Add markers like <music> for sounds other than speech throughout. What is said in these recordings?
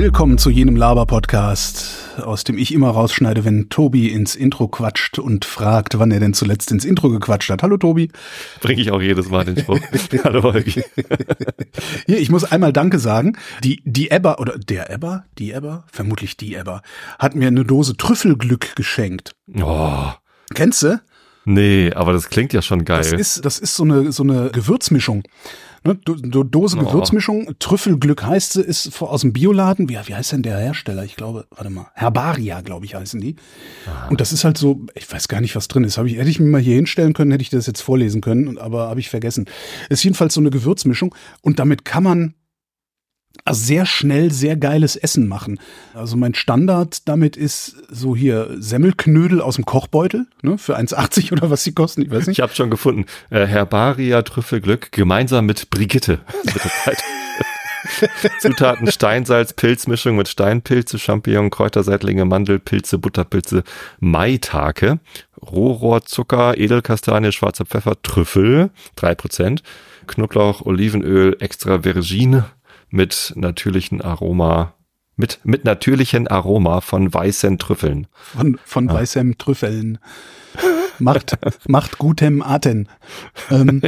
Willkommen zu jenem Laber-Podcast, aus dem ich immer rausschneide, wenn Tobi ins Intro quatscht und fragt, wann er denn zuletzt ins Intro gequatscht hat. Hallo Tobi. Bringe ich auch jedes Mal den Spruch. <laughs> Hallo Holgi. Hier, ich muss einmal Danke sagen. Die, die Ebba, oder der Ebba, die Ebba, vermutlich die Ebba, hat mir eine Dose Trüffelglück geschenkt. Oh. Kennst du? Nee, aber das klingt ja schon geil. Das ist, das ist so eine, so eine Gewürzmischung. Ne, Do Do Dose Oh. Gewürzmischung, Trüffelglück heißt sie, ist aus dem Bioladen. Wie, wie heißt denn der Hersteller? Ich glaube, warte mal, Herbaria, glaube ich, heißen die. Und das ist halt so, ich weiß gar nicht, was drin ist. Hab ich, hätte ich mir mal hier hinstellen können, hätte ich das jetzt vorlesen können, aber habe ich vergessen. Ist jedenfalls so eine Gewürzmischung und damit kann man sehr schnell sehr geiles Essen machen. Also mein Standard damit ist so hier Semmelknödel aus dem Kochbeutel, ne, für 1,80 oder was die kosten, ich weiß nicht. Ich habe schon gefunden. Äh, Herbaria Trüffelglück gemeinsam mit Brigitte. <laughs> <laughs> Zutaten Steinsalz, Pilzmischung mit Steinpilze, Champignon, Kräuterseitlinge, Mandelpilze, Butterpilze, Maitake, Rohrohrzucker, Edelkastanie, schwarzer Pfeffer, Trüffel, 3%, Knoblauch, Olivenöl, extra Vergine mit natürlichen Aroma, mit, mit natürlichen Aroma von weißen Trüffeln. Von, von weißem Trüffeln. Macht, <laughs> macht gutem Atem. Ähm,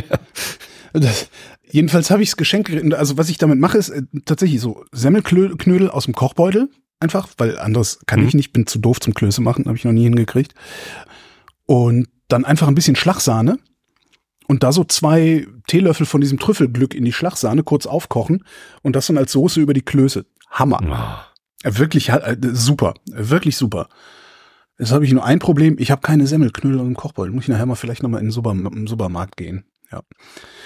<laughs> das, jedenfalls habe ich es geschenkt. Also was ich damit mache, ist äh, tatsächlich so Semmelknödel aus dem Kochbeutel. Einfach, weil anderes kann Mhm. ich nicht, bin zu doof zum Klöße machen, habe ich noch nie hingekriegt. Und dann einfach ein bisschen Schlagsahne. Und da so zwei Teelöffel von diesem Trüffelglück in die Schlagsahne kurz aufkochen und das dann als Soße über die Klöße. Hammer. Äh, Wirklich äh, super, Äh, wirklich super. Jetzt habe ich nur ein Problem, ich habe keine Semmelknödel im Kochbeutel. Muss ich nachher mal vielleicht nochmal in den Super, Supermarkt gehen. Ja.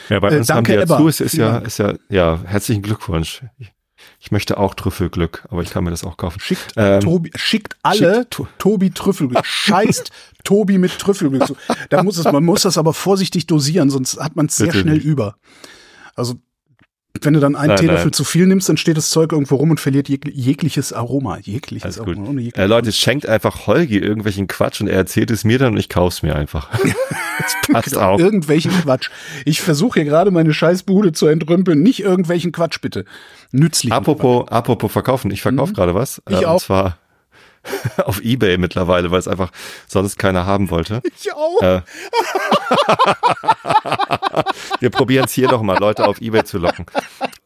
Ja, bei Äh, uns danke, haben die Ebba. dazu, es ist ja, ist ja, ja, herzlichen Glückwunsch. Ich, ich möchte auch Trüffelglück, aber ich kann mir das auch kaufen. Schickt, Ähm, Tobi, schickt alle schickt To- Tobi Trüffelglück. <laughs> Scheißt Tobi mit Trüffelglück. zu. Da muss es, man muss das aber vorsichtig dosieren, sonst hat man es sehr Bitte schnell nicht. über. Also wenn du dann einen Nein, Teelöffel nein. zu viel nimmst, dann steht das Zeug irgendwo rum und verliert jeg jegliches Aroma. Jegliches Alles. Aroma. ohne jegliches Äh, Leute, schenkt einfach Holgi irgendwelchen Quatsch und er erzählt es mir dann und ich kauf's mir einfach. <laughs> das <laughs> passt auch. Irgendwelchen Quatsch. Ich versuche hier gerade meine Scheißbude zu entrümpeln. Nicht irgendwelchen Quatsch, bitte. Nützlich. Apropos, apropos verkaufen, ich verkaufe gerade was. Mhm. Ich äh, auch. Und zwar <laughs> auf Ebay mittlerweile, weil es einfach sonst keiner haben wollte. <laughs> Ich auch. Äh, <laughs> wir probieren es hier nochmal, Leute auf Ebay zu locken.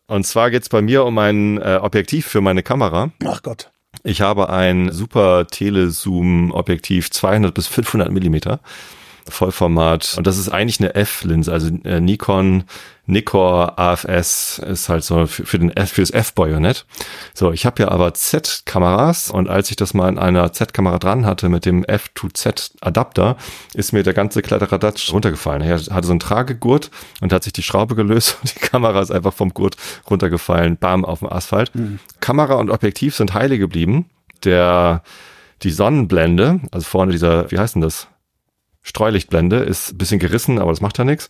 Und zwar geht's bei mir um ein äh, Objektiv für meine Kamera. Ach Gott. Ich habe ein super Telezoom-Objektiv, 200 bis 500 Millimeter, Vollformat. Und das ist eigentlich eine F-Linse, also äh, Nikon Nikkor AFS ist halt so für, für den F, fürs F-Bajonett. So, ich habe ja aber Z-Kameras und als ich das mal in einer Z-Kamera dran hatte mit dem F2Z-Adapter, ist mir der ganze Kletteradatsch runtergefallen. Er hatte so einen Tragegurt und hat sich die Schraube gelöst und die Kamera ist einfach vom Gurt runtergefallen, bam, auf dem Asphalt. Kamera und Objektiv sind heile geblieben. Der, die Sonnenblende, also vorne dieser, wie heißt denn das? Streulichtblende ist ein bisschen gerissen, aber das macht ja nichts.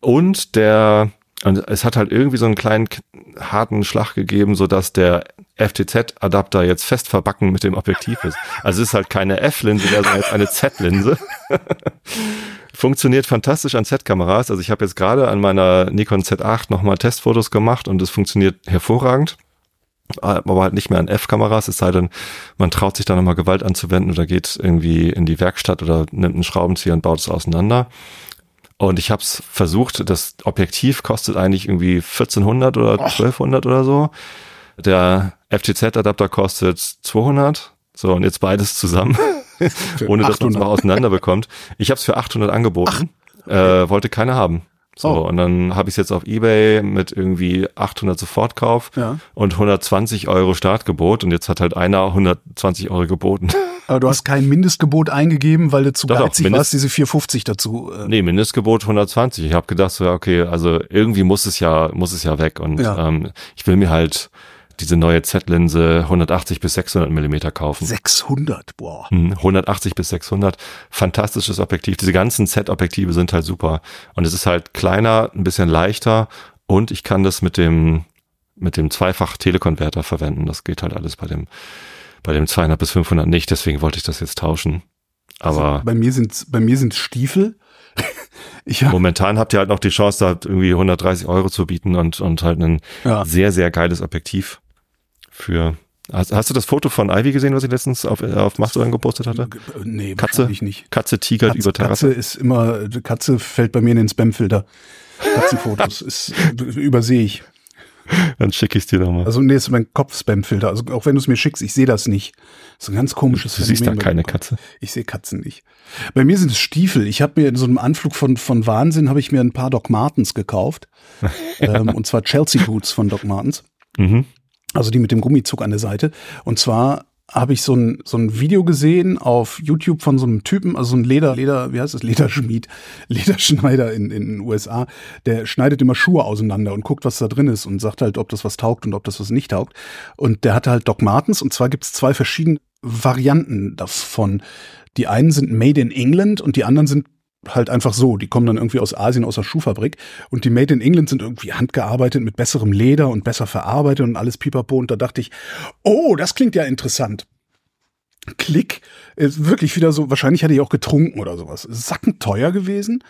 Und der, und es hat halt irgendwie so einen kleinen harten Schlag gegeben, so dass der FTZ-Adapter jetzt fest verbacken mit dem Objektiv ist. Also es ist halt keine F-Linse, sondern jetzt eine Z-Linse. <laughs> Funktioniert fantastisch an Z-Kameras. Also ich habe jetzt gerade an meiner Nikon Z8 nochmal Testfotos gemacht und es funktioniert hervorragend. Aber halt nicht mehr an F-Kameras, es sei denn, man traut sich da nochmal Gewalt anzuwenden oder geht irgendwie in die Werkstatt oder nimmt einen Schraubenzieher und baut es auseinander. Und ich habe es versucht, das Objektiv kostet eigentlich irgendwie 1400 oder 1200 oder so. Der FTZ-Adapter kostet 200. So, und jetzt beides zusammen, <laughs> ohne dass man es 800. mal auseinander bekommt. Ich habe es für 800 angeboten, äh, wollte keiner haben. So, Oh. und dann habe ich es jetzt auf Ebay mit irgendwie 800 Sofortkauf Ja. und 120 Euro Startgebot und jetzt hat halt einer 120 Euro geboten. <laughs> Aber du hast kein Mindestgebot eingegeben, weil du zu Doch, doch, geizig Mindest- warst, diese 450 dazu. Äh, Nee, Mindestgebot 120. Ich habe gedacht, so, ja, okay, also irgendwie muss es ja, muss es ja weg. Und Ja. ähm, ich will mir halt diese neue Z-Linse 180 bis 600 Millimeter kaufen. 600, boah. Hm, 180 bis 600, fantastisches Objektiv. Diese ganzen Z-Objektive sind halt super. Und es ist halt kleiner, ein bisschen leichter und ich kann das mit dem, mit dem Zweifach-Telekonverter verwenden. Das geht halt alles bei dem, bei dem 200 bis 500 nicht. Deswegen wollte ich das jetzt tauschen. Aber Also bei mir sind bei mir sind Stiefel. <laughs> ich hab, Momentan habt ihr halt noch die Chance, da irgendwie 130 Euro zu bieten und, und halt ein ja. sehr, sehr geiles Objektiv für Hast, hast, du das Foto von Ivy gesehen, was ich letztens auf, auf Mastodon gepostet hatte? Nee, Katze, nicht. Katze tigert Katze, über Terrasse. Katze ist immer, Katze fällt bei mir in den Spamfilter. Katzenfotos <laughs> ist, übersehe ich. Dann schicke ich dir doch mal. Also nee, ist mein Kopf-Spam-Filter. Also auch wenn du es mir schickst, ich sehe das nicht. Das ist ein ganz komisches Du siehst da keine Katze. Ich sehe Katzen nicht. Bei mir sind es Stiefel. Ich habe mir in so einem Anflug von, von Wahnsinn habe ich mir ein paar Doc Martens gekauft. <laughs> ähm, und zwar Chelsea Boots von Doc Martens. Mhm. Also die mit dem Gummizug an der Seite. Und zwar habe ich so ein, so ein Video gesehen auf YouTube von so einem Typen, also so ein Leder, Leder, wie heißt das, Lederschmied, <laughs> Lederschneider in, in den USA, der schneidet immer Schuhe auseinander und guckt, was da drin ist und sagt halt, ob das was taugt und ob das was nicht taugt. Und der hatte halt Doc Martens und zwar gibt es zwei verschiedene Varianten davon. Die einen sind made in England und die anderen sind halt einfach so. Die kommen dann irgendwie aus Asien, aus der Schuhfabrik. Und die Made in England sind irgendwie handgearbeitet mit besserem Leder und besser verarbeitet und alles pipapo. Und da dachte ich, oh, das klingt ja interessant. Klick, ist wirklich wieder so, wahrscheinlich hatte ich auch getrunken oder sowas. Sackenteuer gewesen.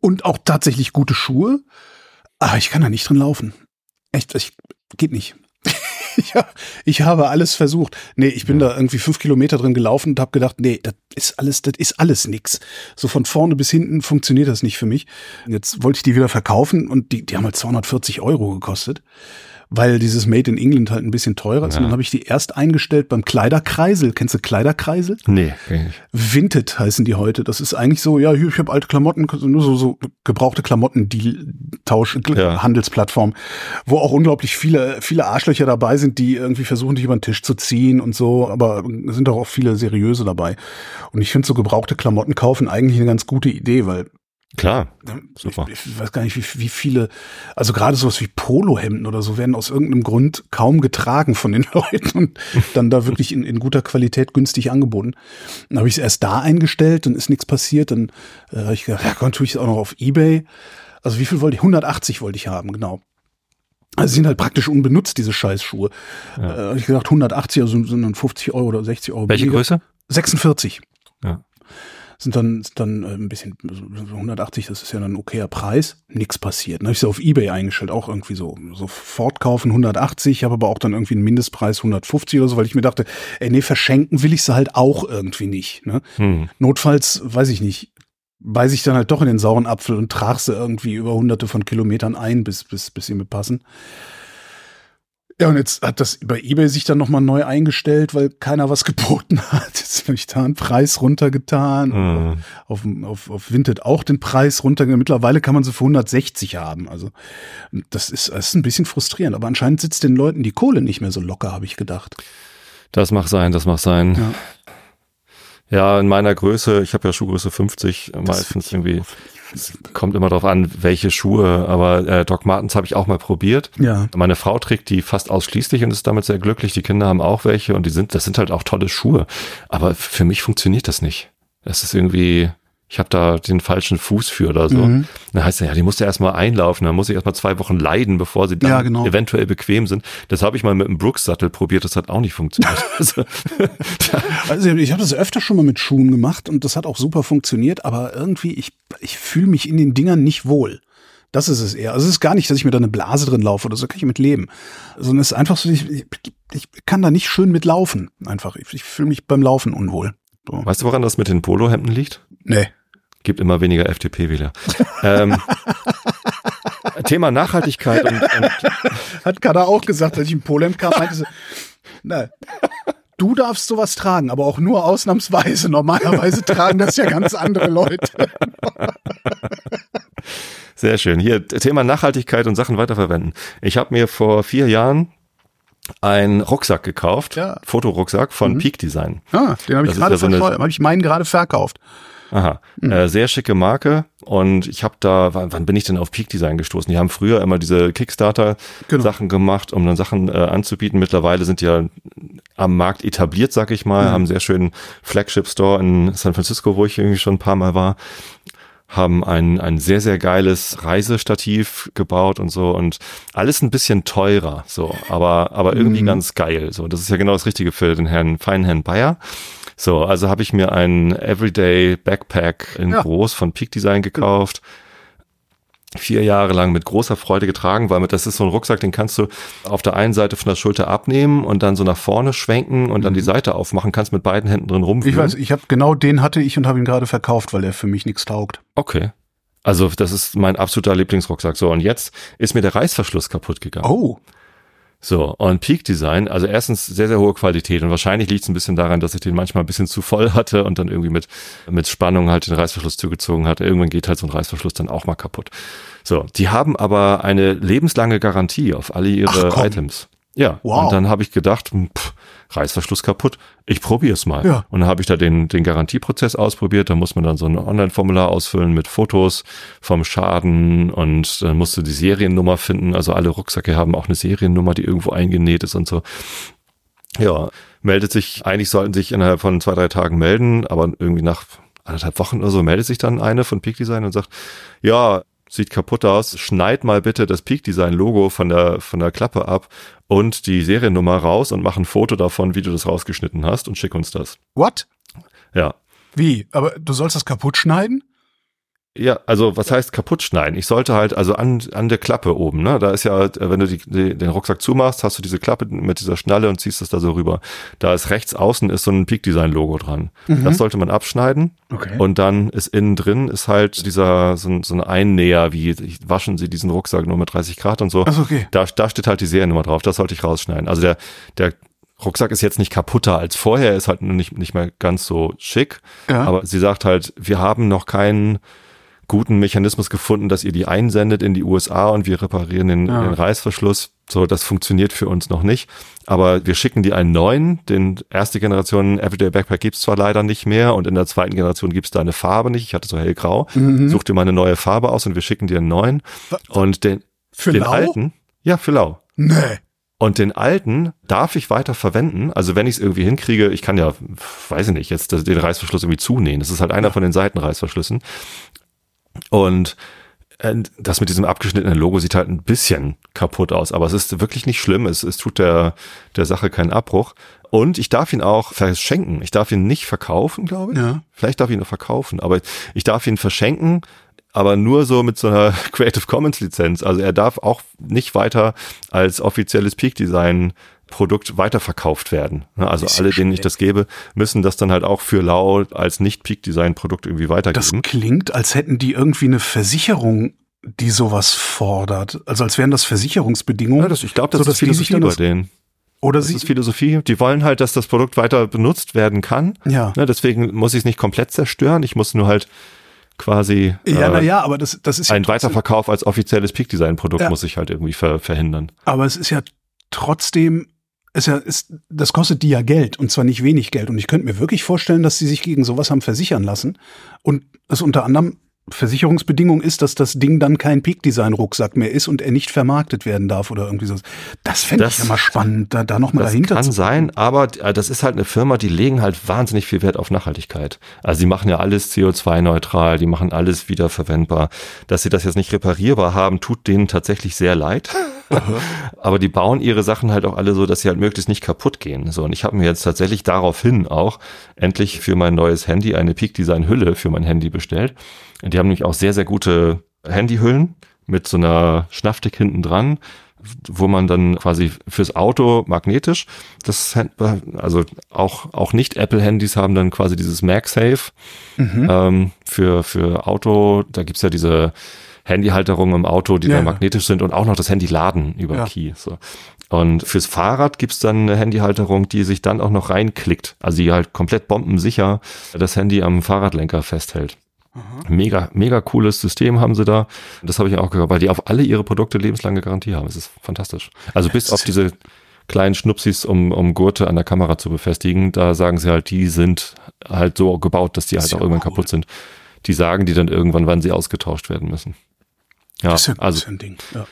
Und auch tatsächlich gute Schuhe. Aber ich kann da nicht drin laufen. Echt, ich, geht nicht. <laughs> ja, ich habe alles versucht. Nee, ich bin ja. da irgendwie fünf Kilometer drin gelaufen und habe gedacht, nee, das ist alles, das ist alles nix. So von vorne bis hinten funktioniert das nicht für mich. Jetzt wollte ich die wieder verkaufen und die, die haben halt 240 Euro gekostet weil dieses Made in England halt ein bisschen teurer ist. Ja. Und dann habe ich die erst eingestellt beim Kleiderkreisel. Kennst du Kleiderkreisel? Nee, kenn ich. Vinted heißen die heute. Das ist eigentlich so, ja, ich habe alte Klamotten, nur so, so gebrauchte Klamotten, die Tausch, ja. Handelsplattform, wo auch unglaublich viele, viele Arschlöcher dabei sind, die irgendwie versuchen, dich über den Tisch zu ziehen und so, aber sind auch viele seriöse dabei. Und ich finde so gebrauchte Klamotten kaufen eigentlich eine ganz gute Idee, weil Klar, super. Ich, ich weiß gar nicht, wie, wie viele, also gerade sowas wie Polohemden oder so werden aus irgendeinem Grund kaum getragen von den <laughs> Leuten und dann da wirklich in, in guter Qualität günstig angeboten. Dann habe ich es erst da eingestellt, dann ist nichts passiert, dann äh, habe ich gedacht, ja, dann tue ich es auch noch auf Ebay. Also wie viel wollte ich? 180 wollte ich haben, genau. Also sie sind halt praktisch unbenutzt, diese Scheißschuhe. Ja. Äh, habe ich gedacht, 180, also sind dann 50 Euro oder 60 Euro. Welche billiger. Größe? 46. Ja sind dann, sind dann äh, ein bisschen, so 180, das ist ja dann ein okayer Preis, nichts passiert. Dann habe ich sie auf Ebay eingestellt, auch irgendwie so, sofort kaufen 180, habe aber auch dann irgendwie einen Mindestpreis 150 oder so, weil ich mir dachte, ey, nee, verschenken will ich sie halt auch irgendwie nicht. Ne? Hm. Notfalls, weiß ich nicht, beiß ich dann halt doch in den sauren Apfel und trage sie irgendwie über hunderte von Kilometern ein, bis, bis, bis sie mir passen. Ja, und jetzt hat das bei eBay sich dann nochmal neu eingestellt, weil keiner was <laughs> geboten hat. Jetzt habe ich da einen Preis runtergetan. Mhm. Auf, auf, auf Vinted auch den Preis runtergetan. Mittlerweile kann man sie für 160 haben. Also das ist, das ist ein bisschen frustrierend. Aber anscheinend sitzt den Leuten die Kohle nicht mehr so locker, habe ich gedacht. Das mag sein, das mag sein. Ja. Ja, in meiner Größe, ich habe ja Schuhgröße 50, das meistens irgendwie. Es kommt immer darauf an, welche Schuhe, aber äh, Doc Martens habe ich auch mal probiert. Ja. Meine Frau trägt die fast ausschließlich und ist damit sehr glücklich. Die Kinder haben auch welche und die sind, das sind halt auch tolle Schuhe. Aber für mich funktioniert das nicht. Das ist irgendwie, ich habe da den falschen Fuß für oder so. Mhm. Dann heißt es ja, die musst du erstmal einlaufen, dann muss ich erstmal zwei Wochen leiden, bevor sie dann ja, genau. eventuell bequem sind. Das habe ich mal mit einem Brooks-Sattel probiert, das hat auch nicht funktioniert. <laughs> also, <laughs> also ich habe das öfter schon mal mit Schuhen gemacht und das hat auch super funktioniert, aber irgendwie, ich, ich fühle mich in den Dingern nicht wohl. Das ist es eher. Also es ist gar nicht, dass ich mir da eine Blase drin laufe oder so, kann ich mit leben. Sondern es ist einfach so, ich, ich kann da nicht schön mit laufen. Einfach. Ich, ich fühle mich beim Laufen unwohl. So. Weißt du, woran das mit den Polohemden liegt? Nee. Gibt immer weniger FDP-Wähler. ähm, <laughs> Thema Nachhaltigkeit und, und <laughs> Hat Kada auch gesagt, als ich in Polen kam, meinte sie, na, du darfst sowas tragen, aber auch nur ausnahmsweise. Normalerweise tragen das ja ganz andere Leute. <laughs> Sehr schön. Hier, Thema Nachhaltigkeit und Sachen weiterverwenden. Ich habe mir vor vier Jahren einen Rucksack gekauft, ja. Fotorucksack von mhm. Peak Design. Ah, den habe ich gerade so habe ich meinen gerade verkauft. Aha, mhm. äh, sehr schicke Marke und ich habe da, wann, wann, bin ich denn auf Peak Design gestoßen? Die haben früher immer diese Kickstarter-Sachen genau. gemacht, um dann Sachen äh, anzubieten. Mittlerweile sind die ja am Markt etabliert, sag ich mal, mhm. haben einen sehr schönen Flagship-Store in San Francisco, wo ich irgendwie schon ein paar Mal war haben ein, ein sehr, sehr geiles Reisestativ gebaut und so und alles ein bisschen teurer, so, aber, aber irgendwie mhm. ganz geil. So, das ist ja genau das Richtige für den Herrn, feinen Herrn Bayer. So, also habe ich mir einen Everyday Backpack in ja. groß von Peak Design gekauft. vier Jahre lang mit großer Freude getragen, weil das ist so ein Rucksack, den kannst du auf der einen Seite von der Schulter abnehmen und dann so nach vorne schwenken und dann die Seite aufmachen, kannst mit beiden Händen drin rumführen. Ich weiß, ich habe genau den hatte ich und habe ihn gerade verkauft, weil er für mich nichts taugt. Okay. Also das ist mein absoluter Lieblingsrucksack. So, und jetzt ist mir der Reißverschluss kaputt gegangen. Oh. So, und Peak Design, also erstens sehr, sehr hohe Qualität und wahrscheinlich liegt es ein bisschen daran, dass ich den manchmal ein bisschen zu voll hatte und dann irgendwie mit, mit Spannung halt den Reißverschluss zugezogen hatte. Irgendwann geht halt so ein Reißverschluss dann auch mal kaputt. So, die haben aber eine lebenslange Garantie auf alle ihre Items. Ja, wow. und dann habe ich gedacht, hm, pff, Reißverschluss kaputt, ich probiere es mal. Ja. Und dann habe ich da den, den Garantieprozess ausprobiert, da muss man dann so ein Online-Formular ausfüllen mit Fotos vom Schaden und dann musst du die Seriennummer finden. Also alle Rucksäcke haben auch eine Seriennummer, die irgendwo eingenäht ist und so. Ja, meldet sich, eigentlich sollten sich innerhalb von zwei, drei Tagen melden, aber irgendwie nach anderthalb Wochen oder so meldet sich dann eine von Peak Design und sagt, ja, sieht kaputt aus, schneid mal bitte das Peak Design Logo von der, von der Klappe ab und die Seriennummer raus und mach ein Foto davon, wie du das rausgeschnitten hast und schick uns das. What? Ja. Wie? Aber du sollst das kaputt schneiden? Ja, also was heißt kaputt schneiden? Ich sollte halt, also an, an der Klappe oben, ne? Da ist ja, wenn du die, die, den Rucksack zumachst, hast du diese Klappe mit dieser Schnalle und ziehst das da so rüber. Da ist rechts außen ist so ein Peak Design Logo dran. Mhm. Das sollte man abschneiden. Okay. Und dann ist innen drin ist halt dieser, so, so ein Einnäher, wie waschen sie diesen Rucksack nur mit 30 Grad und so. Ach, okay. Da, da steht halt die Seriennummer drauf. Das sollte ich rausschneiden. Also der, der Rucksack ist jetzt nicht kaputter als vorher, ist halt nicht, nicht mehr ganz so schick. Ja. Aber sie sagt halt, wir haben noch keinen guten Mechanismus gefunden, dass ihr die einsendet in die USA und wir reparieren den, ja. den Reißverschluss. So, das funktioniert für uns noch nicht. Aber wir schicken die einen neuen. Den erste Generation Everyday Backpack gibt's zwar leider nicht mehr und in der zweiten Generation gibt's da eine Farbe nicht. Ich hatte so hellgrau. Mhm. Such dir mal eine neue Farbe aus und wir schicken dir einen neuen. Und den, für den Lau? alten, ja, für Lau. Nee. Und den alten darf ich weiter verwenden. Also wenn ich es irgendwie hinkriege, ich kann ja, weiß ich nicht, jetzt den Reißverschluss irgendwie zunähen. Das ist halt einer von den Seitenreißverschlüssen. Und äh, das mit diesem abgeschnittenen Logo sieht halt ein bisschen kaputt aus, aber es ist wirklich nicht schlimm. Es, es tut der, der Sache keinen Abbruch. Und ich darf ihn auch verschenken. Ich darf ihn nicht verkaufen, glaube ich. Ja. Vielleicht darf ich ihn nur verkaufen, aber ich darf ihn verschenken, aber nur so mit so einer <laughs> Creative Commons Lizenz. Also er darf auch nicht weiter als offizielles Peak Design Produkt weiterverkauft werden. Ne, also alle, denen ich das gebe, müssen das dann halt auch für lau als Nicht-Peak-Design-Produkt irgendwie weitergeben. Das klingt, als hätten die irgendwie eine Versicherung, die sowas fordert. Also als wären das Versicherungsbedingungen. Ja, das, ich glaube, das so, ist Philosophie bei denen. Oder das ist Philosophie. Die wollen halt, dass das Produkt weiter benutzt werden kann. Ja. Ne, deswegen muss ich es nicht komplett zerstören. Ich muss nur halt quasi. Ja, äh, naja, aber das, das ist ein ja Weiterverkauf als offizielles Peak-Design-Produkt ja. muss ich halt irgendwie ver verhindern. Aber es ist ja trotzdem ist ja, ist, das kostet die ja Geld und zwar nicht wenig Geld. Und ich könnte mir wirklich vorstellen, dass sie sich gegen sowas haben versichern lassen und es unter anderem Versicherungsbedingung ist, dass das Ding dann kein Peak-Design-Rucksack mehr ist und er nicht vermarktet werden darf oder irgendwie so. Das fände ich immer spannend, da, da nochmal dahinter kann zu sein, aber äh, das ist halt eine Firma, die legen halt wahnsinnig viel Wert auf Nachhaltigkeit. Also sie machen ja alles CO2-neutral, die machen alles wiederverwendbar. Dass sie das jetzt nicht reparierbar haben, tut denen tatsächlich sehr leid. <laughs> aber die bauen ihre Sachen halt auch alle so, dass sie halt möglichst nicht kaputt gehen. So, und ich habe mir jetzt tatsächlich daraufhin auch endlich für mein neues Handy eine Peak Design Hülle für mein Handy bestellt. Die haben nämlich auch sehr, sehr gute Handyhüllen mit so einer Schnaffdick hinten dran, wo man dann quasi fürs Auto magnetisch, das also auch auch nicht Apple Handys haben dann quasi dieses MagSafe mhm. ähm, für für Auto. Da gibt's ja diese Handyhalterungen im Auto, die ja, dann magnetisch sind und auch noch das Handy laden über ja. Key. So. Und fürs Fahrrad gibt's dann eine Handyhalterung, die sich dann auch noch reinklickt, also die halt komplett bombensicher das Handy am Fahrradlenker festhält. Mega, mega cooles System haben sie da. Das habe ich auch gehört, weil die auf alle ihre Produkte lebenslange Garantie haben. Es ist fantastisch. Also bis auf <laughs> diese kleinen Schnupsis, um, um Gurte an der Kamera zu befestigen, da sagen sie halt, die sind halt so gebaut, dass die halt auch irgendwann cool. kaputt sind. Die sagen die dann irgendwann, wann sie ausgetauscht werden müssen. Ja, das ist ja also ein Ding. Ja.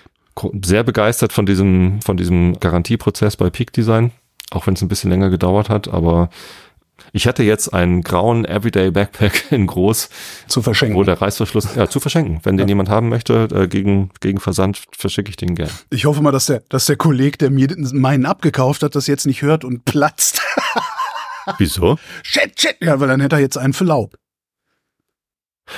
sehr begeistert von diesem, von diesem Garantieprozess bei Peak Design, auch wenn es ein bisschen länger gedauert hat, aber ich hätte jetzt einen grauen Everyday Backpack <laughs> in groß zu verschenken. Wo der Reißverschluss, ja, zu verschenken. Wenn den jemand haben möchte, äh, gegen, gegen Versand verschicke ich den gern. Ich hoffe mal, dass der, dass der Kollege, der mir meinen abgekauft hat, das jetzt nicht hört und platzt. <laughs> Wieso? Shit, shit. Ja, weil dann hätte er jetzt einen für Laub.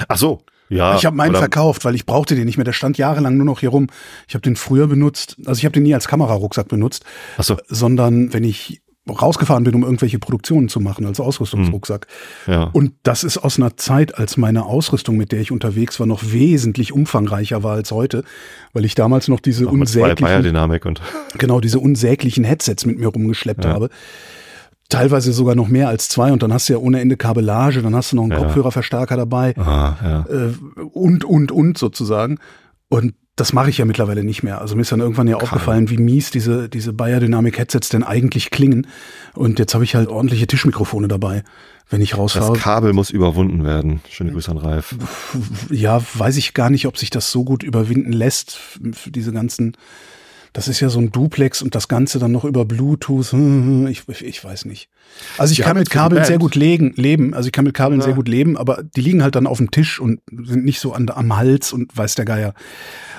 Ach so. Ja, ich habe meinen verkauft, weil ich brauchte den nicht mehr. Der stand jahrelang nur noch hier rum. Ich habe den früher benutzt. Also ich habe den nie als Kamerarucksack benutzt, Achso, sondern wenn ich rausgefahren bin, um irgendwelche Produktionen zu machen, als Ausrüstungsrucksack. ja. Und das ist aus einer Zeit, als meine Ausrüstung, mit der ich unterwegs war, noch wesentlich umfangreicher war als heute, weil ich damals noch diese unsäglichen, und <laughs> genau diese unsäglichen Headsets mit mir rumgeschleppt Ja. habe. Teilweise sogar noch mehr als zwei und dann hast du ja ohne Ende Kabellage, dann hast du noch einen Ja. Kopfhörerverstärker dabei ah, ja. äh, und, und, und sozusagen. Und das mache ich ja mittlerweile nicht mehr. Also mir ist dann irgendwann ja aufgefallen, wie mies diese, diese Bayer-Dynamic-Headsets denn eigentlich klingen. Und jetzt habe ich halt ordentliche Tischmikrofone dabei, wenn ich Das rausfahre. Kabel muss überwunden werden. Schöne Grüße an Ralf. Ja, weiß ich gar nicht, ob sich das so gut überwinden lässt, für diese ganzen. Das ist ja so ein Duplex und das Ganze dann noch über Bluetooth. hm, Ich, ich, ich weiß nicht. Also ich Wir kann mit Kabeln sehr gut legen, leben. Also ich kann mit Kabeln Ja. sehr gut leben, aber die liegen halt dann auf dem Tisch und sind nicht so an, am Hals und weiß der Geier.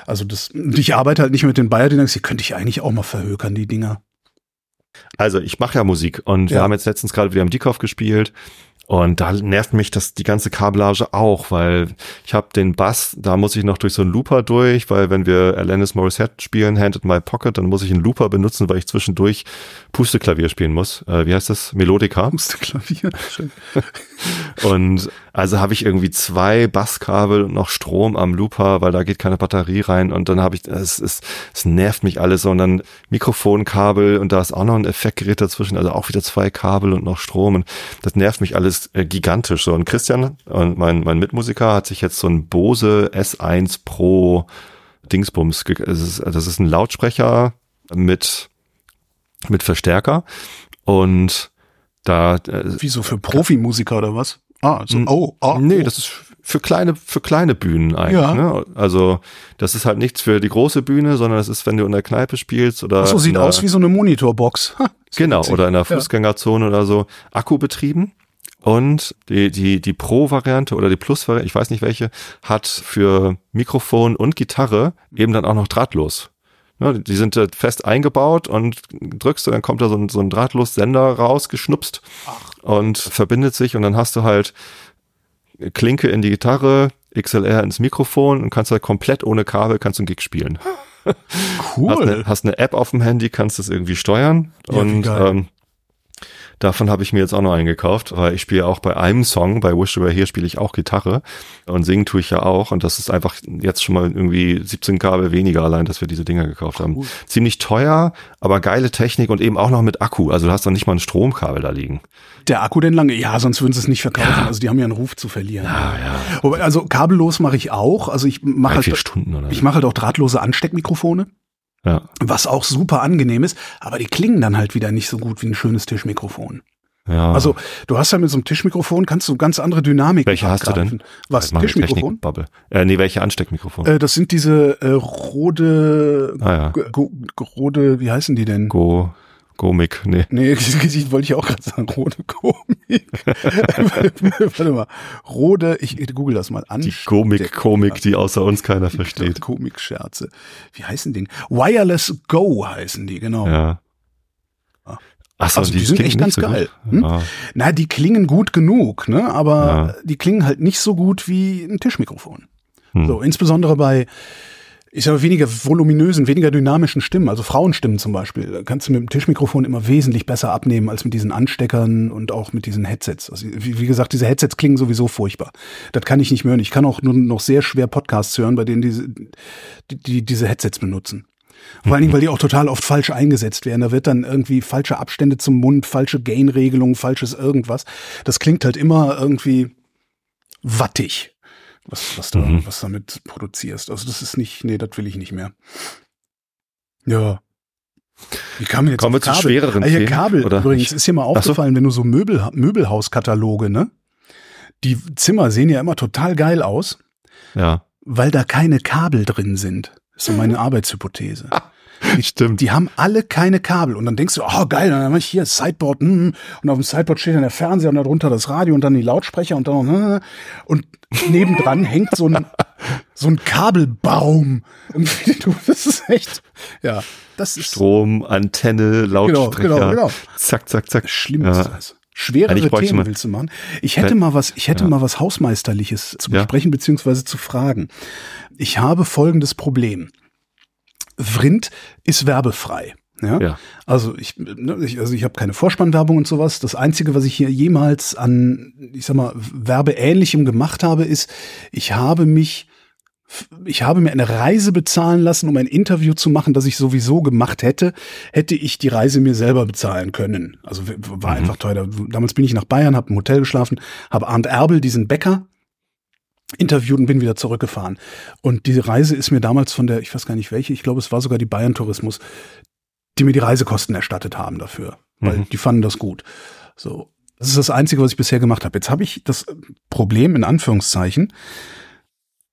Also das, ich arbeite halt nicht mit den Bayer Dynamics, die könnte ich eigentlich auch mal verhökern, die Dinger. Also ich mache ja Musik und wir Ja. haben jetzt letztens gerade wieder im Dickoff gespielt und da nervt mich das die ganze Kabellage auch, weil ich habe den Bass, da muss ich noch durch so einen Looper durch, weil wenn wir Alanis Morissette spielen, Hand in My Pocket, dann muss ich einen Looper benutzen, weil ich zwischendurch Pusteklavier spielen muss. Äh, wie heißt das? Melodica. Pusteklavier. Schön. Und also habe ich irgendwie zwei Basskabel und noch Strom am Looper, weil da geht keine Batterie rein. Und dann habe ich, es, es, es nervt mich alles. Und dann Mikrofonkabel und da ist auch noch ein Effektgerät dazwischen, also auch wieder zwei Kabel und noch Strom. Und das nervt mich alles äh, gigantisch. So, und Christian, und mein, mein Mitmusiker, hat sich jetzt so ein Bose S1 Pro Dingsbums, das ist, das ist ein Lautsprecher mit, mit Verstärker. Und da äh, Wieso für Profimusiker oder was? Ah, so, N- oh, oh. nee, oh. das ist für kleine, für kleine Bühnen eigentlich. Ja. Ne? Also das ist halt nichts für die große Bühne, sondern das ist, wenn du in der Kneipe spielst oder Ach so, sieht aus wie so eine Monitorbox. Genau witzig. oder in der Ja. Fußgängerzone oder so Akku betrieben. Und die, die, die Pro-Variante oder die Plus-Variante, ich weiß nicht welche, hat für Mikrofon und Gitarre eben dann auch noch drahtlos. Ne, die sind äh, fest eingebaut und drückst du, dann kommt da so ein, so ein Drahtlos-Sender rausgeschnupst und verbindet sich und dann hast du halt Klinke in die Gitarre, XLR ins Mikrofon und kannst halt komplett ohne Kabel kannst du einen Gig spielen. <laughs> Hast Cool. eine, hast eine App auf dem Handy, kannst es irgendwie steuern Ja, und ähm, davon habe ich mir jetzt auch noch einen gekauft, weil ich spiele auch bei einem Song, bei Wish You Were Here spiele ich auch Gitarre und singen tue ich ja auch und das ist einfach jetzt schon mal irgendwie 17 Kabel weniger allein, dass wir diese Dinger gekauft haben. Cool. Ziemlich teuer, aber geile Technik und eben auch noch mit Akku, also du hast dann nicht mal ein Stromkabel da liegen. Der Akku denn lange? Ja, sonst würden sie es nicht verkaufen. Also die haben ja einen Ruf zu verlieren. Ja, ja. Wobei, also kabellos mache ich auch. Also ich mache halt, Stunden oder ich mache halt auch drahtlose Ansteckmikrofone, Ja. was auch super angenehm ist. Aber die klingen dann halt wieder nicht so gut wie ein schönes Tischmikrofon. ja. Also du hast ja mit so einem Tischmikrofon kannst du ganz andere Dynamik. Welche hast du denn? Was? Tischmikrofon? Technik-Bubble. Äh, nee, welche Ansteckmikrofon? Äh, das sind diese äh, Rode, ah ja. Rode, wie heißen die denn? Go, Gomik, nee. Nee, <laughs> die wollte ich auch gerade sagen. Rode Komik. <laughs> Warte mal. Rode, ich, google das mal an. Die Gomik-Komik, die außer uns keiner versteht. Komik-Scherze. Wie heißen die? Wireless Go heißen die, genau. Ja. Ah. Achso, Also die sind klingen echt ganz so geil. Hm? Ja. Na, die klingen gut genug, ne? Aber Ja. die klingen halt nicht so gut wie ein Tischmikrofon. Hm. So, insbesondere bei, ich sage weniger voluminösen, weniger dynamischen Stimmen, also Frauenstimmen zum Beispiel, kannst du mit dem Tischmikrofon immer wesentlich besser abnehmen als mit diesen Ansteckern und auch mit diesen Headsets. Also wie, gesagt, diese Headsets klingen sowieso furchtbar. Das kann ich nicht mehr hören. Ich kann auch nur noch sehr schwer Podcasts hören, bei denen diese, die, die diese Headsets benutzen. Vor allen Dingen, weil die auch total oft falsch eingesetzt werden. Da wird dann irgendwie falsche Abstände zum Mund, falsche Gain-Regelung, falsches irgendwas. Das klingt halt immer irgendwie wattig, was, was, da, Mhm. was damit produzierst. Also das ist nicht, nee, das will ich nicht mehr. Ja. Wie kam jetzt Kommen wir zu Kabel? schwereren ah, Themen, Kabel oder übrigens ist dir mal Ach so. aufgefallen, wenn du so Möbel, Möbelhauskataloge, ne? Die Zimmer sehen ja immer total geil aus, Ja. weil da keine Kabel drin sind. Das ist so meine Arbeitshypothese. <laughs> <laughs> Stimmt. Die haben alle keine Kabel. Und dann denkst du, oh geil, dann habe ich hier Sideboard. hm, Und auf dem Sideboard steht dann der Fernseher und darunter das Radio und dann die Lautsprecher und dann noch. hm, Und nebendran <laughs> hängt so ein, so ein Kabelbaum. Das ist echt, ja, das ist Strom, Antenne, Lautsprecher. genau, genau. Zack, zack, zack. schlimm. Ja. Ist das. Schwerere Themen mal, willst du machen? Ich hätte mal was, ich hätte ja. mal was Hausmeisterliches zu besprechen, ja. beziehungsweise zu fragen. Ich habe folgendes Problem. Vrind ist werbefrei. Ja? ja. Also ich, ne, ich, also ich habe keine Vorspannwerbung und sowas. Das Einzige, was ich hier jemals an, ich sag mal, Werbeähnlichem gemacht habe, ist, ich habe mich, ich habe mir eine Reise bezahlen lassen, um ein Interview zu machen, das ich sowieso gemacht hätte, hätte ich die Reise mir selber bezahlen können. Also war mhm. einfach teuer. Damals bin ich nach Bayern, habe im Hotel geschlafen, habe Arndt Erbel, diesen Bäcker, interviewt und bin wieder zurückgefahren. Und diese Reise ist mir damals von der, ich weiß gar nicht welche, ich glaube, es war sogar die Bayern Tourismus, die mir die Reisekosten erstattet haben dafür, weil mhm. die fanden das gut. So, das ist das Einzige, was ich bisher gemacht habe. Jetzt habe ich das Problem in Anführungszeichen.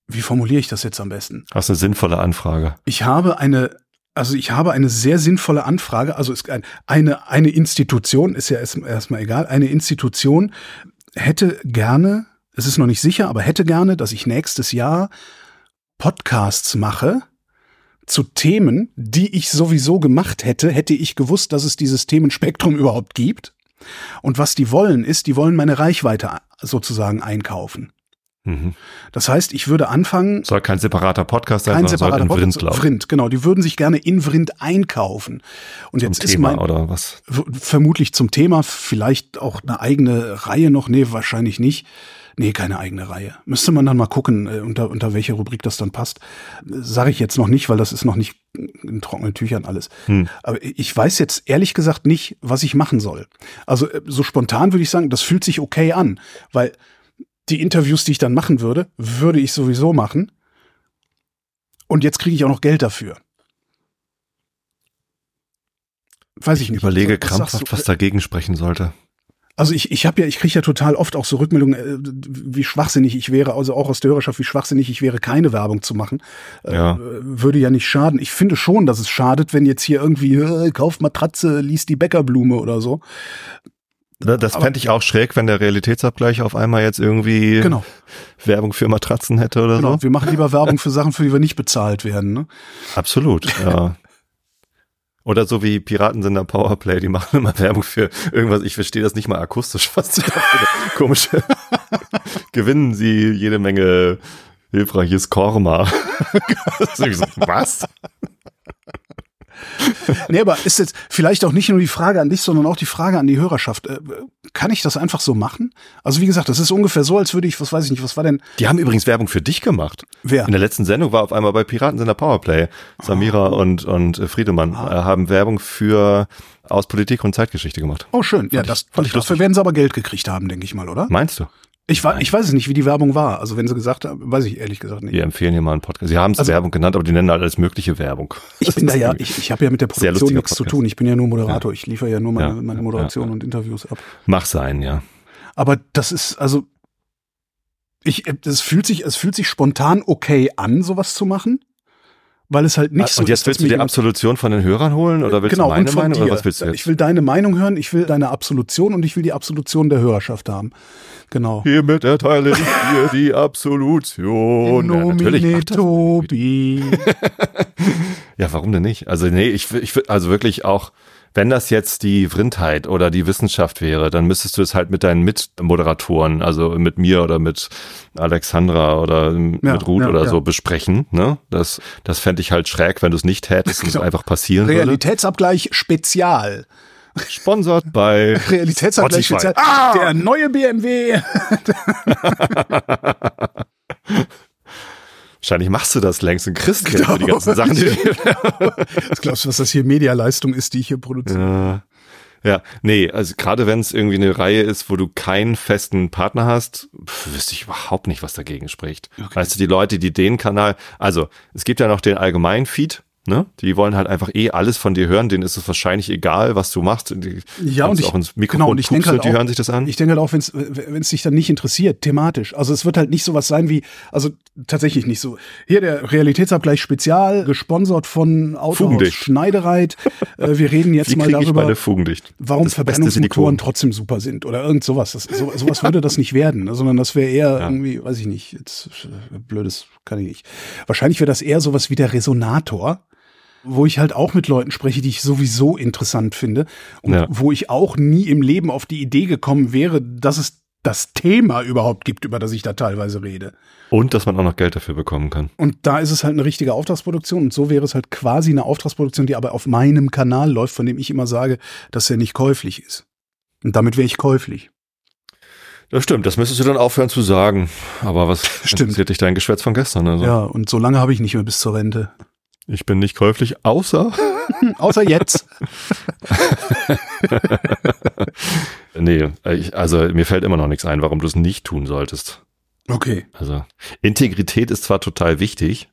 Wie formuliere ich das jetzt am besten? Hast eine sinnvolle Anfrage. Ich habe eine, also ich habe eine sehr sinnvolle Anfrage. Also ist ein, eine eine Institution ist ja erstmal erst egal. Eine Institution hätte gerne, es ist noch nicht sicher, aber hätte gerne, dass ich nächstes Jahr Podcasts mache zu Themen, die ich sowieso gemacht hätte, hätte ich gewusst, dass es dieses Themenspektrum überhaupt gibt. Und was die wollen, ist, die wollen meine Reichweite sozusagen einkaufen. Mhm. Das heißt, ich würde anfangen. Soll kein separater Podcast sein, kein separater soll in Vrind, Podcast, Vrind, genau. Die würden sich gerne in Vrind einkaufen. Und zum jetzt Thema ist mein, oder was? Vermutlich zum Thema, vielleicht auch eine eigene Reihe noch. Nee, wahrscheinlich nicht. Nee, keine eigene Reihe. Müsste man dann mal gucken, äh, unter, unter welche Rubrik das dann passt. Sage ich jetzt noch nicht, weil das ist noch nicht in trockenen Tüchern alles. Hm. Aber ich weiß jetzt ehrlich gesagt nicht, was ich machen soll. Also äh, so spontan würde ich sagen, das fühlt sich okay an, weil die Interviews, die ich dann machen würde, würde ich sowieso machen. Und jetzt kriege ich auch noch Geld dafür. Weiß ich nicht. Ich überlege krampfhaft, was dagegen sprechen sollte. Also ich, ich habe ja, ich kriege ja total oft auch so Rückmeldungen, äh, wie schwachsinnig ich wäre, also auch aus der Hörerschaft, wie schwachsinnig ich wäre, keine Werbung zu machen. Äh, ja. Würde ja nicht schaden. Ich finde schon, dass es schadet, wenn jetzt hier irgendwie, äh, kauft Matratze, liest die Bäckerblume oder so. Das fände ich auch schräg, wenn der Realitätsabgleich auf einmal jetzt irgendwie genau. Werbung für Matratzen hätte oder genau. so. Wir machen lieber Werbung für Sachen, für die wir nicht bezahlt werden. Ne? Absolut, ja. <laughs> Oder so wie Piraten sind der Powerplay, die machen immer Werbung für irgendwas. Ich verstehe das nicht mal akustisch, was sie da für <laughs> komische. <laughs> Gewinnen sie jede Menge hilfreiches Korma. <laughs> was? nee, aber ist jetzt vielleicht auch nicht nur die Frage an dich, sondern auch die Frage an die Hörerschaft. Äh, kann ich das einfach so machen? Also wie gesagt, das ist ungefähr so, als würde ich, was weiß ich nicht, was war denn? Die haben übrigens Werbung für dich gemacht. Wer? In der letzten Sendung war auf einmal bei Piraten in der Powerplay. Samira oh. und, und Friedemann ah. Äh, haben Werbung für aus Politik und Zeitgeschichte gemacht. Oh, schön. Fand ja, das, fand ich dafür werden sie aber Geld gekriegt haben, denke ich mal, oder? Meinst du? Ich, war, ich weiß es nicht, wie die Werbung war. Also wenn sie gesagt haben, weiß ich ehrlich gesagt nicht. Wir empfehlen hier mal einen Podcast. Sie haben es also, Werbung genannt, aber die nennen halt alles mögliche Werbung. Ich bin da ja, ich, ich habe ja mit der Produktion nichts Podcast. zu tun. Ich bin ja nur Moderator. Ja. Ich liefere ja nur meine, ja, meine Moderation ja, und Interviews ab. Mach sein, ja. Aber das ist, also, ich, es fühlt sich, es fühlt sich spontan okay an, sowas zu machen weil es halt nicht so Und jetzt willst du die Absolution von den Hörern holen oder willst genau, du meine Meinung dir. oder was willst du jetzt? Ich will deine Meinung hören, ich will deine Absolution und ich will die Absolution der Hörerschaft haben. Genau. Hiermit erteile ich dir die Absolution. ja, natürlich. Tobi. <laughs> ja, warum denn nicht? Also nee, ich, ich also wirklich auch wenn das jetzt die Vrindheit oder die Wissenschaft wäre, dann müsstest du es halt mit deinen Mitmoderatoren, also mit mir oder mit Alexandra oder ja, mit Ruth ja, oder ja. so besprechen. Ne? Das, das fände ich halt schräg, wenn du es nicht hättest und es genau. einfach passieren Realitätsabgleich würde. Spezial. Sponsort bei <laughs> Realitätsabgleich Spezial. Ah! Der neue BMW. <laughs> <laughs> Wahrscheinlich machst du das längst und kriegst Geld genau. für die ganzen Sachen. Die <laughs> was glaubst du, was das hier Medialeistung ist, die ich hier produziere? Ja. Ja, nee, also gerade wenn es irgendwie eine Reihe ist, wo du keinen festen Partner hast, pf, wüsste ich überhaupt nicht, was dagegen spricht. Okay. Weißt du, die Leute, die den Kanal, also es gibt ja noch den allgemeinen Feed, Ne? Die wollen halt einfach eh alles von dir hören, denen ist es wahrscheinlich egal, was du machst. Die ja, und ich, auch ins Mikrofon genau, und ich denke halt die auch, hören sich das an. Ich denke halt auch, wenn es dich dann nicht interessiert, thematisch. Also es wird halt nicht sowas sein wie, also tatsächlich nicht so. Hier der Realitätsabgleich Spezial, gesponsert von Autohaus Schneidereit. äh, wir reden jetzt mal darüber, warum das Verbrennungsmotoren trotzdem super sind oder irgend sowas. Das, so, sowas würde das nicht werden, ne? sondern das wäre eher ja. irgendwie, weiß ich nicht, jetzt, äh, blödes kann ich nicht. Wahrscheinlich wäre das eher sowas wie der Resonator wo ich halt auch mit Leuten spreche, die ich sowieso interessant finde und Ja. wo ich auch nie im Leben auf die Idee gekommen wäre, dass es das Thema überhaupt gibt, über das ich da teilweise rede. Und dass man auch noch Geld dafür bekommen kann. Und da ist es halt eine richtige Auftragsproduktion und so wäre es halt quasi eine Auftragsproduktion, die aber auf meinem Kanal läuft, von dem ich immer sage, dass er nicht käuflich ist. Und damit wäre ich käuflich. Das stimmt, das müsstest du dann aufhören zu sagen. Aber was <laughs> Stimmt. interessiert dich dein Geschwätz von gestern? Also, Ja, und so lange habe ich nicht mehr bis zur Rente. Ich bin nicht käuflich, außer. <laughs> Außer jetzt. <laughs> nee, ich, also mir fällt immer noch nichts ein, warum du es nicht tun solltest. Okay. Also Integrität ist zwar total wichtig,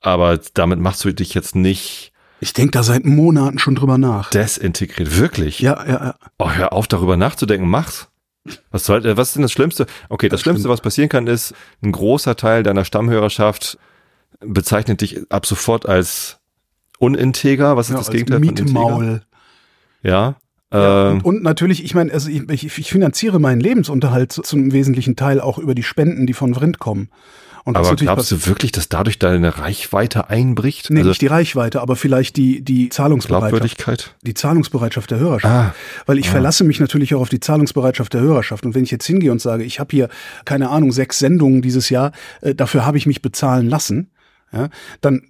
aber damit machst du dich jetzt nicht Ich denke da seit Monaten schon drüber nach. desintegriert. Wirklich? Ja, ja, ja. Oh, hör auf, darüber nachzudenken, mach's. Was, soll, äh, was ist denn das Schlimmste? Okay, das, Das Schlimmste, stimmt. was passieren kann, ist, ein großer Teil deiner Stammhörerschaft bezeichnet dich ab sofort als uninteger. Was ist ja das Gegenteil von integer? Mietmaul. Ja. Ja, ähm, und, und natürlich, ich meine, also ich, ich, finanziere meinen Lebensunterhalt zu, zum wesentlichen Teil auch über die Spenden, die von Vrind kommen. Und aber glaubst du wirklich, dass dadurch deine Reichweite einbricht? Nee, also nicht die Reichweite, aber vielleicht die, die Zahlungsbereitschaft. Glaubwürdigkeit? Die Zahlungsbereitschaft der Hörerschaft. Ah, Weil ich ah. verlasse mich natürlich auch auf die Zahlungsbereitschaft der Hörerschaft. Und wenn ich jetzt hingehe und sage, ich habe hier, keine Ahnung, sechs Sendungen dieses Jahr, äh, dafür habe ich mich bezahlen lassen, ja, dann,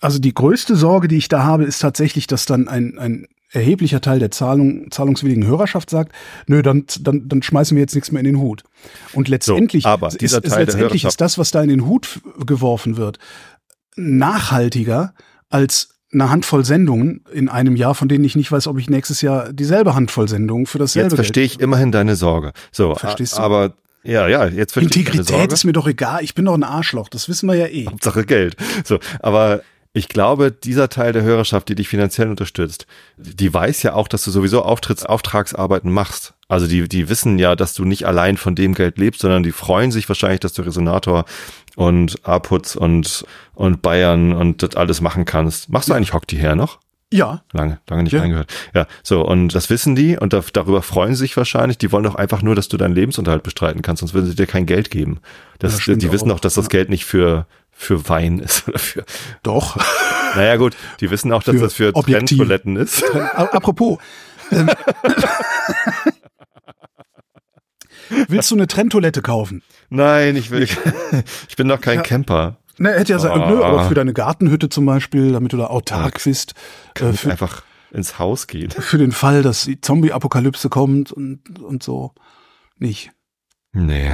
also die größte Sorge, die ich da habe, ist tatsächlich, dass dann ein, ein erheblicher Teil der Zahlung, zahlungswilligen Hörerschaft sagt, nö, dann, dann, dann schmeißen wir jetzt nichts mehr in den Hut. Und letztendlich, aber ist, dieser ist, Teil der letztendlich ist das, was da in den Hut geworfen wird, nachhaltiger als eine Handvoll Sendungen in einem Jahr, von denen ich nicht weiß, ob ich nächstes Jahr dieselbe Handvoll Sendungen für dasselbe Jetzt verstehe ich immerhin deine Sorge. So, Verstehst du? aber ja, ja, jetzt verstehe Integrität ist mir doch egal. Ich bin doch ein Arschloch. Das wissen wir ja eh. Hauptsache Geld. So, aber ich glaube, dieser Teil der Hörerschaft, die dich finanziell unterstützt, die weiß ja auch, dass du sowieso Auftritts, Auftragsarbeiten machst. Also die, die wissen ja, dass du nicht allein von dem Geld lebst, sondern die freuen sich wahrscheinlich, dass du Resonator und Aputz und, und Bayern und das alles machen kannst. Machst du eigentlich Hock die her noch? Ja, Lange, lange nicht Ja. reingehört. Ja, so, und das wissen die und da, darüber freuen sie sich wahrscheinlich. Die wollen doch einfach nur, dass du deinen Lebensunterhalt bestreiten kannst, sonst würden sie dir kein Geld geben. Das, Ja, die wissen auch. doch, dass das Ja. Geld nicht für, für Wein ist oder für, doch. naja gut, die wissen auch, dass Für das für. Trenntoiletten ist. A- Apropos. Ähm, <laughs> Willst du eine Trenntoilette kaufen? Nein, ich will, <laughs> ich bin doch kein. Camper. Ne, hätte ja sagen, Ah. nö, aber für deine Gartenhütte zum Beispiel, damit du da autark bist, äh, für, einfach ins Haus gehen. <laughs> für den Fall, dass die Zombie-Apokalypse kommt und, und so. Nicht. Nee.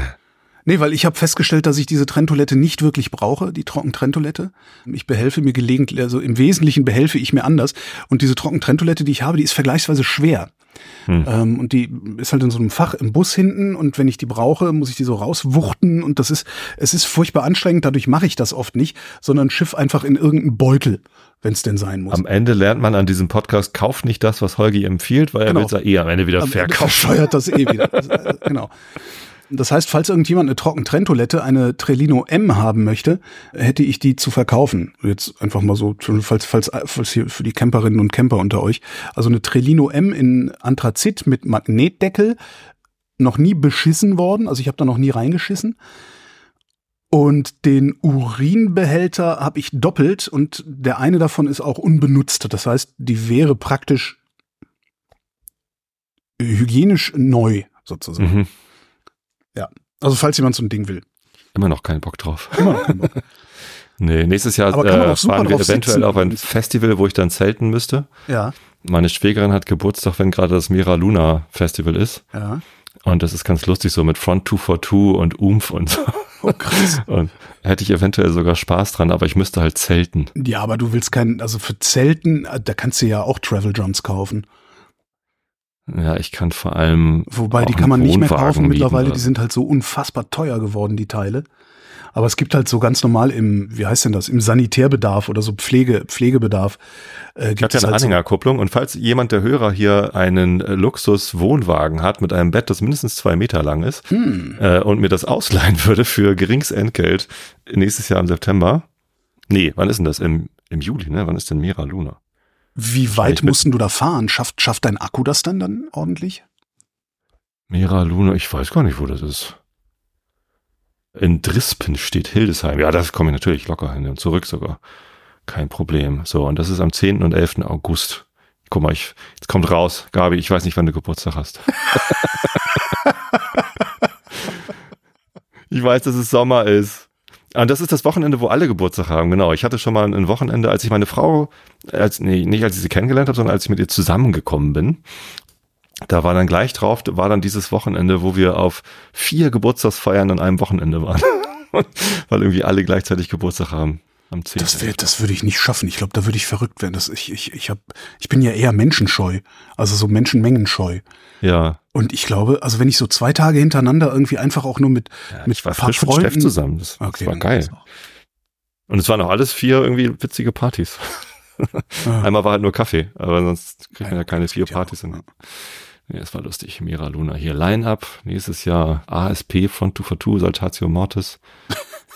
Nee, weil ich habe festgestellt, dass ich diese Trenntoilette nicht wirklich brauche, die Trockentrenntoilette. Ich behelfe mir gelegentlich, also im Wesentlichen behelfe ich mir anders. Und diese Trockentrenntoilette, die ich habe, die ist vergleichsweise schwer. Hm. Ähm, und die ist halt in so einem Fach im Bus hinten und wenn ich die brauche, muss ich die so rauswuchten und das ist, es ist furchtbar anstrengend, dadurch mache ich das oft nicht, sondern schiff einfach in irgendeinen Beutel, wenn es denn sein muss. Am Ende lernt man an diesem Podcast, kauft nicht das, was Holgi empfiehlt, weil Genau. er will es ja eh am Ende wieder Am Ende verkaufen. Verscheuert das eh wieder. <laughs> Genau. Das heißt, falls irgendjemand eine Trockentrenntoilette, eine Trellino M haben möchte, hätte ich die zu verkaufen. Jetzt einfach mal so, falls, falls, falls hier für die Camperinnen und Camper unter euch. Also eine Trellino M in Anthrazit mit Magnetdeckel, noch nie beschissen worden. Also ich habe da noch nie reingeschissen. Und den Urinbehälter habe ich doppelt und der eine davon ist auch unbenutzt. Das heißt, die wäre praktisch hygienisch neu sozusagen. Mhm. Also falls jemand so ein Ding will. Immer noch keinen Bock drauf. <laughs> Immer noch keinen Bock. <laughs> Nee, nächstes Jahr äh, fahren wir eventuell sitzen auf ein. Festival, wo ich dann zelten müsste. ja, Meine Schwägerin hat Geburtstag, wenn gerade das Mira Luna Festival ist. ja. Und das ist ganz lustig, so mit Front 242 und Umf und so. <laughs> Oh, krass. Und hätte ich eventuell sogar Spaß dran, aber ich müsste halt zelten. Ja, aber du willst keinen, also für Zelten, äh, da kannst du ja auch Travel Drums kaufen. Ja, ich kann vor allem. Wobei, die kann man nicht mehr kaufen mieten mittlerweile, oder die so. sind halt so unfassbar teuer geworden, die Teile. Aber es gibt halt so ganz normal im, wie heißt denn das, im Sanitärbedarf oder so Pflege, Pflegebedarf. Äh, Ich habe gibt ja es eine halt so, Anhängerkupplung und falls jemand der Hörer hier einen äh, Luxus-Wohnwagen hat mit einem Bett, das mindestens zwei Meter lang ist hm, äh, und mir das ausleihen <laughs> würde für geringes Entgelt nächstes Jahr im September. Nee, wann ist denn das? Im, im Juli, ne? Wann ist denn Mira Luna? Wie weit mussten du da fahren? Schafft, schafft dein Akku das dann dann ordentlich? Mira Luna, ich weiß gar nicht, wo das ist. In Drispen steht Hildesheim. Ja, das komme ich natürlich locker hin und zurück sogar. kein Problem. So, und das ist am 10. und 11. August. Guck mal, ich, jetzt kommt raus. Gabi, ich weiß nicht, wann du Geburtstag hast. <laughs> ich weiß, dass es Sommer ist. Und das ist das Wochenende, wo alle Geburtstag haben, genau. Ich hatte schon mal ein Wochenende, als ich meine Frau, als, nee, nicht als ich sie kennengelernt habe, sondern als ich mit ihr zusammengekommen bin. Da war dann gleich drauf, war dann dieses Wochenende, wo wir auf vier Geburtstagsfeiern an einem Wochenende waren. <laughs> Weil irgendwie alle gleichzeitig Geburtstag haben. Am 10. Das, wär, das würde ich nicht schaffen. Ich glaube, da würde ich verrückt werden. Das, ich, ich, ich, hab, ich bin ja eher menschenscheu, also so menschenmengenscheu. Ja. Und ich glaube, also wenn ich so zwei Tage hintereinander irgendwie einfach auch nur mit, ja mit ich war frisch mit Steff zusammen. Das, okay, das war geil. Und es waren auch alles vier irgendwie witzige Partys. Ah. <laughs> Einmal war halt nur Kaffee, aber sonst kriegt man ja keine vier Partys hin. Ja, es war lustig. Mira Luna hier. Line-Up. Nächstes Jahr ASP, Front 2 for 2, Saltatio Mortis.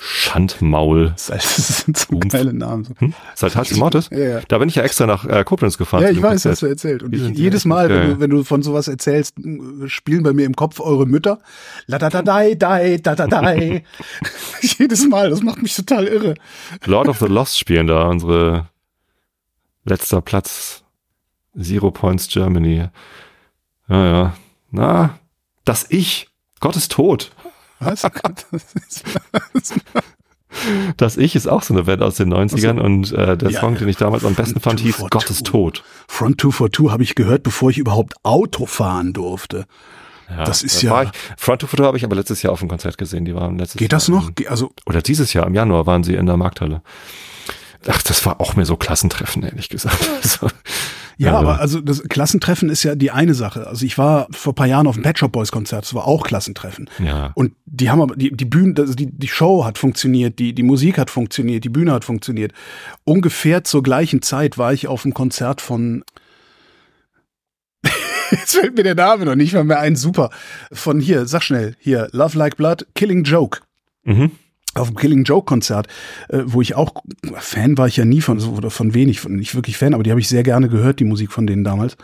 Schandmaul. Das sind so Umf. geile Namen. Hm? Saltatio Mortis? Ja, ja. Da bin ich ja extra nach äh, Koblenz gefahren. Ja, ich weiß, hast du erzählt. Und ich, jedes Mal, wenn du, wenn du von sowas erzählst, spielen bei mir im Kopf eure Mütter. La da da dai, dai, da da dai. <laughs> <laughs> jedes Mal, das macht mich total irre. Lord of the Lost spielen da, unsere letzter Platz. Zero Points Germany. Ja, ja. Na, das Ich. Gott ist tot. <laughs> Was? Das Ich ist auch so eine Band aus den 90ern also, und äh, der ja, Song, den ich damals am besten fand, hieß Gott ist tot. Front 242 habe ich gehört, bevor ich überhaupt Auto fahren durfte. Ja, das ist ja. Ich, Front 242 habe ich aber letztes Jahr auf dem Konzert gesehen. Die waren letztes Geht das Jahr noch? Also, oder dieses Jahr, im Januar waren sie in der Markthalle. Ach, das war auch mehr so Klassentreffen, ehrlich gesagt. <laughs> Also, ja, aber also das Klassentreffen ist ja die eine Sache. Also ich war vor paar Jahren auf dem Pet Shop Boys Konzert, das war auch Klassentreffen. Ja. Und die haben aber die die Bühne, also die die Show hat funktioniert, die die Musik hat funktioniert, die Bühne hat funktioniert. Ungefähr zur gleichen Zeit war ich auf dem Konzert von <laughs> Jetzt fällt mir der Name noch nicht mal mehr ein. Super. Von hier, sag schnell, hier, Love Like Blood, Killing Joke. Mhm auf dem Killing Joke Konzert, äh, wo ich auch Fan war ich ja nie von oder von wenig, von nicht wirklich Fan, aber die habe ich sehr gerne gehört, die Musik von denen damals.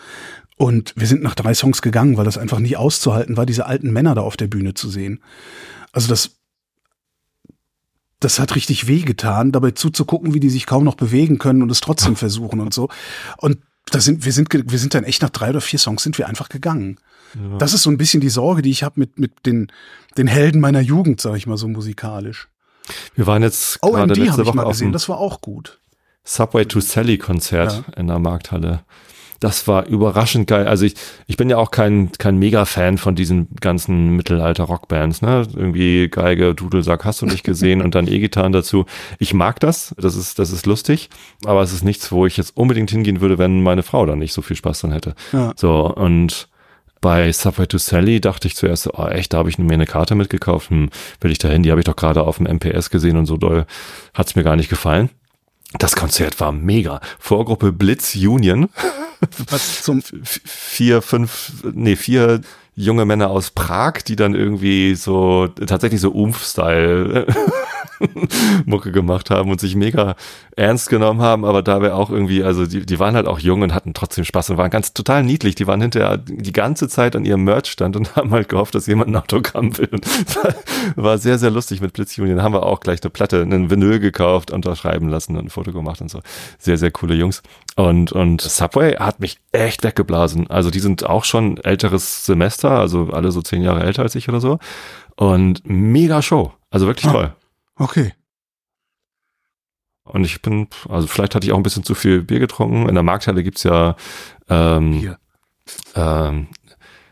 Und wir sind nach drei Songs gegangen, weil das einfach nicht auszuhalten war, diese alten Männer da auf der Bühne zu sehen. Also das das hat richtig wehgetan, dabei zuzugucken, wie die sich kaum noch bewegen können und es trotzdem <laughs> versuchen und so. Und da sind wir sind wir sind dann echt nach drei oder vier Songs sind wir einfach gegangen. Ja. Das ist so ein bisschen die Sorge, die ich habe mit mit den den Helden meiner Jugend, sage ich mal so musikalisch. Wir waren jetzt oh, gerade letzte Woche auf gesehen, das war auch gut. Subway to Sally Konzert ja. in der Markthalle. Das war überraschend geil. Also ich, ich bin ja auch kein, kein Mega-Fan von diesen ganzen Mittelalter-Rockbands, ne? Irgendwie Geige, Dudelsack hast du nicht <laughs> gesehen und dann E-Gitarren dazu. Ich mag das. Das ist, das ist lustig. Aber es ist nichts, wo ich jetzt unbedingt hingehen würde, wenn meine Frau da nicht so viel Spaß dran hätte. Ja. So, und bei Subway to Sally dachte ich zuerst, oh echt, da habe ich mir eine Karte mitgekauft, hm, will ich da hin, die habe ich doch gerade auf dem MPS gesehen und so doll hat's mir gar nicht gefallen. Das Konzert war mega. Vorgruppe Blitz Union. <laughs> Was zum vier, fünf, nee, vier junge Männer aus Prag, die dann irgendwie so tatsächlich so Umf-Style <laughs> Mucke gemacht haben und sich mega ernst genommen haben, aber dabei auch irgendwie, also die, die waren halt auch jung und hatten trotzdem Spaß und waren ganz total niedlich. Die waren hinterher die ganze Zeit an ihrem Merch stand und <laughs> haben halt gehofft, dass jemand ein Autogramm will. <laughs> war sehr, sehr lustig mit Blitzunion. Haben wir auch gleich eine Platte, einen Vinyl gekauft, unterschreiben lassen und ein Foto gemacht und so. Sehr, sehr coole Jungs. Und, und Subway hat mich echt weggeblasen. Also die sind auch schon älteres Semester, also alle so zehn Jahre älter als ich oder so. Und mega Show. Also wirklich ah. Okay. Und ich bin, also vielleicht hatte ich auch ein bisschen zu viel Bier getrunken. In der Markthalle gibt's ja ähm, Bier. Ähm,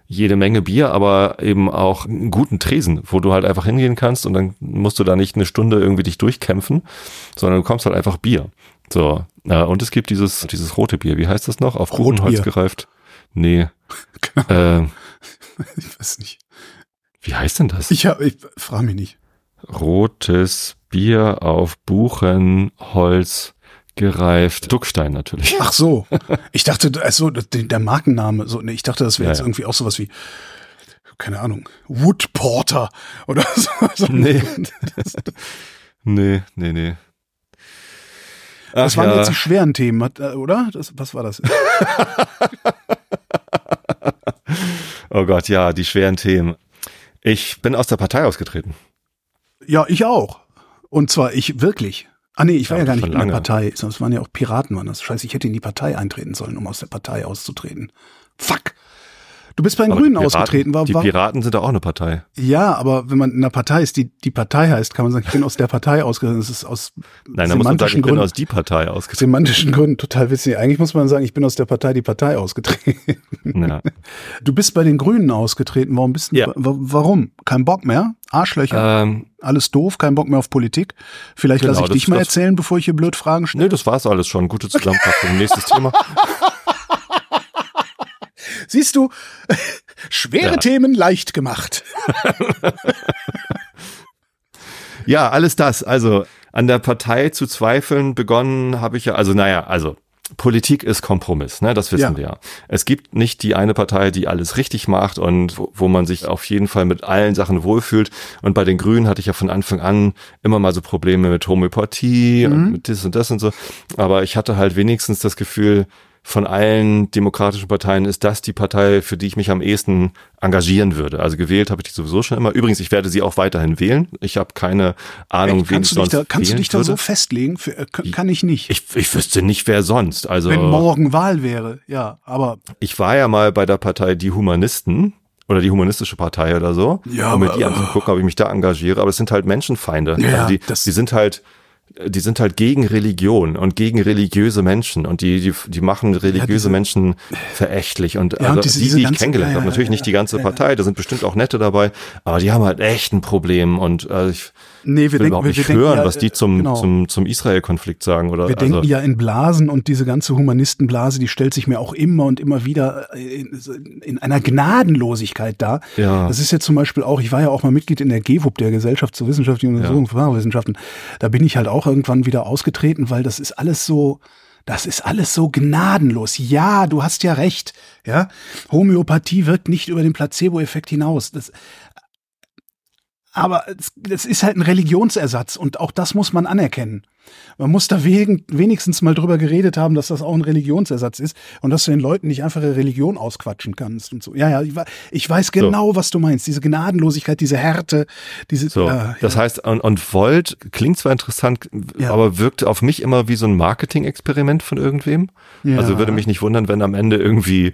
jede Menge Bier, aber eben auch einen guten Tresen, wo du halt einfach hingehen kannst und dann musst du da nicht eine Stunde irgendwie dich durchkämpfen, sondern du kommst halt einfach Bier. So, äh, und es gibt dieses, dieses rote Bier, wie heißt das noch? Auf Buchenholz gereift? Nee. <laughs> äh, ich weiß nicht. Wie heißt denn das? Ich, hab, ich frage mich nicht rotes Bier auf Buchenholz gereift. Duckstein natürlich. Ach so. Ich dachte, also der Markenname, so, ich dachte, das wäre ja, jetzt irgendwie auch sowas wie, keine Ahnung, Wood Porter oder <laughs> so. Nee. nee, nee, nee. Ach, das waren ja. jetzt die schweren Themen, äh, oder? Das, was war das? <laughs> oh Gott, ja, die schweren Themen. Ich bin aus der Partei ausgetreten. Ja, ich auch. Und zwar ich wirklich. Ah nee, ich war Ja, ja, gar nicht in der. Partei. Das waren ja auch Piraten, waren das. Scheiße, ich hätte in die Partei eintreten sollen, um aus der Partei auszutreten. Fuck. Du bist bei den Aber Grünen Piraten- ausgetreten. War, Die Piraten sind doch auch eine Partei. ja, aber wenn man in einer Partei ist, die die Partei heißt, kann man sagen, ich bin aus der Partei ausgetreten. Das ist aus Nein, da muss man sagen, semantischen ich bin Gründen. aus die Partei ausgetreten. semantischen Gründen total witzig. Eigentlich muss man sagen, ich bin aus der Partei die Partei ausgetreten. Ja. <laughs> Du bist bei den Grünen ausgetreten. Warum bist du? Ja. wa- Warum? Kein Bock mehr? Arschlöcher? Ähm, Alles doof? Kein Bock mehr auf Politik? Vielleicht Genau, lasse ich dich mal das- erzählen, bevor ich hier blöd Fragen stelle. nee, das war's alles schon. Gute Zusammenfassung. Nächstes Thema. <laughs> Siehst du, <laughs> schwere Ja. Themen leicht gemacht. <laughs> Ja, alles das. Also an der Partei zu zweifeln begonnen habe ich ja, also naja, also Politik ist Kompromiss, ne? das wissen Ja. wir ja. Es gibt nicht die eine Partei, die alles richtig macht und wo, wo man sich auf jeden Fall mit allen Sachen wohlfühlt. Und bei den Grünen hatte ich ja von Anfang an immer mal so Probleme mit Homöopathie und mit das und das und so. Aber ich hatte halt wenigstens das Gefühl, von allen demokratischen Parteien ist das die Partei, für die ich mich am ehesten engagieren würde. Also gewählt habe ich die sowieso schon immer. Übrigens, ich werde sie auch weiterhin wählen. Ich habe keine Ahnung, wen kannst ich sonst da, kannst du dich da so würde. festlegen? Für, äh, kann ich nicht. Ich, ich wüsste nicht, wer sonst. Also Wenn morgen Wahl wäre, ja, aber ich war ja mal bei der Partei Die Humanisten oder die Humanistische Partei oder so, Ja, um aber- die anzugucken, ob ich mich da engagiere. Aber es sind halt Menschenfeinde. Ja, also die, die sind halt die sind halt gegen Religion und gegen religiöse Menschen und die die, die machen religiöse diese- Menschen verächtlich und, Ja, also und diese- die, diese die ich ganze- kennengelernt ja, habe, ja, natürlich ja, nicht die ganze ja, Partei, da sind bestimmt auch nette dabei, aber die haben halt echt ein Problem und äh, ich nee, wir will denken, überhaupt wir, nicht wir denken hören, ja, was die zum genau. zum zum Israel-Konflikt sagen oder Wir also, denken ja in Blasen und diese ganze Humanistenblase, die stellt sich mir auch immer und immer wieder äh, in, in einer Gnadenlosigkeit dar. Ja. Das ist ja zum Beispiel auch, ich war ja auch mal Mitglied in der GWUP, der Gesellschaft zur wissenschaftlichen Untersuchung von Sprachwissenschaften. Da bin ich halt auch irgendwann wieder ausgetreten, weil das ist alles so, das ist alles so gnadenlos. Ja, du hast ja recht. Ja, Homöopathie wirkt nicht über den Placebo-Effekt hinaus. Das, aber es, das ist halt ein Religionsersatz und auch das muss man anerkennen. Man muss da wenigstens mal drüber geredet haben, dass das auch ein Religionsersatz ist und dass du den Leuten nicht einfach ihre Religion ausquatschen kannst und so. Ja, ja, ich, weiß genau, was du meinst. Diese Gnadenlosigkeit, diese Härte, diese. So, ja, das heißt, und, und Volt klingt zwar interessant, Ja. aber wirkt auf mich immer wie so ein Marketing-Experiment von irgendwem. Ja. Also würde mich nicht wundern, wenn am Ende irgendwie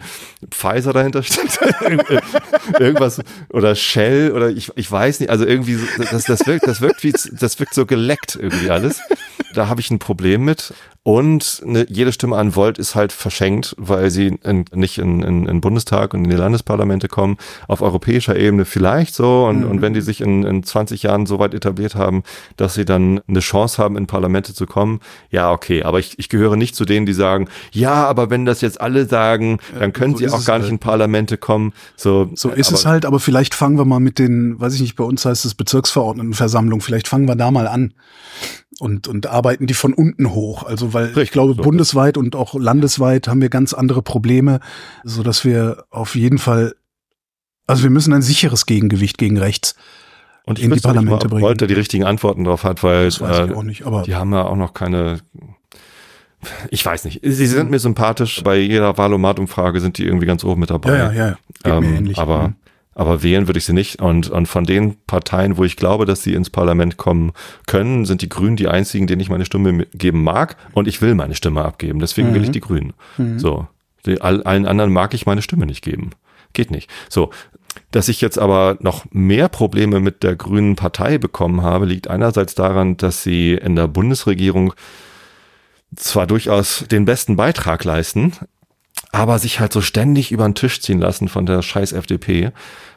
Pfizer dahinter steht. <laughs> Irgendwas oder Shell oder ich, ich weiß nicht. Also irgendwie, so, das, das wirkt, das wirkt wie, das wirkt so geleckt irgendwie alles. Da habe ich ein Problem mit. Und eine, jede Stimme an Volt ist halt verschenkt, weil sie in, nicht in, in, in den Bundestag und in die Landesparlamente kommen. Auf europäischer Ebene vielleicht so. Und, und wenn die sich in, in 20 Jahren so weit etabliert haben, dass sie dann eine Chance haben, in Parlamente zu kommen, ja, okay. Aber ich, ich gehöre nicht zu denen, die sagen, ja, aber wenn das jetzt alle sagen, dann können so sie auch gar nicht halt. in Parlamente kommen. So, So ist aber, es halt, aber vielleicht fangen wir mal mit den, weiß ich nicht, bei uns heißt es Bezirksverordnetenversammlung, vielleicht fangen wir da mal an und, und arbeiten die von unten hoch. Also, weil ich Richtig, glaube, so. bundesweit und auch landesweit haben wir ganz andere Probleme, so dass wir auf jeden Fall, also wir müssen ein sicheres Gegengewicht gegen rechts. Und ich in die Parlamente bringen. Da die richtigen Antworten drauf hat, weil Das weiß ich äh, auch nicht, aber Die haben ja auch noch keine. Ich weiß nicht. Sie sind mir sympathisch. Bei jeder Wahlomat-Umfrage sind die irgendwie ganz oben mit dabei. ja, ja, ja, Ähm, aber, Mhm. Aber wählen würde ich sie nicht. Und, und von den Parteien, wo ich glaube, dass sie ins Parlament kommen können, sind die Grünen die einzigen, denen ich meine Stimme geben mag. Und ich will meine Stimme abgeben. Deswegen will ich die Grünen. So. Die, all, allen anderen mag ich meine Stimme nicht geben. Geht nicht. So. Dass ich jetzt aber noch mehr Probleme mit der Grünen Partei bekommen habe, liegt einerseits daran, dass sie in der Bundesregierung zwar durchaus den besten Beitrag leisten, aber sich halt so ständig über den Tisch ziehen lassen von der scheiß FDP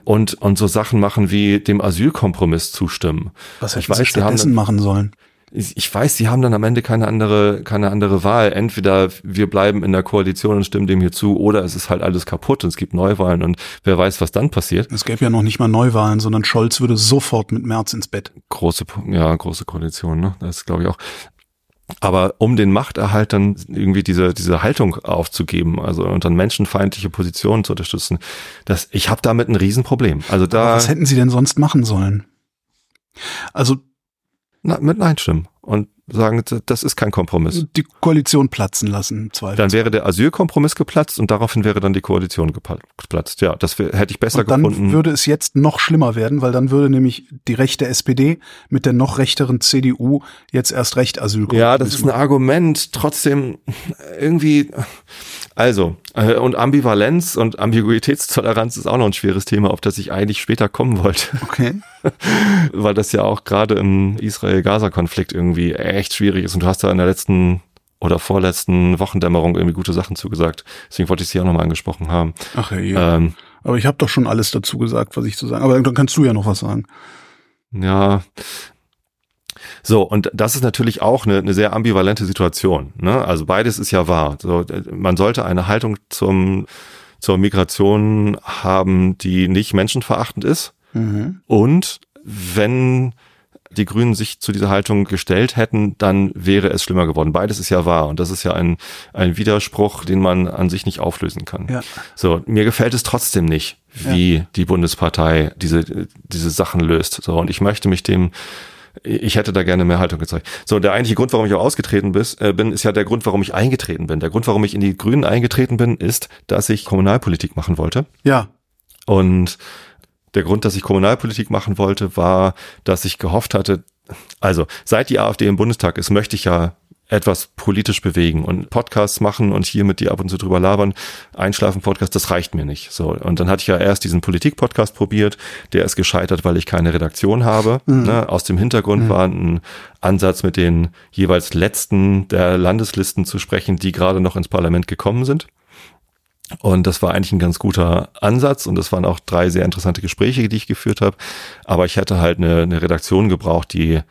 und, und so Sachen machen wie dem Asylkompromiss zustimmen. was ich hätten sie stattdessen machen sollen? ich ich weiß, sie haben dann am Ende keine andere, keine andere Wahl. Entweder wir bleiben in der Koalition und stimmen dem hier zu, oder es ist halt alles kaputt und es gibt Neuwahlen und wer weiß, was dann passiert. Es gäbe ja noch nicht mal Neuwahlen, sondern Scholz würde sofort mit Merz ins Bett. große, ja, große Koalition, ne? Das glaube ich auch. Aber um den Machterhalt dann irgendwie diese, diese Haltung aufzugeben, also und dann menschenfeindliche Positionen zu unterstützen, das, ich habe damit ein Riesenproblem. Also Aber da was hätten sie denn sonst machen sollen? Also na, mit Nein stimmen. Und sagen, das ist kein Kompromiss. Die Koalition platzen lassen, Zweifel. Dann wäre der Asylkompromiss geplatzt und daraufhin wäre dann die Koalition geplatzt. Ja, das hätte ich besser und dann gefunden. Dann würde es jetzt noch schlimmer werden, weil dann würde nämlich die rechte SPD mit der noch rechteren CDU jetzt erst recht Asylkompromiss Ja, das ist ein Argument. Trotzdem irgendwie, also, äh, und Ambivalenz und Ambiguitätstoleranz ist auch noch ein schweres Thema, auf das ich eigentlich später kommen wollte. Okay. <laughs> Weil das ja auch gerade im Israel-Gaza-Konflikt irgendwie echt schwierig ist. Und du hast da in der letzten oder vorletzten Wochendämmerung irgendwie gute Sachen zugesagt. Deswegen wollte ich sie auch nochmal angesprochen haben. Ach ja, ja. Ähm, aber ich habe doch schon alles dazu gesagt, was ich zu sagen. Aber dann kannst du ja noch was sagen. Ja, so, und das ist natürlich auch eine, eine sehr ambivalente Situation. Ne? Also beides ist ja wahr. So, man sollte eine Haltung zum, zur Migration haben, die nicht menschenverachtend ist. Mhm. Und wenn die Grünen sich zu dieser Haltung gestellt hätten, dann wäre es schlimmer geworden. Beides ist ja wahr und das ist ja ein, ein Widerspruch, den man an sich nicht auflösen kann. Ja. So, mir gefällt es trotzdem nicht, wie ja. die Bundespartei diese, diese Sachen löst. So, und ich möchte mich dem ich hätte da gerne mehr Haltung gezeigt. So, der eigentliche Grund, warum ich auch ausgetreten äh, bin, ist ja der Grund, warum ich eingetreten bin. Der Grund, warum ich in die Grünen eingetreten bin, ist, dass ich Kommunalpolitik machen wollte. Ja. Und der Grund, dass ich Kommunalpolitik machen wollte, war, dass ich gehofft hatte, also seit die AfD im Bundestag ist, möchte ich ja etwas politisch bewegen und Podcasts machen und hier mit dir ab und zu drüber labern, Einschlafen-Podcast, das reicht mir nicht. So. Und dann hatte ich ja erst diesen Politik-Podcast probiert, der ist gescheitert, weil ich keine Redaktion habe. Mhm. Ne? Aus dem Hintergrund mhm. war ein Ansatz, mit den jeweils letzten der Landeslisten zu sprechen, die gerade noch ins Parlament gekommen sind. Und das war eigentlich ein ganz guter Ansatz und das waren auch drei sehr interessante Gespräche, die ich geführt habe. Aber ich hätte halt eine, eine Redaktion gebraucht, die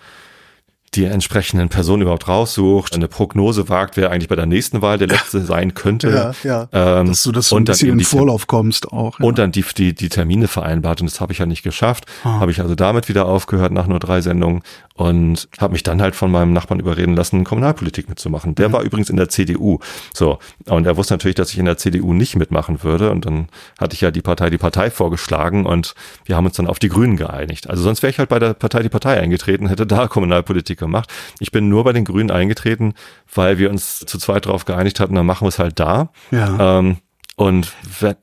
die entsprechenden Personen überhaupt raussucht, eine Prognose wagt, wer eigentlich bei der nächsten Wahl der letzte <laughs> sein könnte. Ja, ja. Ähm, dass du das so ein bisschen in den Vorlauf kommst auch. Ja. Und dann die, die, die Termine vereinbart und das habe ich ja nicht geschafft. Ah. Habe ich also damit wieder aufgehört nach nur drei Sendungen und habe mich dann halt von meinem Nachbarn überreden lassen, Kommunalpolitik mitzumachen. Der mhm. war übrigens in der CDU. So, und er wusste natürlich, dass ich in der CDU nicht mitmachen würde und dann hatte ich ja die Partei die Partei vorgeschlagen und wir haben uns dann auf die Grünen geeinigt. Also sonst wäre ich halt bei der Partei die Partei eingetreten, hätte da <laughs> Kommunalpolitik gemacht. Ich bin nur bei den Grünen eingetreten, weil wir uns zu zweit darauf geeinigt hatten, dann machen wir es halt da. Ja. Ähm, und wenn,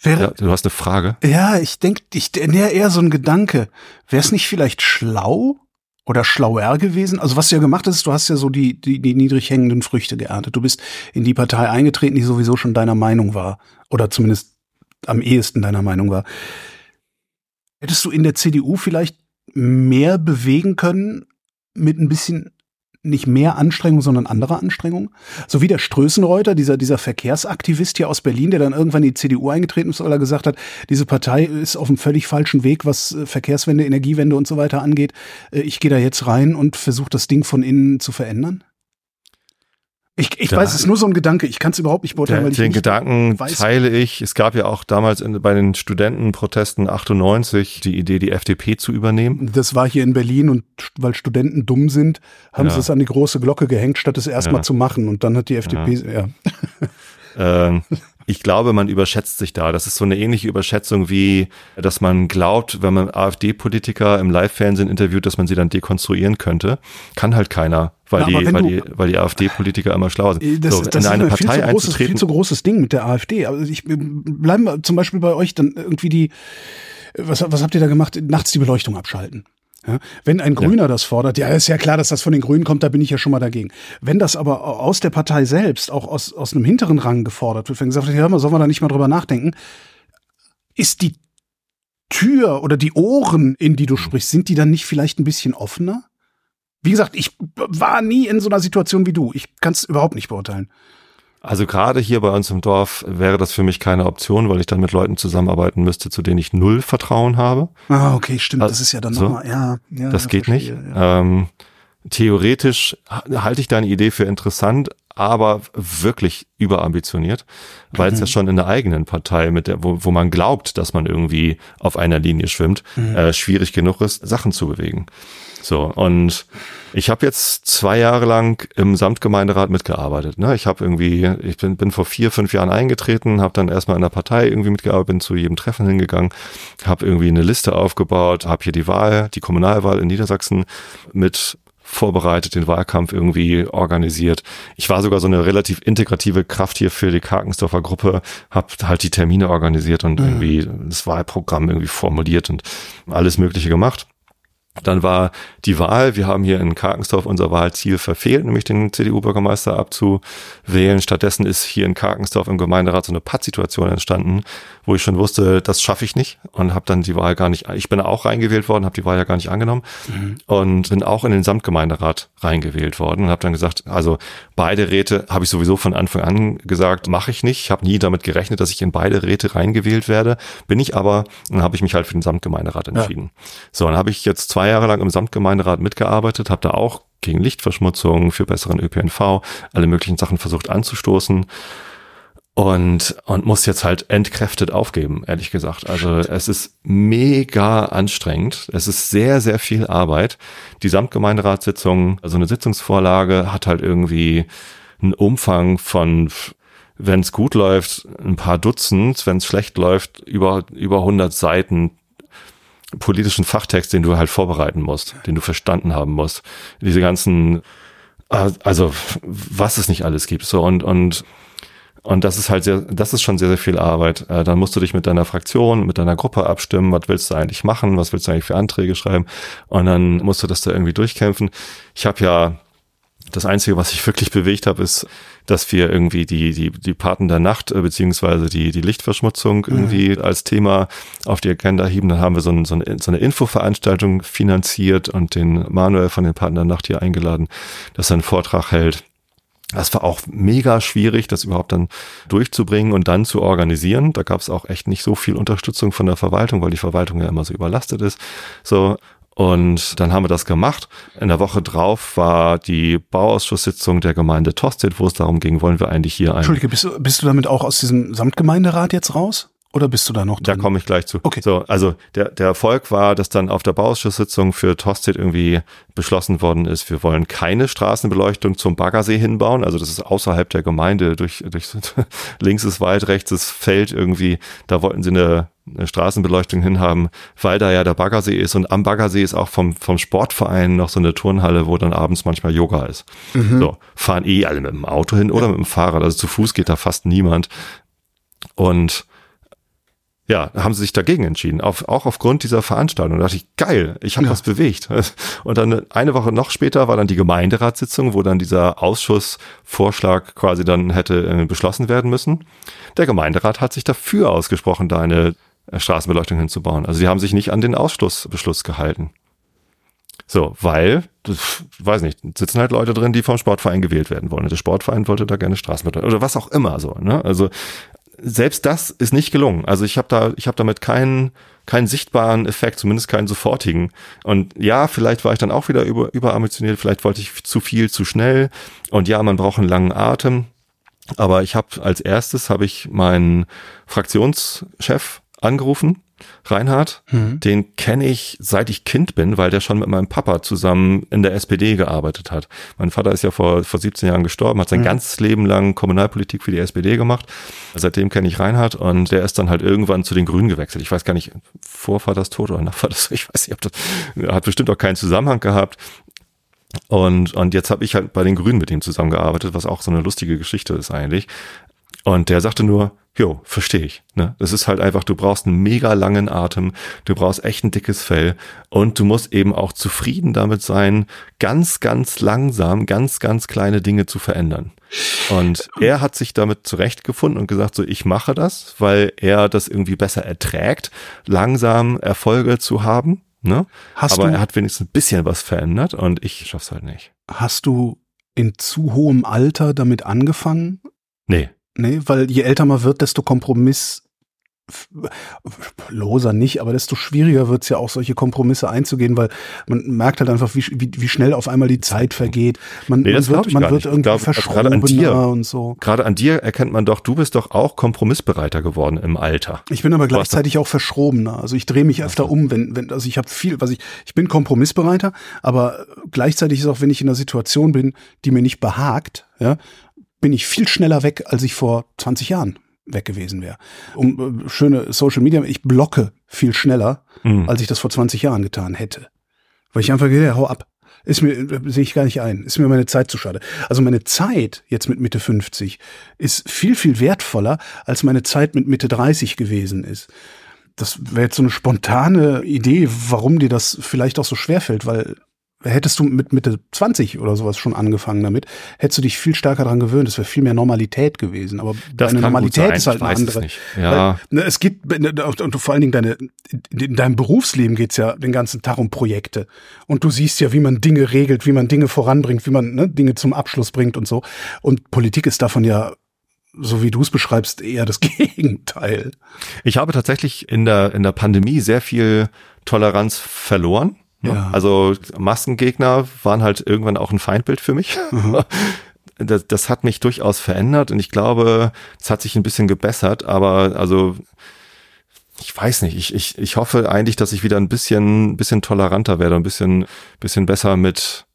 Wäre, ja, du hast eine Frage? Ja, ich denke, ich näher eher so ein Gedanke. Wäre es nicht vielleicht schlau oder schlauer gewesen? Also was du ja gemacht hast, du hast ja so die, die, die niedrig hängenden Früchte geerntet. Du bist in die Partei eingetreten, die sowieso schon deiner Meinung war. Oder zumindest am ehesten deiner Meinung war. Hättest du in der CDU vielleicht mehr bewegen können mit ein bisschen nicht mehr Anstrengung, sondern andere Anstrengung. So wie der Strößenreuter, dieser, dieser Verkehrsaktivist hier aus Berlin, der dann irgendwann in die CDU eingetreten ist, weil er gesagt hat, diese Partei ist auf einem völlig falschen Weg, was äh, Verkehrswende, Energiewende und so weiter angeht. Äh, ich gehe da jetzt rein und versuche das Ding von innen zu verändern. Ich, ich da, weiß, es ist nur so ein Gedanke. Ich kann es überhaupt nicht beurteilen, weil ich den Gedanken weiß. teile ich. Es gab ja auch damals in, bei den Studentenprotesten 98 die Idee, die FDP zu übernehmen. Das war hier in Berlin und weil Studenten dumm sind, haben ja. sie es an die große Glocke gehängt, statt es erstmal ja. zu machen. Und dann hat die FDP, ja. ja. <laughs> ähm, ich glaube, man überschätzt sich da. Das ist so eine ähnliche Überschätzung wie, dass man glaubt, wenn man AfD-Politiker im Live-Fernsehen interviewt, dass man sie dann dekonstruieren könnte. Kann halt keiner, weil, ja, die, weil, die, weil die AfD-Politiker immer schlau sind. Äh, das, so, das in eine ist Partei viel zu, großes, viel zu großes Ding mit der AfD. Also ich bleiben zum Beispiel bei euch dann irgendwie die, was, was habt ihr da gemacht? Nachts die Beleuchtung abschalten. Ja, wenn ein Grüner ja. das fordert, ja, ist ja klar, dass das von den Grünen kommt, da bin ich ja schon mal dagegen. Wenn das aber aus der Partei selbst, auch aus, aus einem hinteren Rang gefordert wird, wenn gesagt wird, ja, sollen wir da nicht mal drüber nachdenken, ist die Tür oder die Ohren, in die du sprichst, sind die dann nicht vielleicht ein bisschen offener? Wie gesagt, ich war nie in so einer Situation wie du. Ich kann es überhaupt nicht beurteilen. Also gerade hier bei uns im Dorf wäre das für mich keine Option, weil ich dann mit Leuten zusammenarbeiten müsste, zu denen ich null Vertrauen habe. Ah, okay, stimmt. Also, das ist ja dann so, nochmal, ja, ja. Das ja, geht verstehe, nicht. Ja. Ähm, theoretisch halte ich deine Idee für interessant, aber wirklich überambitioniert, weil mhm. es ja schon in der eigenen Partei, mit der, wo, wo man glaubt, dass man irgendwie auf einer Linie schwimmt, mhm. äh, schwierig genug ist, Sachen zu bewegen. So, und ich habe jetzt zwei Jahre lang im Samtgemeinderat mitgearbeitet. Ne? Ich habe irgendwie, ich bin, bin vor vier, fünf Jahren eingetreten, habe dann erstmal in der Partei irgendwie mitgearbeitet, bin zu jedem Treffen hingegangen, habe irgendwie eine Liste aufgebaut, habe hier die Wahl, die Kommunalwahl in Niedersachsen mit vorbereitet, den Wahlkampf irgendwie organisiert. Ich war sogar so eine relativ integrative Kraft hier für die Karkensdorfer Gruppe, habe halt die Termine organisiert und mhm. irgendwie das Wahlprogramm irgendwie formuliert und alles Mögliche gemacht. Dann war die Wahl, wir haben hier in Karkensdorf unser Wahlziel verfehlt, nämlich den CDU-Bürgermeister abzuwählen. Stattdessen ist hier in Karkensdorf im Gemeinderat so eine Pattsituation entstanden, wo ich schon wusste, das schaffe ich nicht und habe dann die Wahl gar nicht, ich bin auch reingewählt worden, habe die Wahl ja gar nicht angenommen mhm. und bin auch in den Samtgemeinderat reingewählt worden und habe dann gesagt, also beide Räte habe ich sowieso von Anfang an gesagt, mache ich nicht. Ich habe nie damit gerechnet, dass ich in beide Räte reingewählt werde. Bin ich aber, dann habe ich mich halt für den Samtgemeinderat entschieden. Ja. So, dann habe ich jetzt zwei Jahre lang im Samtgemeinderat mitgearbeitet, habe da auch gegen Lichtverschmutzung, für besseren ÖPNV, alle möglichen Sachen versucht anzustoßen und, und muss jetzt halt entkräftet aufgeben, ehrlich gesagt. Also es ist mega anstrengend. Es ist sehr, sehr viel Arbeit. Die Samtgemeinderatssitzung, also eine Sitzungsvorlage hat halt irgendwie einen Umfang von, wenn es gut läuft, ein paar Dutzend, wenn es schlecht läuft, über, über 100 Seiten politischen Fachtext, den du halt vorbereiten musst, den du verstanden haben musst. Diese ganzen, also was es nicht alles gibt. So und, und und das ist halt sehr, das ist schon sehr, sehr viel Arbeit. Äh, dann musst du dich mit deiner Fraktion, mit deiner Gruppe abstimmen. Was willst du eigentlich machen? Was willst du eigentlich für Anträge schreiben? Und dann musst du das da irgendwie durchkämpfen. Ich habe ja das Einzige, was sich wirklich bewegt habe, ist, dass wir irgendwie die, die, die Paten der Nacht, äh, beziehungsweise die, die Lichtverschmutzung mhm. irgendwie mhm. als Thema auf die Agenda heben. Dann haben wir so, ein, so, eine, so eine Infoveranstaltung finanziert und den Manuel von den Paten der Nacht hier eingeladen, dass er einen Vortrag hält das war auch mega schwierig, das überhaupt dann durchzubringen und dann zu organisieren. Da gab es auch echt nicht so viel Unterstützung von der Verwaltung, weil die Verwaltung ja immer so überlastet ist. So, und dann haben wir das gemacht. In der Woche drauf war die Bauausschusssitzung der Gemeinde Tosted, wo es darum ging, wollen wir eigentlich hier ein. Entschuldige, bist du, bist du damit auch aus diesem Samtgemeinderat jetzt raus? Oder bist du da noch drin? Da komme ich gleich zu. Okay. So, also der, der Erfolg war, dass dann auf der Bauausschusssitzung für Tosted irgendwie beschlossen worden ist, wir wollen keine Straßenbeleuchtung zum Baggersee hinbauen. Also das ist außerhalb der Gemeinde, durch, durch <laughs> links ist Wald, rechts ist Feld irgendwie. Da wollten sie eine, eine Straßenbeleuchtung hinhaben, weil da ja der Baggersee ist und am Baggersee ist auch vom, vom Sportverein noch so eine Turnhalle, wo dann abends manchmal Yoga ist. Mhm. So, fahren eh alle mit dem Auto hin oder mit dem Fahrrad. Also zu Fuß geht da fast niemand. Und ja, haben sie sich dagegen entschieden, auf, auch aufgrund dieser Veranstaltung. Da dachte ich, geil, ich habe ja. was bewegt. <laughs> Und dann eine Woche noch später war dann die Gemeinderatssitzung, wo dann dieser Ausschussvorschlag quasi dann hätte äh, beschlossen werden müssen. Der Gemeinderat hat sich dafür ausgesprochen, da eine Straßenbeleuchtung hinzubauen. Also sie haben sich nicht an den Ausschlussbeschluss gehalten. So, weil, das, weiß nicht, sitzen halt Leute drin, die vom Sportverein gewählt werden wollen. Der Sportverein wollte da gerne Straßenbeleuchtung oder was auch immer so. Ne? Also selbst das ist nicht gelungen. Also ich habe da, ich habe damit keinen keinen sichtbaren Effekt, zumindest keinen sofortigen. Und ja, vielleicht war ich dann auch wieder über, überambitioniert, vielleicht wollte ich zu viel, zu schnell. Und ja, man braucht einen langen Atem. Aber ich habe als erstes habe ich meinen Fraktionschef angerufen Reinhard, mhm. den kenne ich seit ich Kind bin, weil der schon mit meinem Papa zusammen in der SPD gearbeitet hat. Mein Vater ist ja vor, vor 17 Jahren gestorben, hat sein mhm. ganzes Leben lang Kommunalpolitik für die SPD gemacht. Seitdem kenne ich Reinhard und der ist dann halt irgendwann zu den Grünen gewechselt. Ich weiß gar nicht, vor Vaters Tod oder nach Vaters <laughs> ich weiß nicht, ob das hat bestimmt auch keinen Zusammenhang gehabt. Und, und jetzt habe ich halt bei den Grünen mit ihm zusammengearbeitet, was auch so eine lustige Geschichte ist eigentlich. Und der sagte nur, Jo, verstehe ich. Ne? Das ist halt einfach, du brauchst einen mega langen Atem, du brauchst echt ein dickes Fell und du musst eben auch zufrieden damit sein, ganz, ganz langsam, ganz, ganz kleine Dinge zu verändern. Und er hat sich damit zurechtgefunden und gesagt, so ich mache das, weil er das irgendwie besser erträgt, langsam Erfolge zu haben. Ne? Hast Aber du, er hat wenigstens ein bisschen was verändert und ich schaff's halt nicht. Hast du in zu hohem Alter damit angefangen? Nee. Nee, weil je älter man wird, desto Kompromiss loser nicht, aber desto schwieriger wird es ja auch, solche Kompromisse einzugehen, weil man merkt halt einfach, wie, wie, wie schnell auf einmal die Zeit vergeht. Man, nee, man wird, man wird irgendwie glaub, verschrobener an dir, und so. Gerade an dir erkennt man doch, du bist doch auch kompromissbereiter geworden im Alter. Ich bin aber gleichzeitig auch verschrobener. Also ich drehe mich öfter um, wenn, wenn, also ich habe viel, was ich, ich bin kompromissbereiter, aber gleichzeitig ist auch, wenn ich in einer Situation bin, die mir nicht behagt, ja, bin ich viel schneller weg, als ich vor 20 Jahren weg gewesen wäre. Um äh, schöne Social Media, ich blocke viel schneller, mhm. als ich das vor 20 Jahren getan hätte. Weil ich einfach gehe, hau ab. Ist mir, äh, sehe ich gar nicht ein. Ist mir meine Zeit zu schade. Also meine Zeit jetzt mit Mitte 50 ist viel, viel wertvoller, als meine Zeit mit Mitte 30 gewesen ist. Das wäre jetzt so eine spontane Idee, warum dir das vielleicht auch so schwerfällt, weil hättest du mit Mitte 20 oder sowas schon angefangen damit, hättest du dich viel stärker daran gewöhnt. Es wäre viel mehr Normalität gewesen. Aber das deine Normalität ist halt eine andere. Es ja. Weil, ne, es geht, ne, und vor allen Dingen deine, in deinem Berufsleben geht's ja den ganzen Tag um Projekte. Und du siehst ja, wie man Dinge regelt, wie man Dinge voranbringt, wie man ne, Dinge zum Abschluss bringt und so. Und Politik ist davon ja so wie du es beschreibst, eher das <laughs> Gegenteil. Ich habe tatsächlich in der, in der Pandemie sehr viel Toleranz verloren. Ne? Ja. Also Maskengegner waren halt irgendwann auch ein Feindbild für mich. Mhm. <laughs> Das, das hat mich durchaus verändert und ich glaube, es hat sich ein bisschen gebessert, aber also ich weiß nicht, ich, ich, ich hoffe eigentlich, dass ich wieder ein bisschen, bisschen toleranter werde, ein bisschen, bisschen besser mit,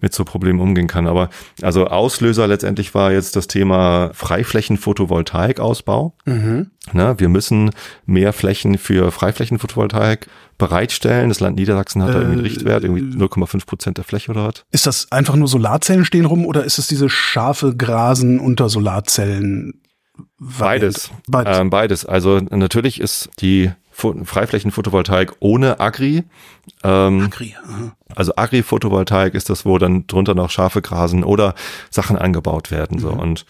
mit so Problemen umgehen kann. Aber also Auslöser letztendlich war jetzt das Thema Freiflächen-Photovoltaik-Ausbau. Mhm. Na, wir müssen mehr Flächen für Freiflächen-Photovoltaik bereitstellen. Das Land Niedersachsen hat äh, da irgendwie einen Richtwert, irgendwie 0,5 Prozent der Fläche oder was. Ist das einfach nur Solarzellen stehen rum oder ist es diese scharfe Grasen unter Solarzellen? Beides. Beides. Ähm, beides. Also natürlich ist die Freiflächen-Photovoltaik ohne Agri. Ähm, Agri, aha. Also Agri-Photovoltaik ist das, wo dann drunter noch scharfe Grasen oder Sachen angebaut werden. So. Mhm. Und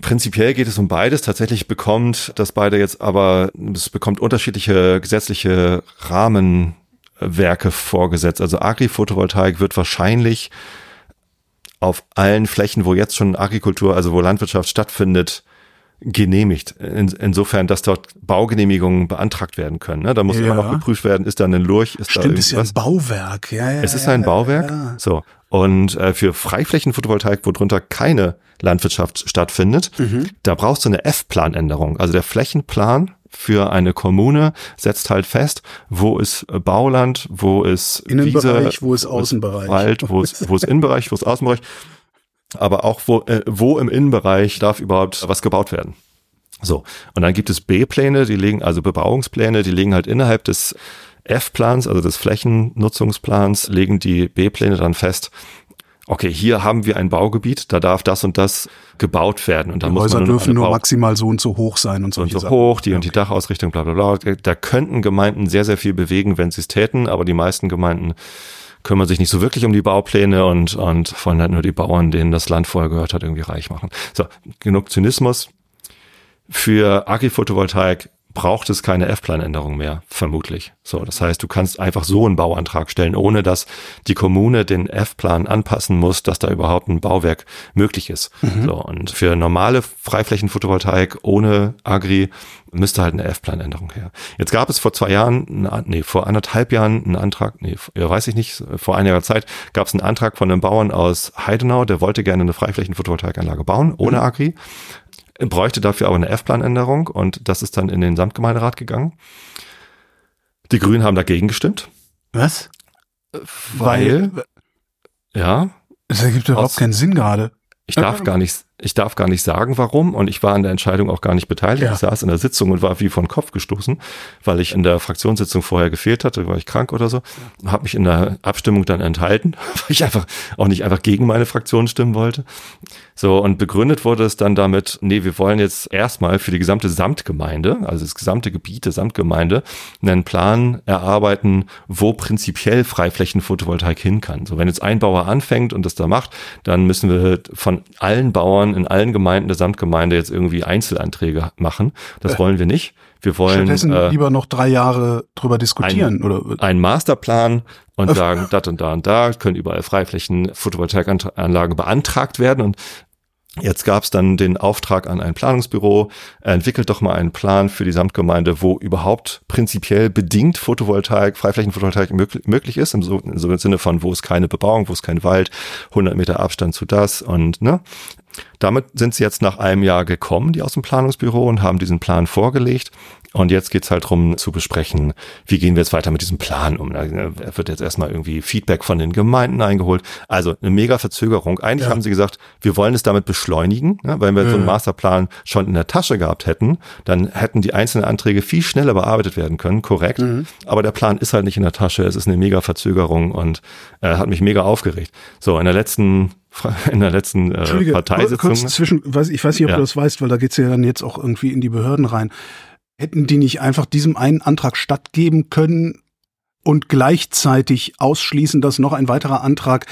Prinzipiell geht es um beides. Tatsächlich bekommt das beide jetzt aber, es bekommt unterschiedliche gesetzliche Rahmenwerke vorgesetzt. Also Agri-Photovoltaik wird wahrscheinlich auf allen Flächen, wo jetzt schon Agrikultur, also wo Landwirtschaft stattfindet, genehmigt. In, insofern, dass dort Baugenehmigungen beantragt werden können. Ne? Da muss ja. immer noch geprüft werden, ist da ein Lurch, ist Stimmt, da irgendwas. ist ja ein Bauwerk. Ja, ja, es ist ein Bauwerk. So. Und äh, für Freiflächenphotovoltaik, wo drunter keine Landwirtschaft stattfindet, mhm. da brauchst du eine F-Planänderung. Also der Flächenplan für eine Kommune setzt halt fest, wo ist Bauland, wo ist Innenbereich, Wiese, wo ist Außenbereich, Wald, wo ist, wo ist <laughs> Innenbereich, wo ist Außenbereich aber auch wo, äh, wo im Innenbereich darf überhaupt was gebaut werden. So, und dann gibt es B-Pläne, die liegen, also Bebauungspläne, die liegen halt innerhalb des F-Plans, also des Flächennutzungsplans, legen die B-Pläne dann fest, okay, hier haben wir ein Baugebiet, da darf das und das gebaut werden. Und da die muss Häuser man dürfen nur maximal so und so hoch sein und so. Und so hoch, die okay. und die Dachausrichtung, bla bla bla. Da könnten Gemeinden sehr, sehr viel bewegen, wenn sie es täten, aber die meisten Gemeinden kümmern sich nicht so wirklich um die Baupläne und, und wollen halt nur die Bauern, denen das Land vorher gehört hat, irgendwie reich machen. So, genug Zynismus. Für Agri-Photovoltaik braucht es keine F-Planänderung mehr, vermutlich. So, das heißt, du kannst einfach so einen Bauantrag stellen, ohne dass die Kommune den F-Plan anpassen muss, dass da überhaupt ein Bauwerk möglich ist. Mhm. So, und für normale Freiflächenphotovoltaik ohne Agri müsste halt eine F-Planänderung her. Jetzt gab es vor zwei Jahren, nee, vor anderthalb Jahren einen Antrag, nee, ja, weiß ich nicht, vor einiger Zeit gab es einen Antrag von einem Bauern aus Heidenau, der wollte gerne eine Freiflächenphotovoltaikanlage bauen, ohne mhm. Agri bräuchte dafür aber eine F-Planänderung und das ist dann in den Samtgemeinderat gegangen. Die Grünen haben dagegen gestimmt. Was? Weil, Weil ja. Das ergibt überhaupt keinen Sinn gerade. Ich darf <laughs> gar nicht, ich darf gar nicht sagen, warum. Und ich war an der Entscheidung auch gar nicht beteiligt. Ja. Ich saß in der Sitzung und war wie von Kopf gestoßen, weil ich in der Fraktionssitzung vorher gefehlt hatte, war ich krank oder so. Ja. Habe mich in der Abstimmung dann enthalten, <laughs> weil ich einfach auch nicht einfach gegen meine Fraktion stimmen wollte. So, und begründet wurde es dann damit, nee, wir wollen jetzt erstmal für die gesamte Samtgemeinde, also das gesamte Gebiet der Samtgemeinde, einen Plan erarbeiten, wo prinzipiell Freiflächenphotovoltaik hin kann. So, wenn jetzt ein Bauer anfängt und das da macht, dann müssen wir von allen Bauern in allen Gemeinden der Samtgemeinde jetzt irgendwie Einzelanträge machen. Das äh, wollen wir nicht. Wir wollen stattdessen äh, lieber noch drei Jahre drüber diskutieren ein, oder? einen Masterplan und sagen, dat und da und da können überall Freiflächen Photovoltaikanlagen beantragt werden. Und Jetzt gab es dann den Auftrag an ein Planungsbüro, entwickelt doch mal einen Plan für die Samtgemeinde, wo überhaupt prinzipiell bedingt Photovoltaik, Freiflächenphotovoltaik möglich ist, im, so, im Sinne von, wo es keine Bebauung, wo es kein Wald, 100 Meter Abstand zu das und ne, damit sind sie jetzt nach einem Jahr gekommen, die aus dem Planungsbüro und haben diesen Plan vorgelegt. Und jetzt geht's halt drum zu besprechen, wie gehen wir jetzt weiter mit diesem Plan um. Da wird jetzt erstmal irgendwie Feedback von den Gemeinden eingeholt. Also eine mega Verzögerung. Eigentlich ja. haben sie gesagt, wir wollen es damit beschleunigen, ne? weil wir ja. so einen Masterplan schon in der Tasche gehabt hätten, dann hätten die einzelnen Anträge viel schneller bearbeitet werden können, korrekt. Mhm. Aber der Plan ist halt nicht in der Tasche. Es ist eine mega Verzögerung und äh, hat mich mega aufgeregt. So, in der letzten <laughs> in der letzten äh, Parteisitzung. Kurz zwischen, weiß, ich weiß nicht, ob ja. du das weißt, weil da geht's ja dann jetzt auch irgendwie in die Behörden rein. Hätten die nicht einfach diesem einen Antrag stattgeben können und gleichzeitig ausschließen, dass noch ein weiterer Antrag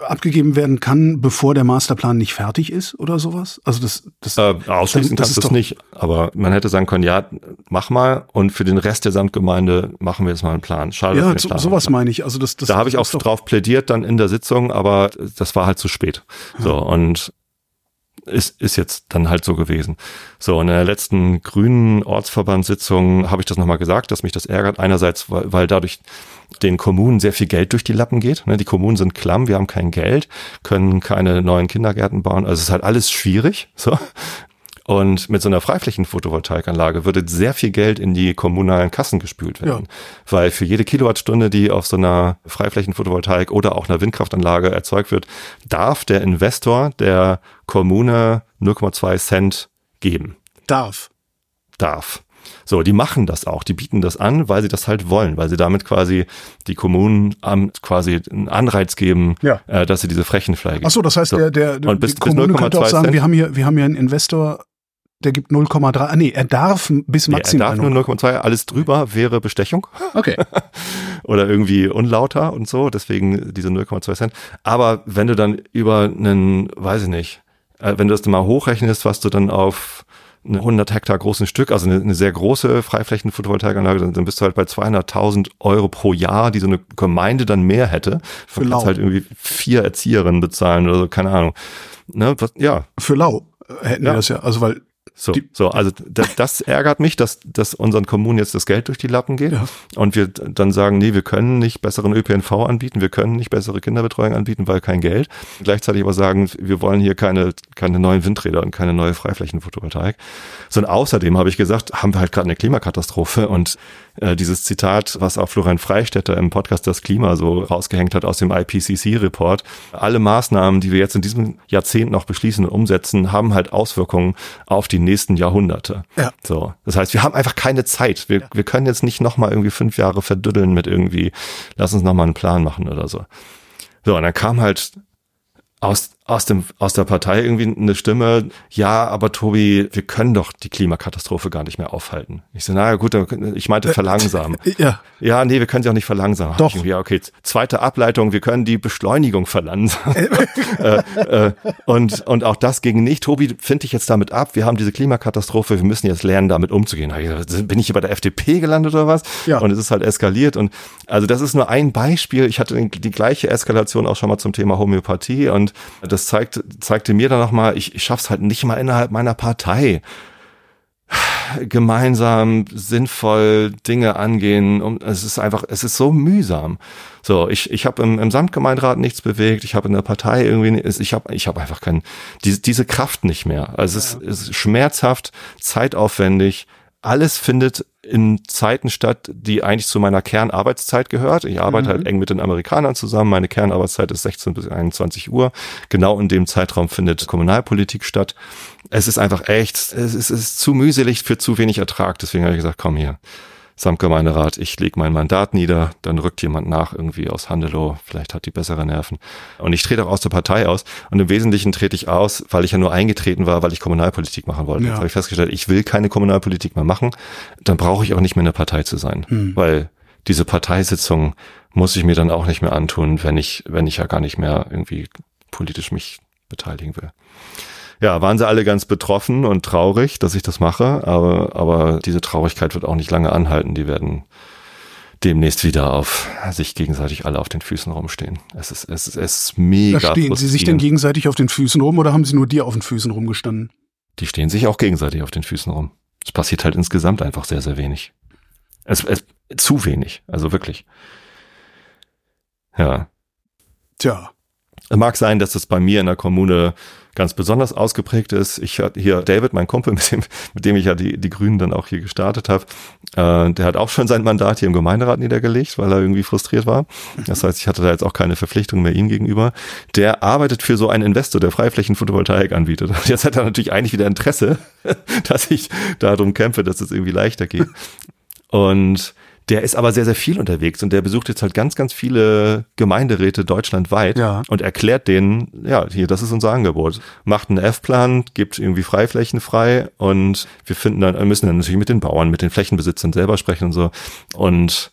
abgegeben werden kann, bevor der Masterplan nicht fertig ist oder sowas? Also das, das äh, ausschließen das, das kannst du nicht, aber man hätte sagen können, ja, mach mal und für den Rest der Samtgemeinde machen wir jetzt mal einen Plan. Schade. Ja, so, sowas meine ich. Also das, das da habe ich auch drauf plädiert dann in der Sitzung, aber das war halt zu spät. So ja. und ist, ist jetzt dann halt so gewesen. So, in der letzten grünen Ortsverbandssitzung habe ich das nochmal gesagt, dass mich das ärgert. Einerseits, weil, weil dadurch den Kommunen sehr viel Geld durch die Lappen geht. Ne? Die Kommunen sind klamm, wir haben kein Geld, können keine neuen Kindergärten bauen. Also es ist halt alles schwierig. So. Und mit so einer Freiflächen-Photovoltaikanlage würde sehr viel Geld in die kommunalen Kassen gespült werden. Ja. Weil für jede Kilowattstunde, die auf so einer Freiflächen-Photovoltaik oder auch einer Windkraftanlage erzeugt wird, darf der Investor der Kommune 0,2 Cent geben. Darf. Darf. So, die machen das auch, die bieten das an, weil sie das halt wollen, weil sie damit quasi die Kommunen um, quasi einen Anreiz geben, ja. äh, dass sie diese Flächenfläche. Ach so, das heißt, so. der, der, und bis, die Kommune bis könnte auch sagen, wir haben hier, wir haben hier einen Investor, der gibt 0,3, ah, nee, er darf bis maximal. Nee, er darf nur 0,2, alles drüber wäre Bestechung. <laughs> Okay. <laughs> Oder irgendwie unlauter und so, deswegen diese 0,2 Cent. Aber wenn du dann über einen, weiß ich nicht, äh, wenn du das mal hochrechnest, was du dann auf 100 Hektar großen Stück, also eine, eine sehr große Freiflächen-Photovoltaikanlage, dann, dann bist du halt bei 200.000 Euro pro Jahr, die so eine Gemeinde dann mehr hätte. Für Lau. halt irgendwie vier Erzieherinnen bezahlen oder so, keine Ahnung. Ne, was, ja. Für Lau hätten ja. wir das ja, also weil so, so also das, das ärgert mich, dass, dass unseren Kommunen jetzt das Geld durch die Lappen geht ja. und wir dann sagen, nee, wir können nicht besseren ÖPNV anbieten, wir können nicht bessere Kinderbetreuung anbieten, weil kein Geld. Gleichzeitig aber sagen, wir wollen hier keine, keine neuen Windräder und keine neue Freiflächenphotovoltaik. So und außerdem habe ich gesagt, haben wir halt gerade eine Klimakatastrophe und äh, dieses Zitat, was auch Florian Freistetter im Podcast Das Klima so rausgehängt hat aus dem IPCC-Report. Alle Maßnahmen, die wir jetzt in diesem Jahrzehnt noch beschließen und umsetzen, haben halt Auswirkungen auf die nächsten Jahrhunderte. Ja. So. Das heißt, wir haben einfach keine Zeit. Wir, ja. wir können jetzt nicht nochmal irgendwie fünf Jahre verdüddeln mit irgendwie, lass uns nochmal einen Plan machen oder so. So, und dann kam halt aus, aus, dem, aus der Partei irgendwie eine Stimme, ja, aber Tobi, wir können doch die Klimakatastrophe gar nicht mehr aufhalten. Ich so, naja gut, ich meinte äh, verlangsamen. <laughs> Ja. Ja, nee, wir können sie auch nicht verlangsamen. Doch. Ja, okay, zweite Ableitung, wir können die Beschleunigung verlangsamen. äh, <laughs> äh, und, und auch das ging nicht. Tobi, finde ich jetzt damit ab, wir haben diese Klimakatastrophe, wir müssen jetzt lernen, damit umzugehen. Bin ich hier bei der FDP gelandet oder was? Ja. Und es ist halt eskaliert. Und also das ist nur ein Beispiel. Ich hatte die gleiche Eskalation auch schon mal zum Thema Homöopathie und das zeigt, zeigte mir dann nochmal, ich, ich schaff's halt nicht mal innerhalb meiner Partei gemeinsam sinnvoll Dinge angehen. Und es ist einfach, es ist so mühsam. So, ich, ich habe im, im Samtgemeinderat nichts bewegt, ich habe in der Partei irgendwie, ich habe ich hab einfach kein, diese, diese Kraft nicht mehr. Also es, ist, es ist schmerzhaft, zeitaufwendig, alles findet in Zeiten statt, die eigentlich zu meiner Kernarbeitszeit gehört. Ich arbeite halt mhm. halt eng mit den Amerikanern zusammen. Meine Kernarbeitszeit ist 16 bis 21 Uhr. Genau in dem Zeitraum findet Kommunalpolitik statt. Es ist einfach echt, es ist, es ist zu mühselig für zu wenig Ertrag. Deswegen habe ich gesagt, komm hier Samtgemeinderat, ich lege mein Mandat nieder, dann rückt jemand nach irgendwie aus Handelow, vielleicht hat die bessere Nerven. Und ich trete auch aus der Partei aus. Und im Wesentlichen trete ich aus, weil ich ja nur eingetreten war, weil ich Kommunalpolitik machen wollte. Ja. Jetzt habe ich festgestellt, ich will keine Kommunalpolitik mehr machen. Dann brauche ich auch nicht mehr in der Partei zu sein. Hm. Weil diese Parteisitzung muss ich mir dann auch nicht mehr antun, wenn ich, wenn ich ja gar nicht mehr irgendwie politisch mich beteiligen will ja, waren sie alle ganz betroffen und traurig, dass ich das mache, aber, aber diese Traurigkeit wird auch nicht lange anhalten. Die werden demnächst wieder auf sich gegenseitig alle auf den Füßen rumstehen. Es ist, es ist, es ist mega. Da stehen sie sich denn gegenseitig auf den Füßen rum oder haben sie nur dir auf den Füßen rumgestanden? Die stehen sich auch gegenseitig auf den Füßen rum. Es passiert halt insgesamt einfach sehr, sehr wenig. Es, es zu wenig, also wirklich. Ja. Tja. Mag sein, dass das bei mir in der Kommune ganz besonders ausgeprägt ist. Ich hatte hier David, mein Kumpel, <laughs> mit dem, mit dem ich ja die, die Grünen dann auch hier gestartet habe, äh, der hat auch schon sein Mandat hier im Gemeinderat niedergelegt, weil er irgendwie frustriert war. Das heißt, ich hatte da jetzt auch keine Verpflichtung mehr ihm gegenüber. Der arbeitet für so einen Investor, der Freiflächen-Photovoltaik anbietet. Jetzt hat er natürlich eigentlich wieder Interesse, <laughs> dass ich darum kämpfe, dass es irgendwie leichter geht. Und der ist aber sehr, sehr viel unterwegs und der besucht jetzt halt ganz, ganz viele Gemeinderäte deutschlandweit ja. und erklärt denen, ja, hier, das ist unser Angebot. Macht einen F-Plan, gibt irgendwie Freiflächen frei und wir finden dann, müssen dann natürlich mit den Bauern, mit den Flächenbesitzern selber sprechen und so. Und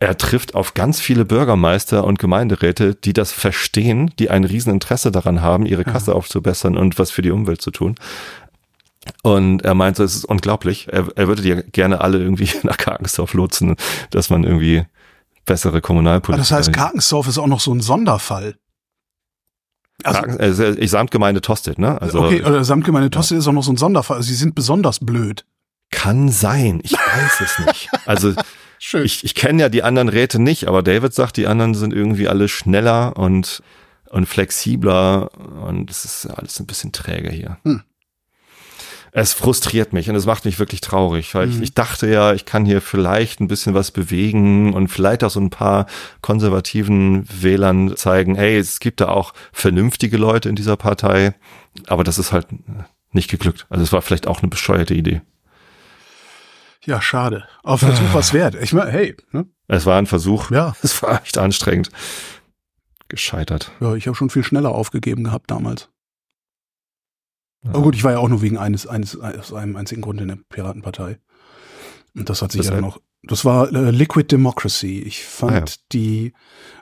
er trifft auf ganz viele Bürgermeister und Gemeinderäte, die das verstehen, die ein Rieseninteresse daran haben, ihre Kasse ja. aufzubessern und was für die Umwelt zu tun. Und er meinte, es ist unglaublich. Er, er würde die gerne alle irgendwie <laughs> nach Karkensdorf lotsen, dass man irgendwie bessere Kommunalpolitik. Das heißt, Karkensdorf ist auch noch so ein Sonderfall. Also, also ich Samtgemeinde Tosted, ne? Also, okay, oder Samtgemeinde Tosted ja. ist auch noch so ein Sonderfall. Also sie sind besonders blöd. Kann sein. Ich weiß es nicht. Also <laughs> Schön. ich, ich kenne ja die anderen Räte nicht, aber David sagt, die anderen sind irgendwie alle schneller und, und flexibler und es ist alles ein bisschen träge hier. Hm es frustriert mich und es macht mich wirklich traurig, weil mhm. ich, ich dachte ja, ich kann hier vielleicht ein bisschen was bewegen und vielleicht auch so ein paar konservativen Wählern zeigen, hey, es gibt da auch vernünftige Leute in dieser Partei, aber das ist halt nicht geglückt. Also es war vielleicht auch eine bescheuerte Idee. Ja, schade. Auf Versuch <sighs> was wert. Ich meine, hey. Ne? Es war ein Versuch. Ja. <laughs> Es war echt anstrengend. Gescheitert. Ja, ich habe schon viel schneller aufgegeben gehabt damals. Aber gut, ich war ja auch nur wegen eines, eines, aus einem einzigen Grund in der Piratenpartei. Und das hat sich das ja noch. Das war äh, Liquid Democracy. Ich fand ah, ja. die,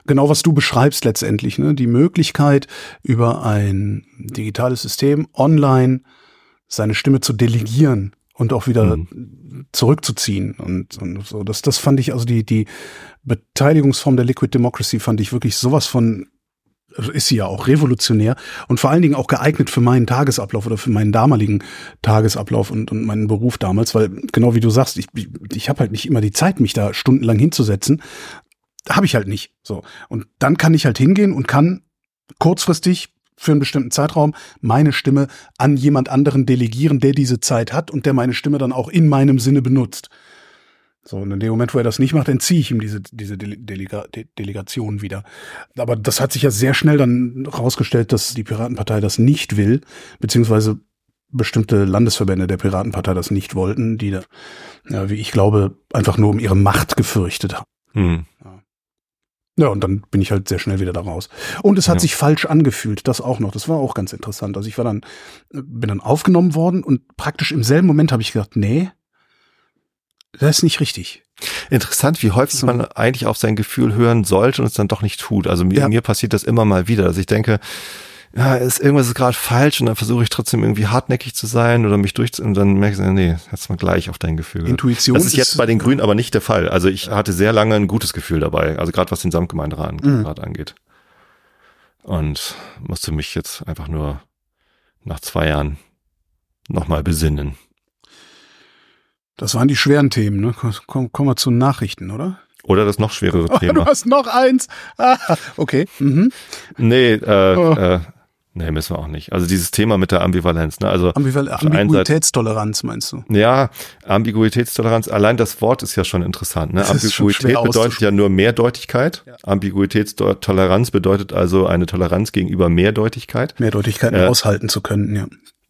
genau was du beschreibst letztendlich, ne, die Möglichkeit, über ein digitales System online seine Stimme zu delegieren und auch wieder mhm. zurückzuziehen und, und so. Das, das fand ich, also die, die Beteiligungsform der Liquid Democracy fand ich wirklich sowas von ist sie ja auch revolutionär und vor allen Dingen auch geeignet für meinen Tagesablauf oder für meinen damaligen Tagesablauf und, und meinen Beruf damals, weil genau wie du sagst, ich, ich, habe halt nicht immer die Zeit, mich da stundenlang hinzusetzen. Habe ich halt nicht. So. Und dann kann ich halt hingehen und kann kurzfristig für einen bestimmten Zeitraum meine Stimme an jemand anderen delegieren, der diese Zeit hat und der meine Stimme dann auch in meinem Sinne benutzt. So, und in dem Moment, wo er das nicht macht, entziehe ich ihm diese, diese Delega De Delegation wieder. Aber das hat sich ja sehr schnell dann rausgestellt, dass die Piratenpartei das nicht will, beziehungsweise bestimmte Landesverbände der Piratenpartei das nicht wollten, die da, ja, wie ich glaube, einfach nur um ihre Macht gefürchtet haben. Hm. Ja. ja, und dann bin ich halt sehr schnell wieder da raus. Und es hat ja. sich falsch angefühlt, das auch noch. Das war auch ganz interessant. Also ich war dann, bin dann aufgenommen worden und praktisch im selben Moment habe ich gedacht, nee, das ist nicht richtig. Interessant, wie häufig so. man eigentlich auf sein Gefühl hören sollte und es dann doch nicht tut. Also mir, ja. mir passiert das immer mal wieder, dass ich denke, ja, ist, irgendwas ist gerade falsch und dann versuche ich trotzdem irgendwie hartnäckig zu sein oder mich durchzuziehen und dann merke ich, nee, jetzt mal gleich auf dein Gefühl. Intuition. Das ist jetzt bei den Grünen aber nicht der Fall. Also ich hatte sehr lange ein gutes Gefühl dabei, also gerade was den Samtgemeinderat mhm. angeht. Und musste mich jetzt einfach nur nach zwei Jahren nochmal besinnen. Das waren die schweren Themen, ne? Komm, kommen wir zu Nachrichten, oder? Oder das noch schwerere <laughs> oh, Thema. Du hast noch eins. Ah, okay. Mhm. Nee, äh, oh. äh, nee, müssen wir auch nicht. Also dieses Thema mit der Ambivalenz. Ne? Also Ambival Ambiguitätstoleranz meinst du? Ja, Ambiguitätstoleranz. Allein das Wort ist ja schon interessant. Ne? Ambiguität bedeutet ja nur Mehrdeutigkeit. Ja. Ambiguitätstoleranz bedeutet also eine Toleranz gegenüber Mehrdeutigkeit. Mehrdeutigkeiten äh, aushalten zu können, ja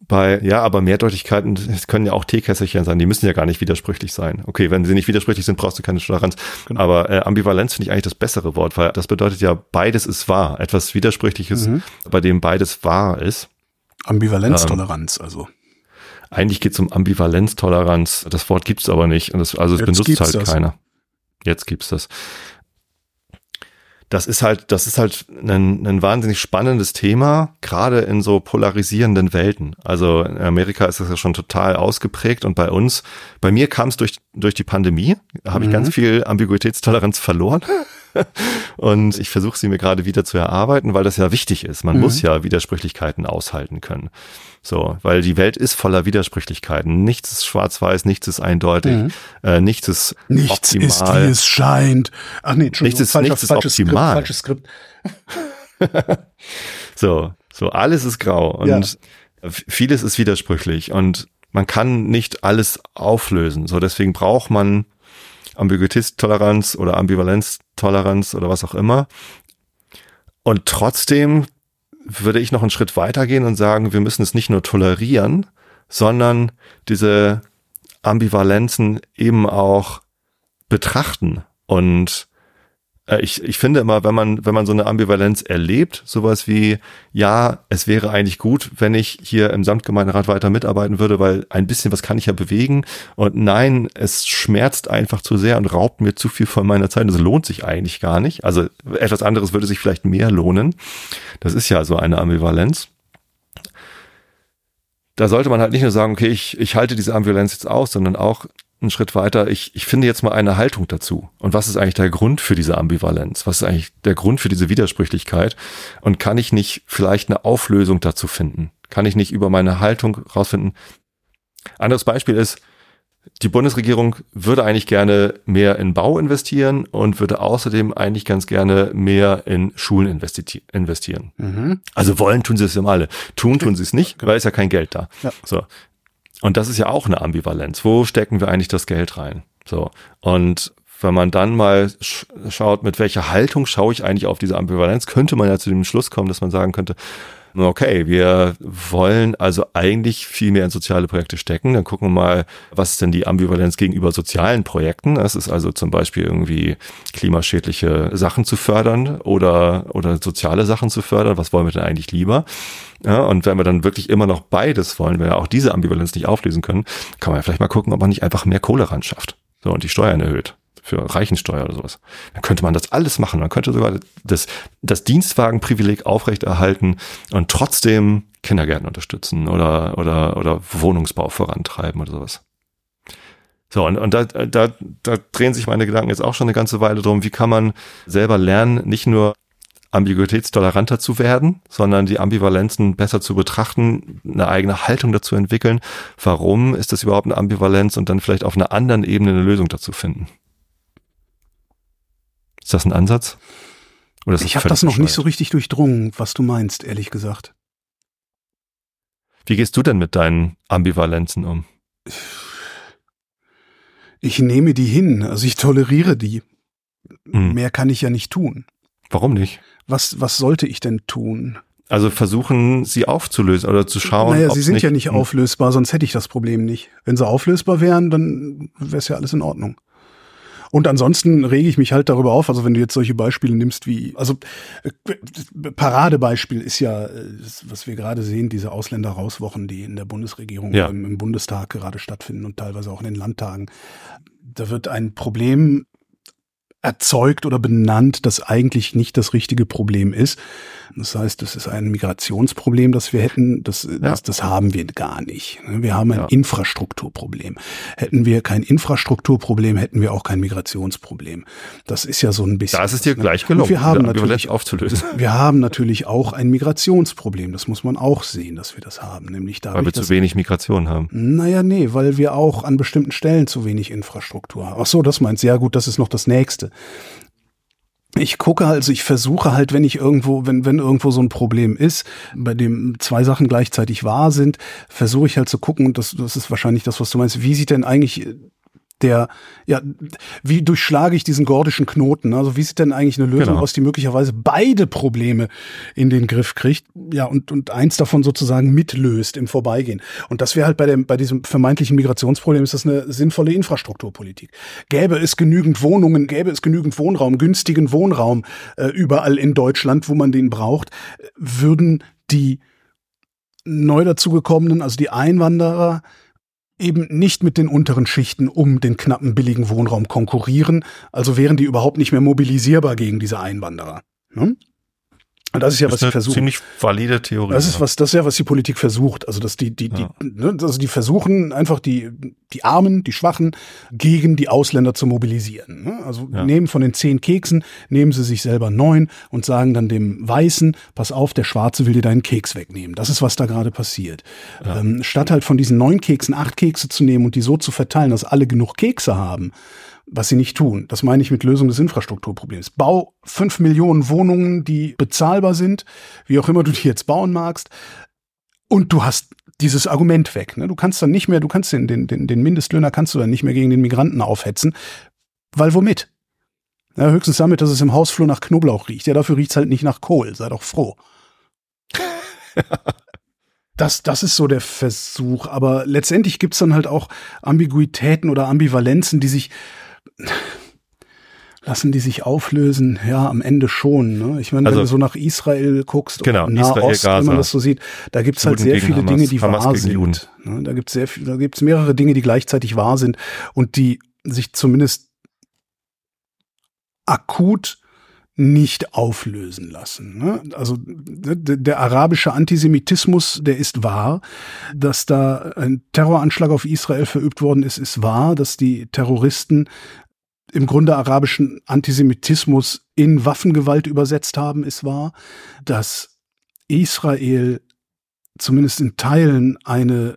bei, ja, aber Mehrdeutigkeiten, es können ja auch Teekesselchen sein, die müssen ja gar nicht widersprüchlich sein. Okay, wenn sie nicht widersprüchlich sind, brauchst du keine Toleranz. Genau. Aber äh, Ambivalenz finde ich eigentlich das bessere Wort, weil das bedeutet ja, beides ist wahr. Etwas Widersprüchliches, mhm. bei dem beides wahr ist. Ambivalenztoleranz, ähm, also. Eigentlich geht es um Ambivalenztoleranz. Das Wort gibt's aber nicht. Und das, also es benutzt halt das. keiner. Jetzt gibt's das das ist halt, das ist halt ein, ein wahnsinnig spannendes Thema, gerade in so polarisierenden Welten. Also in Amerika ist das ja schon total ausgeprägt und bei uns, bei mir kam es durch, durch die Pandemie, habe mhm. ich ganz viel Ambiguitätstoleranz verloren. <laughs> und ich versuche sie mir gerade wieder zu erarbeiten, weil das ja wichtig ist. Man mhm. muss ja Widersprüchlichkeiten aushalten können. So, weil die Welt ist voller Widersprüchlichkeiten. Nichts ist schwarz-weiß, nichts ist eindeutig, mhm. äh, nichts ist nichts optimal. ist wie es scheint. Ach nee, Entschuldigung, nichts ist, falscher, nichts ist optimal. Skript, falsches Skript. <laughs> so, so alles ist grau und ja. vieles ist widersprüchlich und man kann nicht alles auflösen. So, deswegen braucht man Ambiguitätstoleranz oder Ambivalenztoleranz oder was auch immer. Und trotzdem würde ich noch einen Schritt weitergehen und sagen, wir müssen es nicht nur tolerieren, sondern diese Ambivalenzen eben auch betrachten und ich, ich finde immer, wenn man, wenn man so eine Ambivalenz erlebt, sowas wie, ja, es wäre eigentlich gut, wenn ich hier im Samtgemeinderat weiter mitarbeiten würde, weil ein bisschen was kann ich ja bewegen. Und nein, es schmerzt einfach zu sehr und raubt mir zu viel von meiner Zeit. Das lohnt sich eigentlich gar nicht. Also etwas anderes würde sich vielleicht mehr lohnen. Das ist ja so eine Ambivalenz da sollte man halt nicht nur sagen, okay, ich, ich halte diese Ambivalenz jetzt aus, sondern auch einen Schritt weiter, ich, ich finde jetzt mal eine Haltung dazu. Und was ist eigentlich der Grund für diese Ambivalenz? Was ist eigentlich der Grund für diese Widersprüchlichkeit? Und kann ich nicht vielleicht eine Auflösung dazu finden? Kann ich nicht über meine Haltung rausfinden? Anderes Beispiel ist, die Bundesregierung würde eigentlich gerne mehr in Bau investieren und würde außerdem eigentlich ganz gerne mehr in Schulen investieren. Mhm. Also wollen tun sie es ja alle. Tun tun sie es nicht, weil ist ja kein Geld da. Ja. So. Und das ist ja auch eine Ambivalenz. Wo stecken wir eigentlich das Geld rein? So. Und wenn man dann mal sch schaut, mit welcher Haltung schaue ich eigentlich auf diese Ambivalenz, könnte man ja zu dem Schluss kommen, dass man sagen könnte, okay, wir wollen also eigentlich viel mehr in soziale Projekte stecken. Dann gucken wir mal, was ist denn die Ambivalenz gegenüber sozialen Projekten? Das ist also zum Beispiel irgendwie klimaschädliche Sachen zu fördern oder, oder soziale Sachen zu fördern. Was wollen wir denn eigentlich lieber? Ja, und wenn wir dann wirklich immer noch beides wollen, wenn wir auch diese Ambivalenz nicht auflesen können, kann man ja vielleicht mal gucken, ob man nicht einfach mehr Kohle ran schafft. So, und die Steuern erhöht für Reichensteuer oder sowas. Dann könnte man das alles machen. Man könnte sogar das, das Dienstwagenprivileg aufrechterhalten und trotzdem Kindergärten unterstützen oder, oder, oder Wohnungsbau vorantreiben oder sowas. So, und, und da, da, da drehen sich meine Gedanken jetzt auch schon eine ganze Weile drum, wie kann man selber lernen, nicht nur ambiguitätstoleranter zu werden, sondern die Ambivalenzen besser zu betrachten, eine eigene Haltung dazu entwickeln. Warum ist das überhaupt eine Ambivalenz und dann vielleicht auf einer anderen Ebene eine Lösung dazu finden? Ist das ein Ansatz? Oder ich habe das noch nicht so richtig durchdrungen, was du meinst, ehrlich gesagt. Wie gehst du denn mit deinen Ambivalenzen um? Ich nehme die hin, also ich toleriere die. Hm. Mehr kann ich ja nicht tun. Warum nicht? Was, was sollte ich denn tun? Also versuchen, sie aufzulösen oder zu schauen. Naja, sie sind nicht, ja nicht hm. auflösbar, sonst hätte ich das Problem nicht. Wenn sie auflösbar wären, dann wäre es ja alles in Ordnung. Und ansonsten rege ich mich halt darüber auf, also wenn du jetzt solche Beispiele nimmst wie, also äh, Paradebeispiel ist ja, äh, was wir gerade sehen, diese Ausländerrauswochen, die in der Bundesregierung ja. im, im Bundestag gerade stattfinden und teilweise auch in den Landtagen. Da wird ein Problem erzeugt oder benannt, das eigentlich nicht das richtige Problem ist. Das heißt, das ist ein Migrationsproblem, das wir hätten. Das, ja. das, das haben wir gar nicht. Wir haben ein ja. Infrastrukturproblem. Hätten wir kein Infrastrukturproblem, hätten wir auch kein Migrationsproblem. Das ist ja so ein bisschen. Da ist es dir gleich gelungen, wir haben natürlich aufzulösen. <laughs> Wir haben natürlich auch ein Migrationsproblem. Das muss man auch sehen, dass wir das haben. Nämlich dadurch, weil wir zu wenig Migration haben. Naja, nee, weil wir auch an bestimmten Stellen zu wenig Infrastruktur haben. Ach so, das meinst du. Ja gut, das ist noch das Nächste ich gucke also, ich versuche halt, wenn ich irgendwo, wenn, wenn irgendwo so ein Problem ist, bei dem zwei Sachen gleichzeitig wahr sind, versuche ich halt zu gucken, und das, das ist wahrscheinlich das, was du meinst, wie sieht denn eigentlich der, ja, wie durchschlage ich diesen gordischen Knoten? Also wie sieht denn eigentlich eine Lösung genau. aus, die möglicherweise beide Probleme in den Griff kriegt? Ja, und, und eins davon sozusagen mitlöst im Vorbeigehen. Und das wäre halt bei dem, bei diesem vermeintlichen Migrationsproblem ist das eine sinnvolle Infrastrukturpolitik. Gäbe es genügend Wohnungen, gäbe es genügend Wohnraum, günstigen Wohnraum äh, überall in Deutschland, wo man den braucht, würden die neu dazugekommenen, also die Einwanderer, eben nicht mit den unteren Schichten um den knappen billigen Wohnraum konkurrieren, also wären die überhaupt nicht mehr mobilisierbar gegen diese Einwanderer. Ne? Und das ist ja, das was sie versuchen. Ziemlich valide Theorie. Das ist was, das ist ja, was die Politik versucht. Also, dass die, die, ja. die, ne, also die versuchen einfach die, die Armen, die Schwachen gegen die Ausländer zu mobilisieren. Ne? Also ja. nehmen von den zehn Keksen, nehmen sie sich selber neun und sagen dann dem Weißen, pass auf, der Schwarze will dir deinen Keks wegnehmen. Das ist, was da gerade passiert. Ja. Ähm, statt halt von diesen neun Keksen acht Kekse zu nehmen und die so zu verteilen, dass alle genug Kekse haben, was sie nicht tun. Das meine ich mit Lösung des Infrastrukturproblems. Bau fünf Millionen Wohnungen, die bezahlbar sind, wie auch immer du die jetzt bauen magst. Und du hast dieses Argument weg. Ne? Du kannst dann nicht mehr, du kannst den, den, den Mindestlöhner kannst du dann nicht mehr gegen den Migranten aufhetzen. Weil womit? Ja, höchstens damit, dass es im Hausflur nach Knoblauch riecht. Ja, dafür riecht's halt nicht nach Kohl. Sei doch froh. <laughs> das, das ist so der Versuch. Aber letztendlich gibt's dann halt auch Ambiguitäten oder Ambivalenzen, die sich <laughs> lassen die sich auflösen? Ja, am Ende schon. Ne? Ich meine, also, wenn du so nach Israel guckst genau, Israel, Nahost, wenn man das so sieht, da gibt's halt sehr viele Hamas, Dinge, die Hamas wahr sind. Ne? Da gibt's sehr viel, da gibt's mehrere Dinge, die gleichzeitig wahr sind und die sich zumindest akut nicht auflösen lassen. Ne? Also der arabische Antisemitismus, der ist wahr. Dass da ein Terroranschlag auf Israel verübt worden ist, ist wahr. Dass die Terroristen im Grunde arabischen Antisemitismus in Waffengewalt übersetzt haben, ist wahr. Dass Israel zumindest in Teilen eine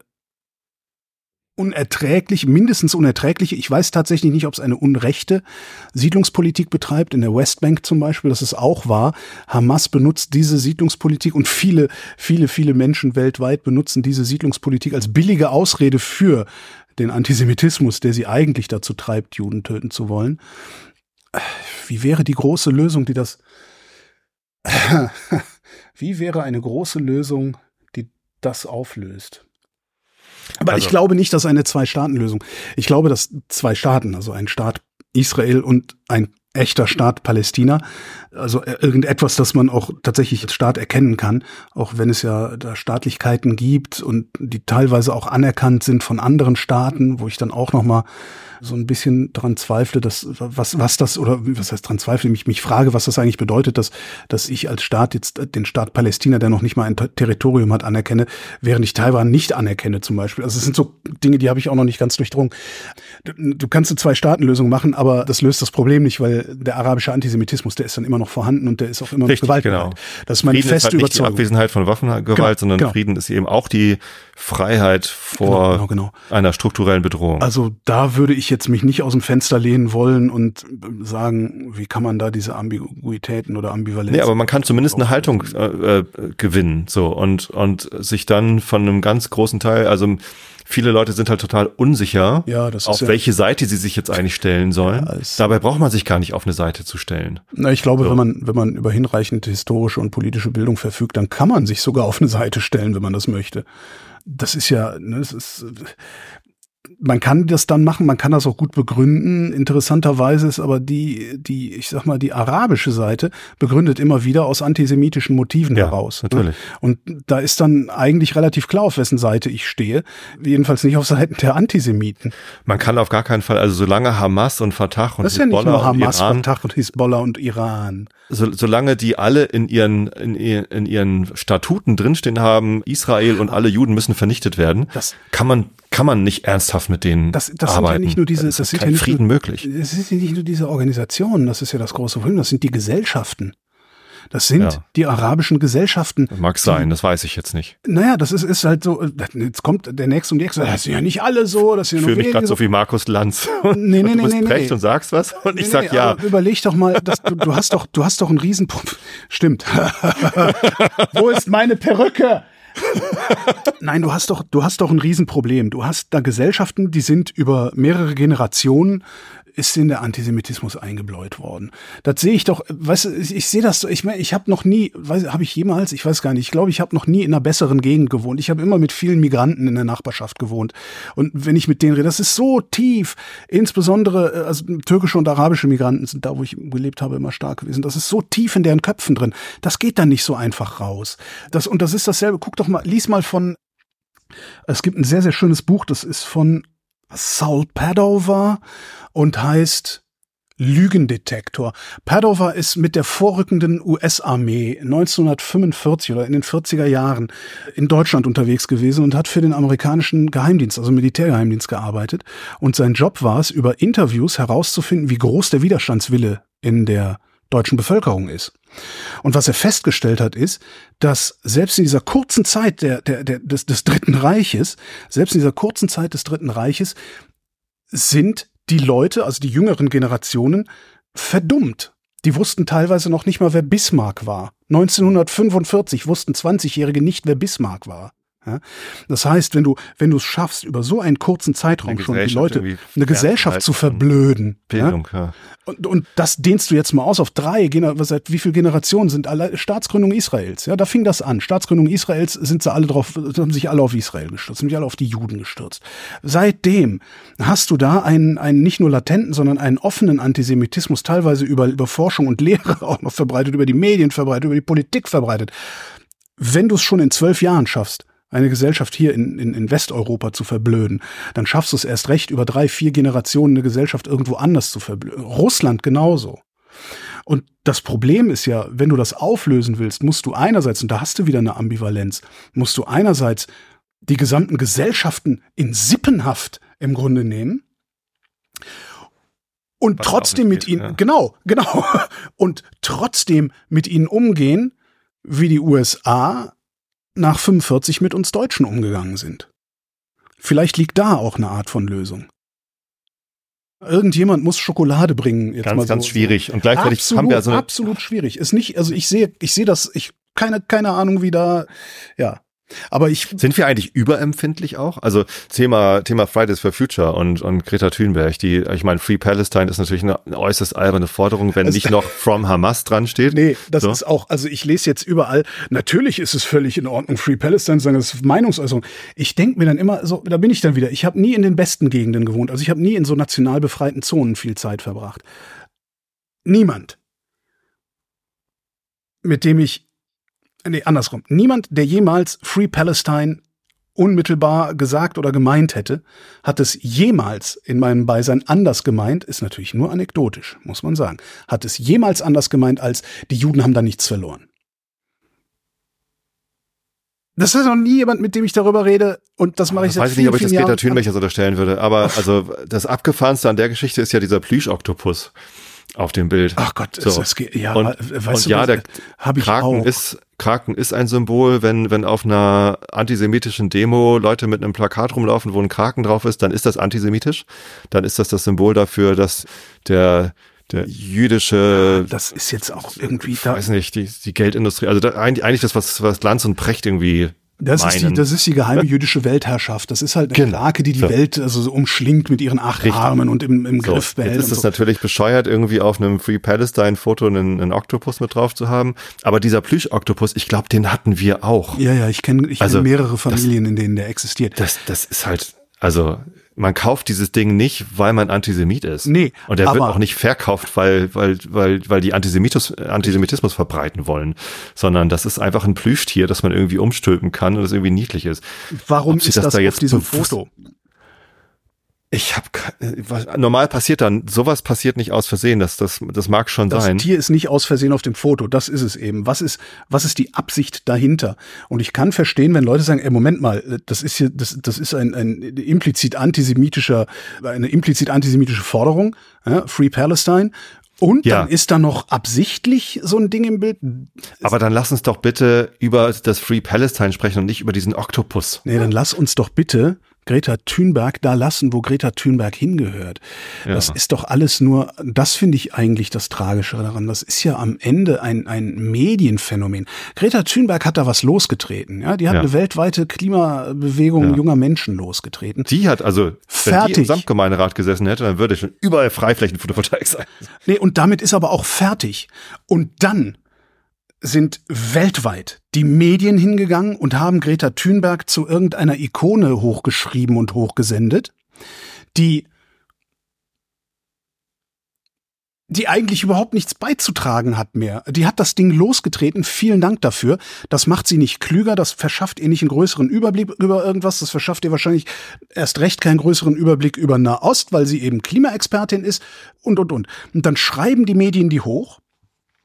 unerträglich, mindestens unerträgliche, ich weiß tatsächlich nicht, ob es eine unrechte Siedlungspolitik betreibt, in der Westbank zum Beispiel, das ist auch wahr. Hamas benutzt diese Siedlungspolitik und viele, viele, viele Menschen weltweit benutzen diese Siedlungspolitik als billige Ausrede für den Antisemitismus, der sie eigentlich dazu treibt, Juden töten zu wollen. Wie wäre die große Lösung, die das, <laughs> wie wäre eine große Lösung, die das auflöst? Aber also, ich glaube nicht, dass eine Zwei-Staaten-Lösung. Ich glaube, dass zwei Staaten, also ein Staat Israel und ein echter Staat Palästina, also irgendetwas, das man auch tatsächlich als Staat erkennen kann, auch wenn es ja da Staatlichkeiten gibt und die teilweise auch anerkannt sind von anderen Staaten, wo ich dann auch noch mal so ein bisschen dran zweifle, dass was was das oder was heißt dran zweifle, mich mich frage, was das eigentlich bedeutet, dass dass ich als Staat jetzt den Staat Palästina, der noch nicht mal ein Territorium hat, anerkenne, während ich Taiwan nicht anerkenne zum Beispiel. Also es sind so Dinge, die habe ich auch noch nicht ganz durchdrungen. Du, du kannst eine Zwei-Staaten-Lösung machen, aber das löst das Problem nicht, weil der arabische Antisemitismus, der ist dann immer noch vorhanden und der ist auch immer Richtig, noch gewaltbereit. Genau. Das ist meine Frieden feste ist halt Überzeugung. Nicht die Abwesenheit von Waffengewalt, genau, sondern genau. Frieden ist eben auch die Freiheit vor genau, genau, genau. einer strukturellen Bedrohung. Also da würde ich jetzt mich nicht aus dem Fenster lehnen wollen und sagen, wie kann man da diese Ambiguitäten oder Ambivalenzen. Nee, aber man kann zumindest eine Haltung äh, äh, gewinnen, so und und sich dann von einem ganz großen Teil, also viele Leute sind halt total unsicher, ja, auf ja welche Seite sie sich jetzt eigentlich stellen sollen. Ja, Dabei braucht man sich gar nicht auf eine Seite zu stellen. Na, ich glaube, so. wenn man wenn man über hinreichend historische und politische Bildung verfügt, dann kann man sich sogar auf eine Seite stellen, wenn man das möchte das ist ja, ne, das ist, man kann das dann machen, man kann das auch gut begründen. Interessanterweise ist aber die, die, ich sag mal, die arabische Seite begründet immer wieder aus antisemitischen Motiven ja, heraus. Ne? Natürlich. Und da ist dann eigentlich relativ klar, auf wessen Seite ich stehe. Jedenfalls nicht auf Seiten der Antisemiten. Man kann auf gar keinen Fall, also solange Hamas und Fatah und das ist Hezbollah ja nicht nur Hamas, Iran, Fatah und Hezbollah und Iran. So, solange die alle in ihren, in, in ihren Statuten drinstehen haben, Israel und alle Juden müssen vernichtet werden, das kann man kann man nicht ernsthaft mit denen das, das arbeiten. Sind ja nicht nur diese, das, das sind kein ja Frieden nur, möglich. Es sind ja nicht nur diese Organisationen, das ist ja das große Problem, das sind die Gesellschaften. Das sind ja. die arabischen Gesellschaften. Mag sein, das weiß ich jetzt nicht. Naja, das ist, ist halt so, jetzt kommt der Nächste um die Ecke, das sind ja nicht alle so, das sind ja nur Ich fühle mich gerade so wie Markus Lanz. Nee, <laughs> nee, und du bist nee, nee, recht und sagst was und nee, ich sag nee, ja. Überleg doch mal, dass du, du hast doch, du hast doch einen Riesenpunkt. <laughs> Stimmt. <laughs> Wo ist meine Perücke? <laughs> Nein, du hast doch, du hast doch ein Riesenproblem. Du hast da Gesellschaften, die sind über mehrere Generationen ist in der Antisemitismus eingebläut worden. Das sehe ich doch, weißt du, ich, ich sehe das, ich meine, ich habe noch nie, habe ich jemals, ich weiß gar nicht, ich glaube, ich habe noch nie in einer besseren Gegend gewohnt. Ich habe immer mit vielen Migranten in der Nachbarschaft gewohnt. Und wenn ich mit denen rede, das ist so tief, insbesondere äh, also türkische und arabische Migranten sind da, wo ich gelebt habe, immer stark gewesen. Das ist so tief in deren Köpfen drin. Das geht dann nicht so einfach raus. Das, und das ist dasselbe. Guck doch mal, lies mal von es gibt ein sehr, sehr schönes Buch, das ist von Saul Padover und heißt Lügendetektor. Padover ist mit der vorrückenden US-Armee 1945 oder in den 40er Jahren in Deutschland unterwegs gewesen und hat für den amerikanischen Geheimdienst, also Militärgeheimdienst gearbeitet. Und sein Job war es, über Interviews herauszufinden, wie groß der Widerstandswille in der deutschen Bevölkerung ist. Und was er festgestellt hat, ist, dass selbst in dieser kurzen Zeit der, der, der, des, des Dritten Reiches, selbst in dieser kurzen Zeit des Dritten Reiches, sind die Leute, also die jüngeren Generationen, verdummt. Die wussten teilweise noch nicht mal, wer Bismarck war. 1945 wussten 20-Jährige nicht, wer Bismarck war. Ja? Das heißt, wenn du, wenn du es schaffst, über so einen kurzen Zeitraum schon die Leute, eine Gesellschaft zu verblöden. Bildung, ja? ja. Und, und das dehnst du jetzt mal aus auf drei, seit wie viele Generationen sind alle Staatsgründung Israels? Ja, da fing das an. Staatsgründung Israels sind sie alle drauf, haben sich alle auf Israel gestürzt, sind sich alle auf die Juden gestürzt. Seitdem hast du da einen, einen nicht nur latenten, sondern einen offenen Antisemitismus, teilweise über, über Forschung und Lehre <laughs> auch noch verbreitet, über die Medien verbreitet, über die Politik verbreitet. Wenn du es schon in zwölf Jahren schaffst, eine Gesellschaft hier in, in, in Westeuropa zu verblöden, dann schaffst du es erst recht, über drei, vier Generationen eine Gesellschaft irgendwo anders zu verblöden. Russland genauso. Und das Problem ist ja, wenn du das auflösen willst, musst du einerseits, und da hast du wieder eine Ambivalenz, musst du einerseits die gesamten Gesellschaften in Sippenhaft im Grunde nehmen und Was trotzdem mit geht, ihnen, ja. genau, genau, <laughs> und trotzdem mit ihnen umgehen, wie die USA nach 45 mit uns Deutschen umgegangen sind. Vielleicht liegt da auch eine Art von Lösung. Irgendjemand muss Schokolade bringen. Jetzt ganz, mal so. ganz schwierig. Und gleichzeitig absolut, haben wir also absolut schwierig. Ist nicht, also ich sehe, ich sehe das, ich keine, keine Ahnung, wie da, ja. Aber ich sind wir eigentlich überempfindlich auch? Also Thema Thema Fridays for Future und und Greta Thunberg, die ich meine Free Palestine ist natürlich eine, eine äußerst alberne Forderung, wenn also, nicht noch from Hamas dran steht. Nee, das so. ist auch, also ich lese jetzt überall, natürlich ist es völlig in Ordnung Free Palestine, sagen das ist Meinungsäußerung. Ich denke mir dann immer so, da bin ich dann wieder, ich habe nie in den besten Gegenden gewohnt, also ich habe nie in so national befreiten Zonen viel Zeit verbracht. Niemand mit dem ich nee, andersrum. Niemand, der jemals Free Palestine unmittelbar gesagt oder gemeint hätte, hat es jemals in meinem Beisein anders gemeint, ist natürlich nur anekdotisch, muss man sagen, hat es jemals anders gemeint als die Juden haben da nichts verloren. Das ist noch nie jemand, mit dem ich darüber rede und das mache ich seit Weiß ich nicht, ob ich das Peter Thunberg so unterstellen würde, aber <laughs> also das Abgefahrenste an der Geschichte ist ja dieser Plüschoktopus auf dem Bild. Ach Gott, so. ist das, ja, und, weißt und du, ja, der Kraken ist Kraken ist ein Symbol, wenn wenn auf einer antisemitischen Demo Leute mit einem Plakat rumlaufen, wo ein Kraken drauf ist, dann ist das antisemitisch. Dann ist das das Symbol dafür, dass der der jüdische. Ja, das ist jetzt auch irgendwie. Ich weiß nicht, die, die Geldindustrie. Also da, eigentlich das, was, was Glanz und Precht irgendwie das ist, die, das ist die geheime jüdische Weltherrschaft. Das ist halt eine genau. Krake, die die so. Welt also so umschlingt mit ihren acht Richtig. Armen und im, im so. Griff behält. Jetzt ist es so. natürlich bescheuert, irgendwie auf einem Free Palestine-Foto einen, einen Oktopus mit drauf zu haben. Aber dieser Plüsch-Oktopus, ich glaube, den hatten wir auch. Ja, ja, ich kenne ich also, kenn mehrere Familien, das, in denen der existiert. Das, das ist halt, also man kauft dieses Ding nicht, weil man Antisemit ist. Nee. Und er wird auch nicht verkauft, weil, weil, weil, weil die Antisemitus, Antisemitismus verbreiten wollen, sondern das ist einfach ein Plüschtier, das man irgendwie umstülpen kann und das irgendwie niedlich ist. Warum ist das, das da jetzt auf diesem Foto? Ich habe normal passiert dann sowas passiert nicht aus Versehen, das das das mag schon das sein. Das Tier ist nicht aus Versehen auf dem Foto, das ist es eben. Was ist was ist die Absicht dahinter? Und ich kann verstehen, wenn Leute sagen, ey, Moment mal, das ist hier das das ist ein, ein implizit antisemitischer eine implizit antisemitische Forderung, ja, Free Palestine und ja. dann ist da noch absichtlich so ein Ding im Bild. Aber dann lass uns doch bitte über das Free Palestine sprechen und nicht über diesen Oktopus. Nee, dann lass uns doch bitte Greta Thunberg da lassen, wo Greta Thunberg hingehört. Ja. Das ist doch alles nur, das finde ich eigentlich das Tragische daran. Das ist ja am Ende ein, ein Medienphänomen. Greta Thunberg hat da was losgetreten. Ja, die hat ja. eine weltweite Klimabewegung ja. junger Menschen losgetreten. Die hat also, Fertig. wenn die im Samtgemeinderat gesessen hätte, dann würde schon überall Freiflächen-Photovoltaik sein. Nee, und damit ist aber auch fertig. Und dann sind weltweit die Medien hingegangen und haben Greta Thunberg zu irgendeiner Ikone hochgeschrieben und hochgesendet, die die eigentlich überhaupt nichts beizutragen hat mehr. Die hat das Ding losgetreten. Vielen Dank dafür. Das macht sie nicht klüger. Das verschafft ihr nicht einen größeren Überblick über irgendwas. Das verschafft ihr wahrscheinlich erst recht keinen größeren Überblick über Nahost, weil sie eben Klimaexpertin ist und, und, und. Und dann schreiben die Medien die hoch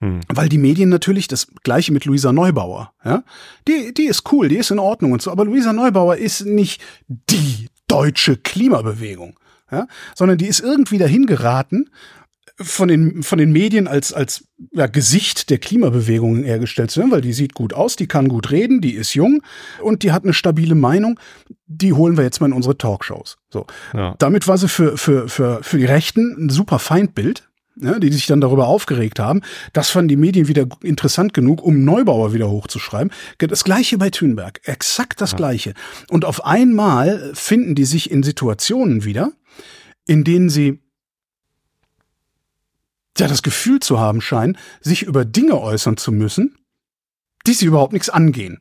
hm. Weil die Medien natürlich das gleiche mit Luisa Neubauer, ja. Die, die ist cool, die ist in Ordnung und so, aber Luisa Neubauer ist nicht die deutsche Klimabewegung, ja, sondern die ist irgendwie dahin geraten, von den, von den Medien als, als ja, Gesicht der Klimabewegung hergestellt zu werden, weil die sieht gut aus, die kann gut reden, die ist jung und die hat eine stabile Meinung. Die holen wir jetzt mal in unsere Talkshows. So. Ja. Damit war sie für, für, für, für die Rechten ein super Feindbild, ja, die sich dann darüber aufgeregt haben. Das fanden die Medien wieder interessant genug, um Neubauer wieder hochzuschreiben. Das gleiche bei Thünberg, exakt das ja. gleiche. Und auf einmal finden die sich in Situationen wieder, in denen sie ja das Gefühl zu haben scheinen, sich über Dinge äußern zu müssen, die sie überhaupt nichts angehen.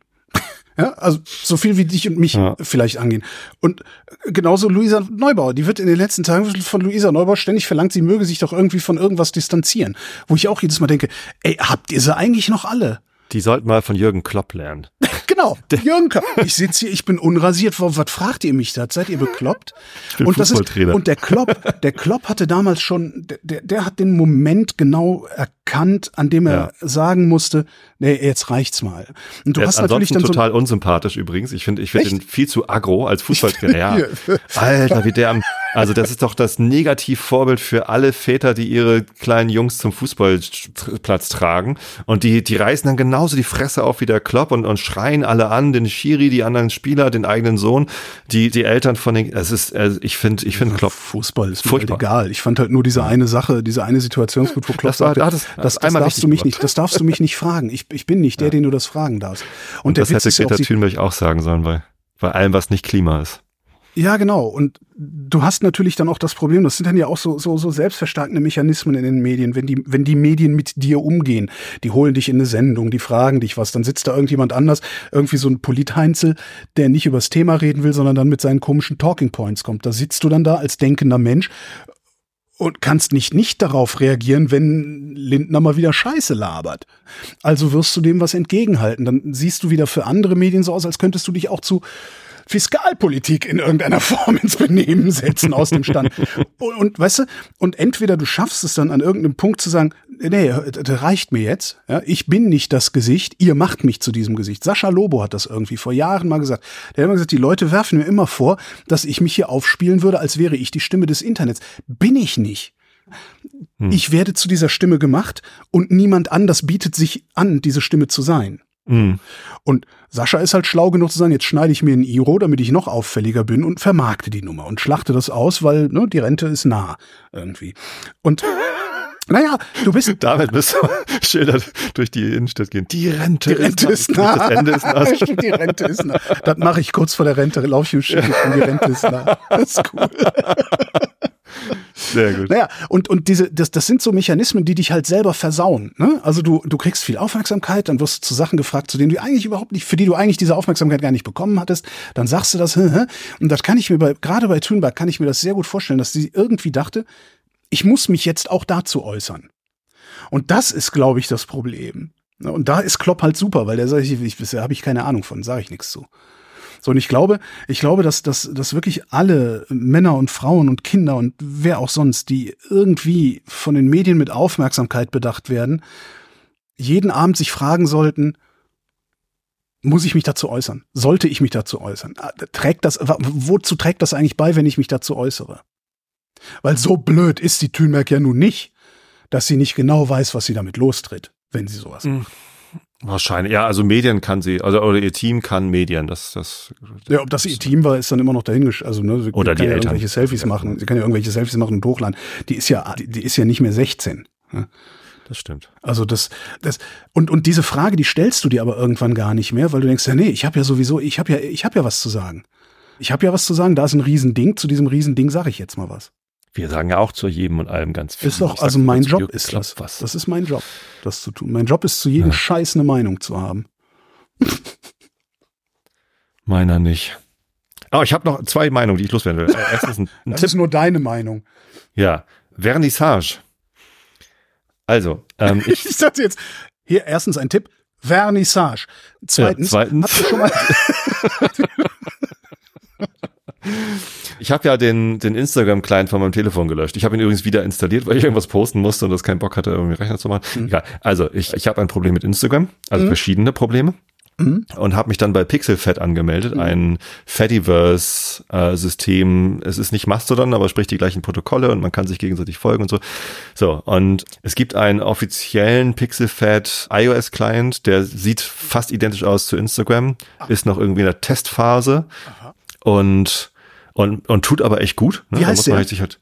Ja, also so viel wie dich und mich ja. vielleicht angehen. Und genauso Luisa Neubauer, die wird in den letzten Tagen von Luisa Neubauer ständig verlangt, sie möge sich doch irgendwie von irgendwas distanzieren. Wo ich auch jedes Mal denke, ey, habt ihr sie eigentlich noch alle? Die sollten mal von Jürgen Klopp lernen. <laughs> genau, Jürgen Klopp. Ich sitze hier, ich bin unrasiert. Was fragt ihr mich da? Seid ihr bekloppt? Ich bin und, das ist, und der Klopp, der Klopp hatte damals schon, der, der hat den Moment genau erkannt, an dem er ja. sagen musste, nee, jetzt reicht's mal. Und du der hast ist natürlich dann total so unsympathisch übrigens. Ich finde, ich finde ihn viel zu aggro als <laughs> Fußballtrainer. Ja. Alter, wie der am, also das ist doch das Negativvorbild für alle Väter, die ihre kleinen Jungs zum Fußballplatz tragen. Und die, die reißen dann genauso die Fresse auf wie der Klopp und, und schreien alle an, den Schiri, die anderen Spieler, den eigenen Sohn, die, die Eltern von den, es ist, also ich finde, ich finde Klopp. Fußball ist halt egal. Ich fand halt nur diese eine Sache, diese eine Situation, wo Klopp das, war, das, das, das, darfst du mich nicht, das darfst du mich nicht fragen. Ich, ich bin nicht der, ja. den du das fragen darfst. Und, und das hätte Greta Thunberg auch sagen sollen, bei, bei allem, was nicht Klima ist. Ja, genau. Und du hast natürlich dann auch das Problem, das sind dann ja auch so, so, so selbstverstärkende Mechanismen in den Medien, wenn die, wenn die Medien mit dir umgehen, die holen dich in eine Sendung, die fragen dich was, dann sitzt da irgendjemand anders, irgendwie so ein Politheinzel, der nicht übers Thema reden will, sondern dann mit seinen komischen Talking Points kommt. Da sitzt du dann da als denkender Mensch und kannst nicht nicht darauf reagieren, wenn Lindner mal wieder Scheiße labert. Also wirst du dem was entgegenhalten. Dann siehst du wieder für andere Medien so aus, als könntest du dich auch zu Fiskalpolitik in irgendeiner <laughs> Form ins Benehmen setzen aus dem Stand. und, und weißt du, und entweder du schaffst es dann an irgendeinem Punkt zu sagen, nee, das reicht mir jetzt. Ja, ich bin nicht das Gesicht, ihr macht mich zu diesem Gesicht. Sascha Lobo hat das irgendwie vor Jahren mal gesagt. Der hat immer gesagt, die Leute werfen mir immer vor, dass ich mich hier aufspielen würde, als wäre ich die Stimme des Internets. Bin ich nicht. Hm. Ich werde zu dieser Stimme gemacht und niemand anders bietet sich an, diese Stimme zu sein. Mhm. Und Sascha ist halt schlau genug zu sagen, jetzt schneide ich mir ein Iro, damit ich noch auffälliger bin und vermarkte die Nummer und schlachte das aus, weil ne, die Rente ist nah irgendwie. Und naja, du bist. <laughs> Damit müssen <laughs> wir Schilder durch die Innenstadt gehen. Die Rente, die Rente ist, nah. Das Ende ist nah. <laughs> die Rente ist nah. Das mache ich kurz vor der Rente, laufe ich und die Rente ist nah. Das ist cool. Sehr gut. Naja, und, und diese, das, das sind so Mechanismen, die dich halt selber versauen. Ne? Also du, du kriegst viel Aufmerksamkeit, dann wirst du zu Sachen gefragt, zu denen du eigentlich überhaupt nicht, für die du eigentlich diese Aufmerksamkeit gar nicht bekommen hattest. Dann sagst du das, und das kann ich mir bei, gerade bei Thunberg kann ich mir das sehr gut vorstellen, dass sie irgendwie dachte, ich muss mich jetzt auch dazu äußern. Und das ist, glaube ich, das Problem. Und da ist Klopp halt super, weil der sagt, ich, ich, da habe ich keine Ahnung von, sage ich nichts zu. So, und ich glaube, ich glaube, dass, dass, dass wirklich alle Männer und Frauen und Kinder und wer auch sonst, die irgendwie von den Medien mit Aufmerksamkeit bedacht werden, jeden Abend sich fragen sollten, muss ich mich dazu äußern? Sollte ich mich dazu äußern? Ah, trägt das, wozu trägt das eigentlich bei, wenn ich mich dazu äußere? Weil so blöd ist die Thünberg ja nun nicht, dass sie nicht genau weiß, was sie damit lostritt, wenn sie sowas hm. macht. Wahrscheinlich, ja, also Medien kann sie, also oder ihr Team kann Medien, das, das. Ja, ob das ihr Team war, ist dann immer noch dahingesch, also ne, sie oder kann die ja Eltern. irgendwelche Selfies machen, sie kann ja irgendwelche Selfies machen und hochladen. Die ist ja, die, die ist ja nicht mehr 16. Ne? Das stimmt. Also das, das und und diese Frage, die stellst du dir aber irgendwann gar nicht mehr, weil du denkst ja, nee, ich habe ja sowieso, ich habe ja, ich habe ja was zu sagen. Ich habe ja was zu sagen. Da ist ein Riesending. Zu diesem Riesending sage ich jetzt mal was. Wir sagen ja auch zu jedem und allem ganz viel. Ist doch, also mein Job ist das. Was. Das ist mein Job, das zu tun. Mein Job ist zu jedem ja. Scheiß eine Meinung zu haben. <laughs> Meiner nicht. Oh, ich habe noch zwei Meinungen, die ich loswerden will. Äh, erstens ein, ein <laughs> das Tipp. ist nur deine Meinung. Ja, Vernissage. Also, ähm, <laughs> ich, ich jetzt, hier erstens ein Tipp, Vernissage. Zweitens, ja, zweitens. Habt ihr schon mal Ich habe ja den, den Instagram-Client von meinem Telefon gelöscht. Ich habe ihn übrigens wieder installiert, weil ich irgendwas posten musste und das keinen Bock hatte, irgendwie Rechner zu machen. Mhm. Egal. Also, ich, ich habe ein Problem mit Instagram, also mhm. verschiedene Probleme. mhm. und habe mich dann bei PixelFed angemeldet, mhm. ein Fediverse-System. es ist nicht Mastodon, aber spricht die gleichen Protokolle und man kann sich gegenseitig folgen und so. So, und es gibt einen offiziellen PixelFed iOS-Client, der sieht fast identisch aus zu Instagram, Ach. ist noch irgendwie in der Testphase Aha. und, und, und tut aber echt gut. Ne? Wie heißt da muss man der? Halt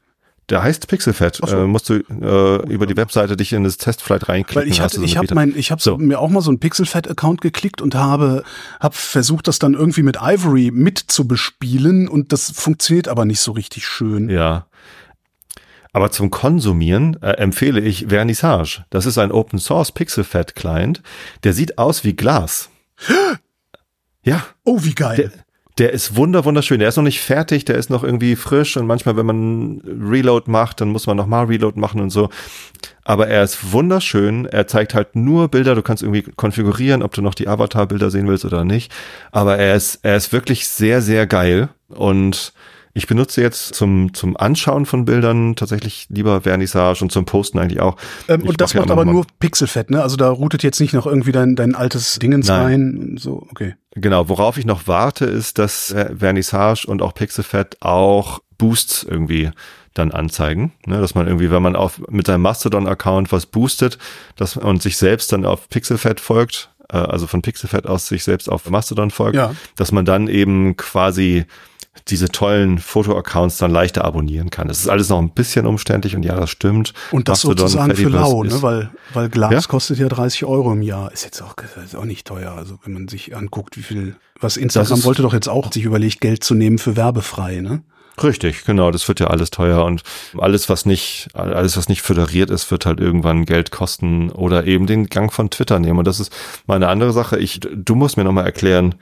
der heißt Pixelfed. So. Äh, musst du äh, über die Webseite dich in das Testflight reinklicken. Weil ich hatte, ich habe mein, ich habe so. mir auch mal so einen Pixelfed-Account geklickt und habe, habe versucht, das dann irgendwie mit Ivory mit zu bespielen und das funktioniert aber nicht so richtig schön. Ja. Aber zum Konsumieren äh, empfehle ich Vernissage. Das ist ein Open Source Pixelfed Client. Der sieht aus wie Glas. <gasps> Ja. Oh, wie geil. Der, der ist wunder wunderschön. Der ist noch nicht fertig, der ist noch irgendwie frisch und manchmal, wenn man Reload macht, dann muss man nochmal Reload machen und so. Aber er ist wunderschön. Er zeigt halt nur Bilder. Du kannst irgendwie konfigurieren, ob du noch die Avatar-Bilder sehen willst oder nicht. Aber er ist, er ist wirklich sehr, sehr geil und ich benutze jetzt zum, zum Anschauen von Bildern tatsächlich lieber Vernissage und zum Posten eigentlich auch. Ähm, und das macht ja aber nur Pixelfett, ne? Also da routet jetzt nicht noch irgendwie dein, dein altes Dingens Nein. rein. So, okay. Genau, worauf ich noch warte, ist, dass äh, Vernissage und auch Pixelfett auch Boosts irgendwie dann anzeigen, ne, dass man irgendwie, wenn man auf mit seinem Mastodon-Account was boostet, dass und sich selbst dann auf Pixelfett folgt, äh, also von Pixelfett aus sich selbst auf Mastodon folgt, ja. dass man dann eben quasi diese tollen Foto-Accounts dann leichter abonnieren kann. Das ist alles noch ein bisschen umständlich und ja, das stimmt. Und das Mastodon, sozusagen für lau, ne? weil, weil Glas ja? kostet ja 30 Euro im Jahr. Ist jetzt auch, ist auch nicht teuer. Also wenn man sich anguckt, wie viel, was Instagram wollte doch jetzt auch sich überlegt, Geld zu nehmen für werbefrei, ne? Richtig, genau. Das wird ja alles teuer und alles, was nicht, alles, was nicht föderiert ist, wird halt irgendwann Geld kosten oder eben den Gang von Twitter nehmen. Und das ist mal eine andere Sache. Ich, du musst mir nochmal erklären,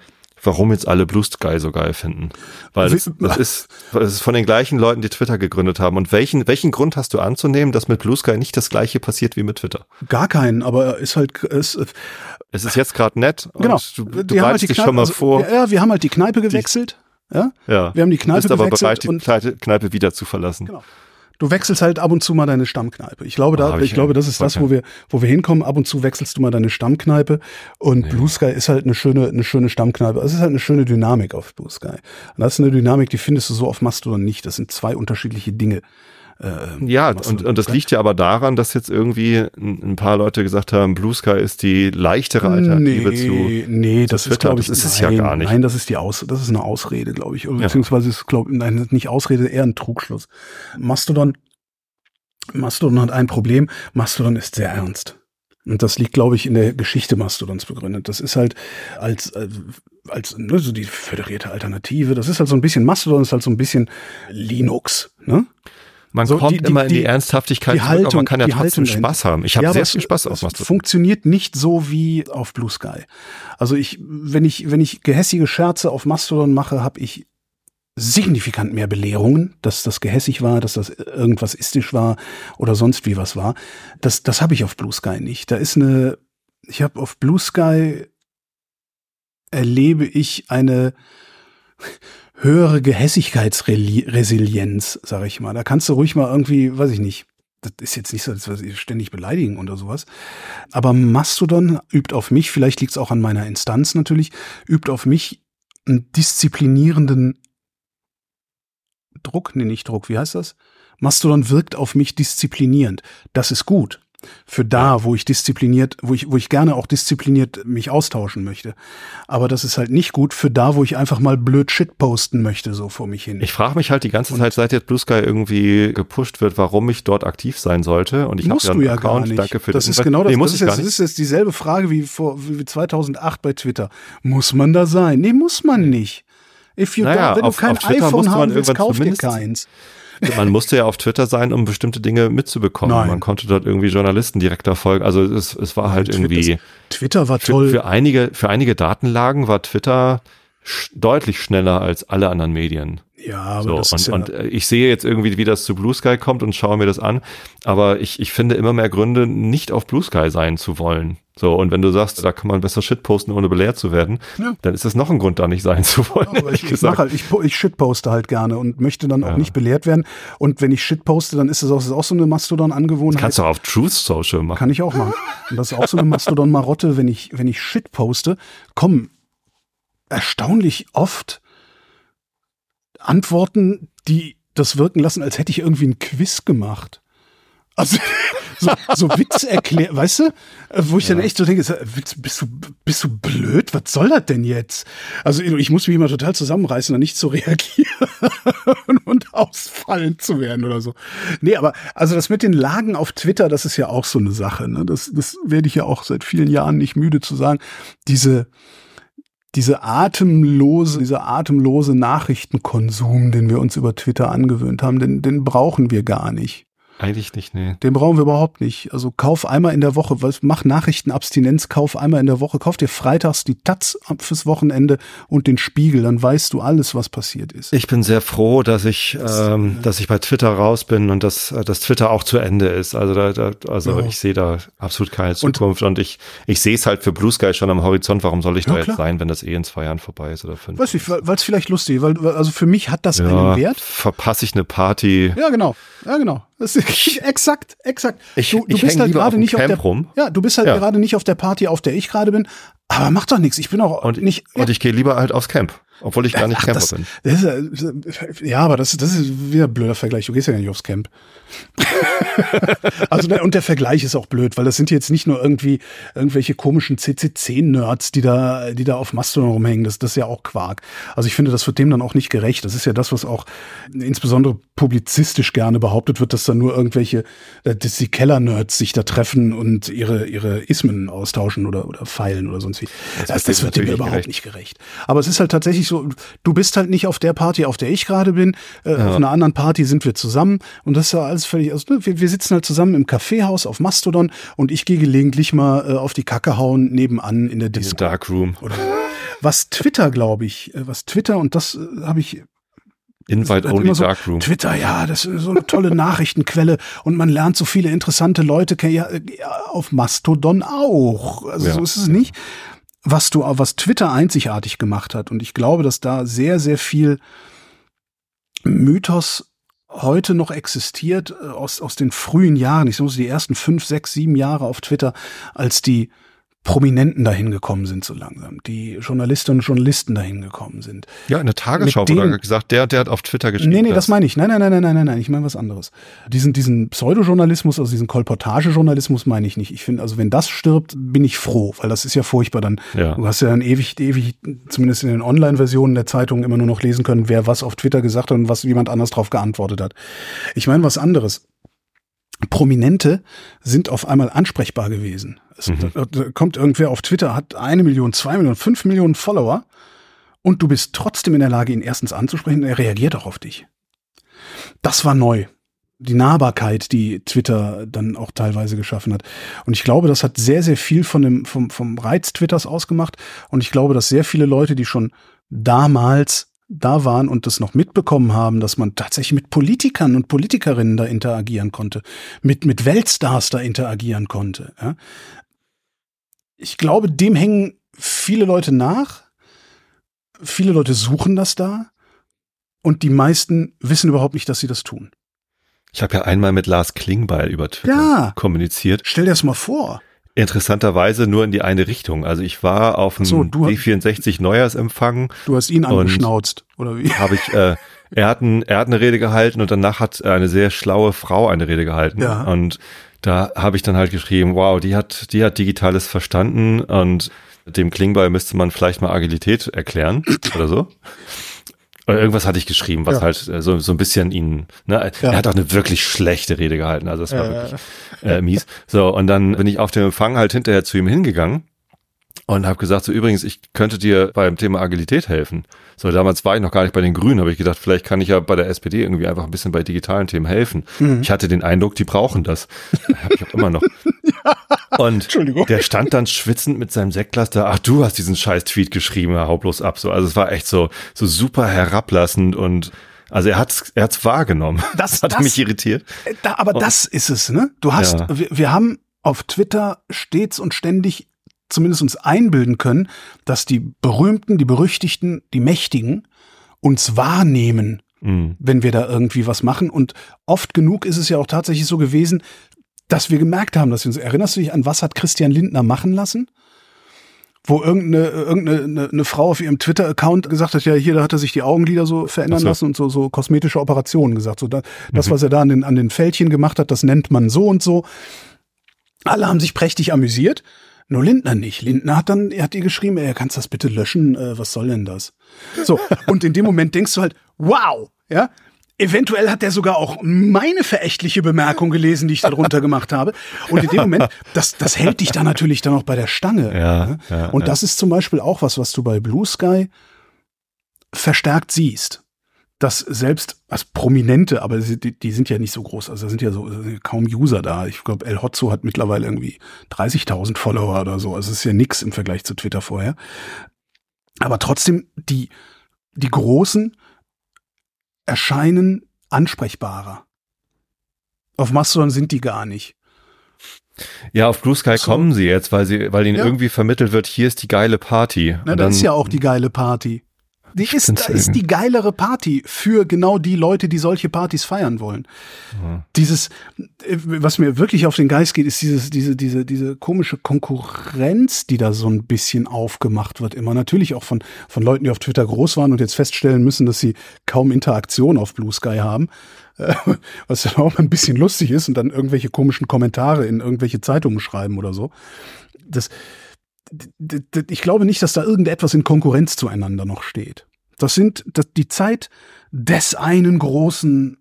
warum jetzt alle Blue Sky so geil finden. Weil das, das, ist, das ist von den gleichen Leuten, die Twitter gegründet haben. Und welchen, welchen Grund hast du anzunehmen, dass mit Blue Sky nicht das gleiche passiert wie mit Twitter? Gar keinen, aber ist halt, ist, es ist jetzt gerade nett. Genau. du, du bereitest halt dich Kneipe, schon mal also, vor. Ja, wir haben halt die Kneipe gewechselt. Die, ja? ja. Wir haben die Kneipe bist gewechselt. aber bereit, die Kneipe wieder zu verlassen. Genau du wechselst halt ab und zu mal deine Stammkneipe. Ich glaube, da, oh, ich, ich glaube, das ist das, wo wir, wo wir hinkommen. Ab und zu wechselst du mal deine Stammkneipe und nee. Blue Sky ist halt eine schöne, eine schöne Stammkneipe. Es ist halt eine schöne Dynamik auf Blue Sky. Und das ist eine Dynamik, die findest du so auf Mastodon nicht. Das sind zwei unterschiedliche Dinge. Äh, ja, und, und das liegt ja aber daran, dass jetzt irgendwie ein, paar Leute gesagt haben, Blue Sky ist die leichtere Alternative nee, zu. Nee, das ist, glaube ich, das ist es ja gar nicht. Nein, das ist die Aus, das ist eine Ausrede, glaube ich. Ja. Beziehungsweise ist, glaube ich, nein, nicht Ausrede, eher ein Trugschluss. Mastodon Mastodon hat ein Problem. Mastodon ist sehr ernst. Und das liegt, glaube ich, in der Geschichte Mastodons begründet. Das ist halt als, äh, als ne, so die föderierte Alternative. Das ist halt so ein bisschen, Mastodon ist halt so ein bisschen Linux. Ne? Man so, kommt die, die, immer in die, die Ernsthaftigkeit die Haltung, zurück, aber man kann ja trotzdem Spaß haben. Ich habe ja, sehr viel Spaß auf Mastodon. Funktioniert nicht so wie auf Blue Sky. Also ich, wenn ich, wenn ich gehässige Scherze auf Mastodon mache, habe ich signifikant mehr Belehrungen, dass das gehässig war, dass das irgendwas istisch war oder sonst wie was war. Das, das habe ich auf Blue Sky nicht. Da ist eine, ich habe auf Blue Sky erlebe ich eine höhere Gehässigkeitsresilienz, sage ich mal. Da kannst du ruhig mal irgendwie, weiß ich nicht, das ist jetzt nicht so, dass wir ständig beleidigen oder sowas. Aber Mastodon übt auf mich, vielleicht liegt es auch an meiner Instanz natürlich, übt auf mich einen disziplinierenden Druck, nee, nicht Druck, wie heißt das? Mastodon wirkt auf mich disziplinierend. Das ist gut. Für da, wo ich diszipliniert, wo ich, wo ich gerne auch diszipliniert mich austauschen möchte. Aber das ist halt nicht gut für da, wo ich einfach mal blöd Shit posten möchte, so vor mich hin. Ich frage mich halt die ganze Zeit, seit jetzt Blue Sky irgendwie gepusht wird, warum ich dort aktiv sein sollte. Und ich ja einen ja Account. Danke für das ist genau das. Nee, das, ist jetzt, das ist jetzt dieselbe Frage wie vor wie 2008 bei Twitter. Muss man da sein? Nee, muss man nicht. If you naja, wenn auf, du kein iPhone haben willst, kauf dir keins. Man musste ja auf Twitter sein, um bestimmte Dinge mitzubekommen. Nein. Man konnte dort irgendwie Journalisten direkt folgen. Also es, es war halt irgendwie. Twitter war toll. Für, für, einige, für einige Datenlagen war Twitter sch deutlich schneller als alle anderen Medien. Ja, aber So, das und, ist ja, und äh, ich sehe jetzt irgendwie, wie das zu Blue Sky kommt und schaue mir das an. Aber ich, ich finde immer mehr Gründe, nicht auf Blue Sky sein zu wollen. So, und wenn du sagst, da kann man besser Shit posten, ohne belehrt zu werden, Ja. dann ist das noch ein Grund, da nicht sein zu wollen. aber ehrlich ich, ich halt, ich, ich shitposte halt gerne und möchte dann auch Ja. nicht belehrt werden. Und wenn ich shitposte, dann ist das auch, das ist auch so eine Mastodon-Angewohnheit. Kannst du auch auf Truth Social machen. Kann ich auch machen. Und das ist auch so eine <laughs> Mastodon-Marotte, wenn ich, wenn ich Shit poste, kommen erstaunlich oft Antworten, die das wirken lassen, als hätte ich irgendwie ein Quiz gemacht. Also <laughs> so, so Witz erklärt, weißt du? Wo ich dann echt so denke, bist du, bist du blöd? Was soll das denn jetzt? Also ich muss mich immer total zusammenreißen, da nicht zu reagieren <laughs> und ausfallen zu werden oder so. Nee, aber also das mit den Lagen auf Twitter, das ist ja auch so eine Sache. Ne? Das, das werde ich ja auch seit vielen Jahren nicht müde zu sagen. Diese, diese atemlose, dieser atemlose Nachrichtenkonsum, den wir uns über Twitter angewöhnt haben, den, den brauchen wir gar nicht. Eigentlich nicht, nee. Den brauchen wir überhaupt nicht. Also kauf einmal in der Woche, mach Nachrichtenabstinenz, kauf einmal in der Woche, kauf dir freitags die Taz fürs Wochenende und den Spiegel, dann weißt du alles, was passiert ist. Ich bin sehr froh, dass ich, ähm, dass ich bei Twitter raus bin und dass, äh, dass Twitter auch zu Ende ist. Also da, da also Ja. ich sehe da absolut keine Zukunft und, ich, ich sehe es halt für Blue Sky schon am Horizont. Warum soll ich Ja, da jetzt klar. sein, wenn das eh in zwei Jahren vorbei ist oder fünf? Weiß ich, weil es vielleicht lustig ist, weil, also für mich hat das ja, einen Wert. verpasse ich eine Party. Ja, genau. Ja, genau. Das ist exakt, exakt. Ich- du, du ich bist halt gerade nicht auf der rum. Ja, du bist halt Ja. gerade nicht auf der Party, auf der ich gerade bin. Aber macht doch nichts. Ich bin auch Und, nicht. und ich gehe lieber halt aufs Camp, obwohl ich gar nicht Ach, Camper das, bin. das ist, ja, aber das, das ist wieder ein blöder Vergleich. Du gehst ja gar nicht aufs Camp. <laughs> also der, und der Vergleich ist auch blöd, weil das sind jetzt nicht nur irgendwie irgendwelche komischen CCC-Nerds, die da, die da auf Mastodon rumhängen. Das, das ist ja auch Quark. Also ich finde, das wird dem dann auch nicht gerecht. Das ist ja das, was auch insbesondere publizistisch gerne behauptet wird, dass da nur irgendwelche, äh, dass die Keller-Nerds sich da treffen und ihre, ihre Ismen austauschen oder, oder feilen oder sonst wie. Das, das, wird dem überhaupt gerecht. nicht gerecht. Aber es ist halt tatsächlich so, du bist halt nicht auf der Party, auf der ich gerade bin. Äh, Auf einer anderen Party sind wir zusammen und das ist ja alles völlig, also, ne, wir, wir sitzen halt zusammen im Kaffeehaus auf Mastodon und ich gehe gelegentlich mal äh, auf die Kacke hauen nebenan in der Disco. Darkroom. Oder was Twitter, glaube ich, äh, was Twitter und das äh, habe ich Invite hat Only immer so, Darkroom. Twitter, ja, das ist so eine tolle Nachrichtenquelle und man lernt so viele interessante Leute kennen. Ja, äh, ja, auf Mastodon auch. Also Ja. so ist es nicht. Was du, was Twitter einzigartig gemacht hat und ich glaube, dass da sehr, sehr viel Mythos heute noch existiert äh, aus, aus den frühen Jahren. Ich muss die ersten fünf, sechs, sieben Jahre auf Twitter, als die Prominenten dahin gekommen sind so langsam, die Journalistinnen und Journalisten dahin gekommen sind. Ja, in der Tagesschau wurde gesagt, der, der hat auf Twitter geschrieben. Nee, nee, das meine ich. Nein, nein, nein, nein, nein, nein, nein, ich meine was anderes. Diesen, diesen Pseudojournalismus, also diesen Kolportagejournalismus meine ich nicht. Ich finde, also wenn das stirbt, bin ich froh, weil das ist ja furchtbar. Dann, Ja. du hast ja dann ewig, ewig, zumindest in den Online-Versionen der Zeitung immer nur noch lesen können, wer was auf Twitter gesagt hat und was jemand anders drauf geantwortet hat. Ich meine was anderes. Prominente sind auf einmal ansprechbar gewesen. Es Mhm. da, da kommt irgendwer auf Twitter, hat eine Million, zwei Millionen, fünf Millionen Follower und du bist trotzdem in der Lage, ihn erstens anzusprechen, er reagiert auch auf dich. Das war neu. Die Nahbarkeit, die Twitter dann auch teilweise geschaffen hat. Und ich glaube, das hat sehr, sehr viel von dem, vom, vom Reiz Twitters ausgemacht. Und ich glaube, dass sehr viele Leute, die schon damals da waren und das noch mitbekommen haben, dass man tatsächlich mit Politikern und Politikerinnen da interagieren konnte, mit, mit Weltstars da interagieren konnte. Ja. Ich glaube, dem hängen viele Leute nach. Viele Leute suchen das da. Und die meisten wissen überhaupt nicht, dass sie das tun. Ich habe ja einmal mit Lars Klingbeil über Twitter Ja. kommuniziert. Stell dir das mal vor. Interessanterweise nur in die eine Richtung. Also ich war auf dem so, du- D64 Neujahrsempfang, Du hast ihn angeschnauzt, oder wie? habe ich, äh, er hat, ein, er hat eine Rede gehalten und danach hat eine sehr schlaue Frau eine Rede gehalten. Ja. Und da habe ich dann halt geschrieben, wow, die hat, die hat Digitales verstanden und dem Klingbeil müsste man vielleicht mal Agilität erklären oder so. Oder irgendwas hatte ich geschrieben, was Ja. halt äh, so, so ein bisschen ihn, ne, Ja. er hat auch eine wirklich schlechte Rede gehalten, also es war Äh. wirklich äh, mies. So, und dann bin ich auf dem Empfang halt hinterher zu ihm hingegangen und habe gesagt, so übrigens, ich könnte dir beim Thema Agilität helfen. So, damals war ich noch gar nicht bei den Grünen, habe ich gedacht, vielleicht kann ich ja bei der SPD irgendwie einfach ein bisschen bei digitalen Themen helfen. Mhm. Ich hatte den Eindruck, die brauchen das. <laughs> Hab ich auch immer noch. Und der stand dann schwitzend mit seinem Sektglas da, ach, du hast diesen scheiß Tweet geschrieben, hau bloß ab. So, also es war echt so, so super herablassend und also er hat's, er hat's wahrgenommen. <laughs> Das, das hat das, mich irritiert. Da, aber und, das ist es, ne? Du hast, ja. wir, wir haben auf Twitter stets und ständig zumindest uns einbilden können, dass die Berühmten, die Berüchtigten, die Mächtigen uns wahrnehmen, mhm. wenn wir da irgendwie was machen. Und oft genug ist es ja auch tatsächlich so gewesen, dass wir gemerkt haben, dass wir uns, erinnerst du dich an, was hat Christian Lindner machen lassen? Wo irgendeine, irgendeine eine, Frau auf ihrem Twitter-Account gesagt hat, ja, hier, da hat er sich die Augenlider so verändern so. lassen und so, so kosmetische Operationen gesagt. So, da, das, mhm. was er da an den, an den Fältchen gemacht hat, das nennt man so und so. Alle haben sich prächtig amüsiert. Nur Lindner nicht. Lindner hat dann, er hat ihr geschrieben, ey, kannst das bitte löschen? Äh, was soll denn das? So, und in dem Moment denkst du halt, wow, ja, Eventuell hat er sogar auch meine verächtliche Bemerkung gelesen, die ich darunter gemacht habe. Und in dem Moment, das, das hält dich dann natürlich dann auch bei der Stange. Ja, ja Und ja. das ist zum Beispiel auch was, was du bei Blue Sky verstärkt siehst dass selbst als Prominente, aber die, die sind ja nicht so groß, also sind ja so sind kaum User da. Ich glaube, El Hotzo hat mittlerweile irgendwie 30.000 Follower oder so. Also es ist ja nix im Vergleich zu Twitter vorher. Aber trotzdem, die, die Großen erscheinen ansprechbarer. Auf Mastodon sind die gar nicht. Ja, auf Blue Sky so. kommen sie jetzt, weil sie, weil ihnen ja. irgendwie vermittelt wird, hier ist die geile Party. Na, das ist ja auch die geile Party. Die ist, ist die geilere Party für genau die Leute, die solche Partys feiern wollen. Mhm. Dieses, äh, was mir wirklich auf den Geist geht, ist dieses, diese, diese, diese komische Konkurrenz, die da so ein bisschen aufgemacht wird. Immer natürlich auch von, von Leuten, die auf Twitter groß waren und jetzt feststellen müssen, dass sie kaum Interaktion auf Blue Sky haben. Äh, <laughs> was dann auch ein bisschen lustig ist und dann irgendwelche komischen Kommentare in irgendwelche Zeitungen schreiben oder so. Das, ich glaube nicht, dass da irgendetwas in Konkurrenz zueinander noch steht. Das sind die Zeit des einen großen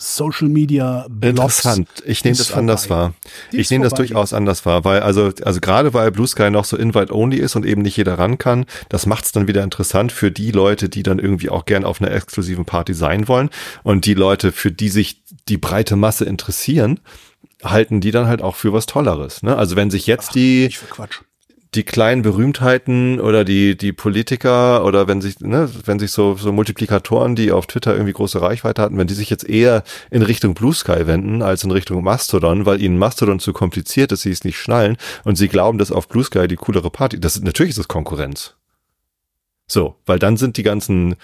Social Media Blogs Interessant. Ich nehme das anders wahr. ich nehme das durchaus anders wahr, weil also also gerade weil Blue Sky noch so invite only ist und eben nicht jeder ran kann, das macht es dann wieder interessant für die Leute, die dann irgendwie auch gern auf einer exklusiven Party sein wollen und die Leute, für die sich die breite Masse interessieren, halten die dann halt auch für was Tolleres. Ne? Also wenn sich jetzt Ach, die die kleinen Berühmtheiten oder die die Politiker oder wenn sich ne, wenn sich so so Multiplikatoren, die auf Twitter irgendwie große Reichweite hatten, wenn die sich jetzt eher in Richtung Blue Sky wenden als in Richtung Mastodon, weil ihnen Mastodon zu kompliziert ist, sie es nicht schnallen und sie glauben, dass auf Blue Sky die coolere Party. Das ist natürlich ist das Konkurrenz. So, weil dann sind die ganzen,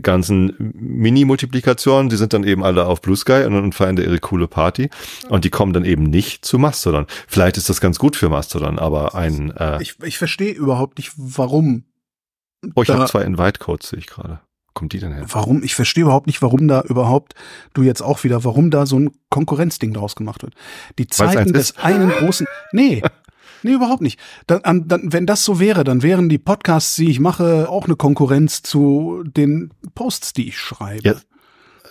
ganzen Mini-Multiplikationen, die sind dann eben alle auf Blue Sky und, und feiern da ihre coole Party. Und die kommen dann eben nicht zu Mastodon. Vielleicht ist das ganz gut für Mastodon, aber ein. Äh, ich ich verstehe überhaupt nicht, warum. Oh, ich habe zwei Invite-Codes, sehe ich gerade. Kommt die denn her? Warum? Ich verstehe überhaupt nicht, warum da überhaupt, du jetzt auch wieder, warum da so ein Konkurrenzding draus gemacht wird. Die Zeiten des einen großen. Nee, <laughs> Nee, überhaupt nicht. Dann, dann, wenn das so wäre, dann wären die Podcasts, die ich mache, auch eine Konkurrenz zu den Posts, die ich schreibe. Ja.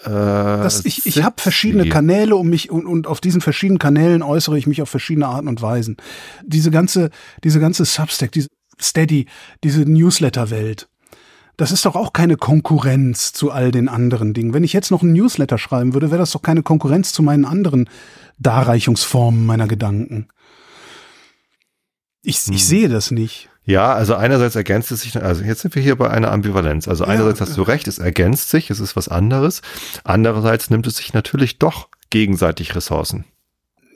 Äh, das, ich ich habe verschiedene Kanäle um mich und, und auf diesen verschiedenen Kanälen äußere ich mich auf verschiedene Arten und Weisen. Diese ganze, diese ganze Substack, diese Steady, diese Newsletter-Welt, das ist doch auch keine Konkurrenz zu all den anderen Dingen. Wenn ich jetzt noch ein Newsletter schreiben würde, wäre das doch keine Konkurrenz zu meinen anderen Darreichungsformen meiner Gedanken. Ich, ich hm. sehe das nicht. Ja, also einerseits ergänzt es sich, also jetzt sind wir hier bei einer Ambivalenz. Also einerseits ja. hast du recht, es ergänzt sich, es ist was anderes. Andererseits nimmt es sich natürlich doch gegenseitig Ressourcen.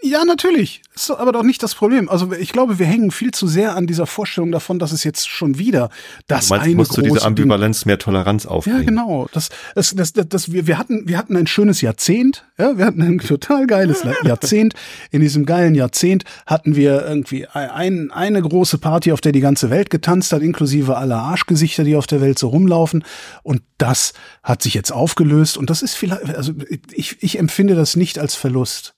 Ja, natürlich. Ist aber doch nicht das Problem. Also ich glaube, wir hängen viel zu sehr an dieser Vorstellung davon, dass es jetzt schon wieder das du meinst, eine musst du diese Ambivalenz mehr Toleranz aufbringen. Ja, genau. Das, das, das, das, das, wir, wir hatten, wir hatten ein schönes Jahrzehnt. Ja, wir hatten ein total geiles Jahrzehnt. In diesem geilen Jahrzehnt hatten wir irgendwie ein, eine große Party, auf der die ganze Welt getanzt hat, inklusive aller Arschgesichter, die auf der Welt so rumlaufen. Und das hat sich jetzt aufgelöst. Und das ist vielleicht, also ich, ich empfinde das nicht als Verlust.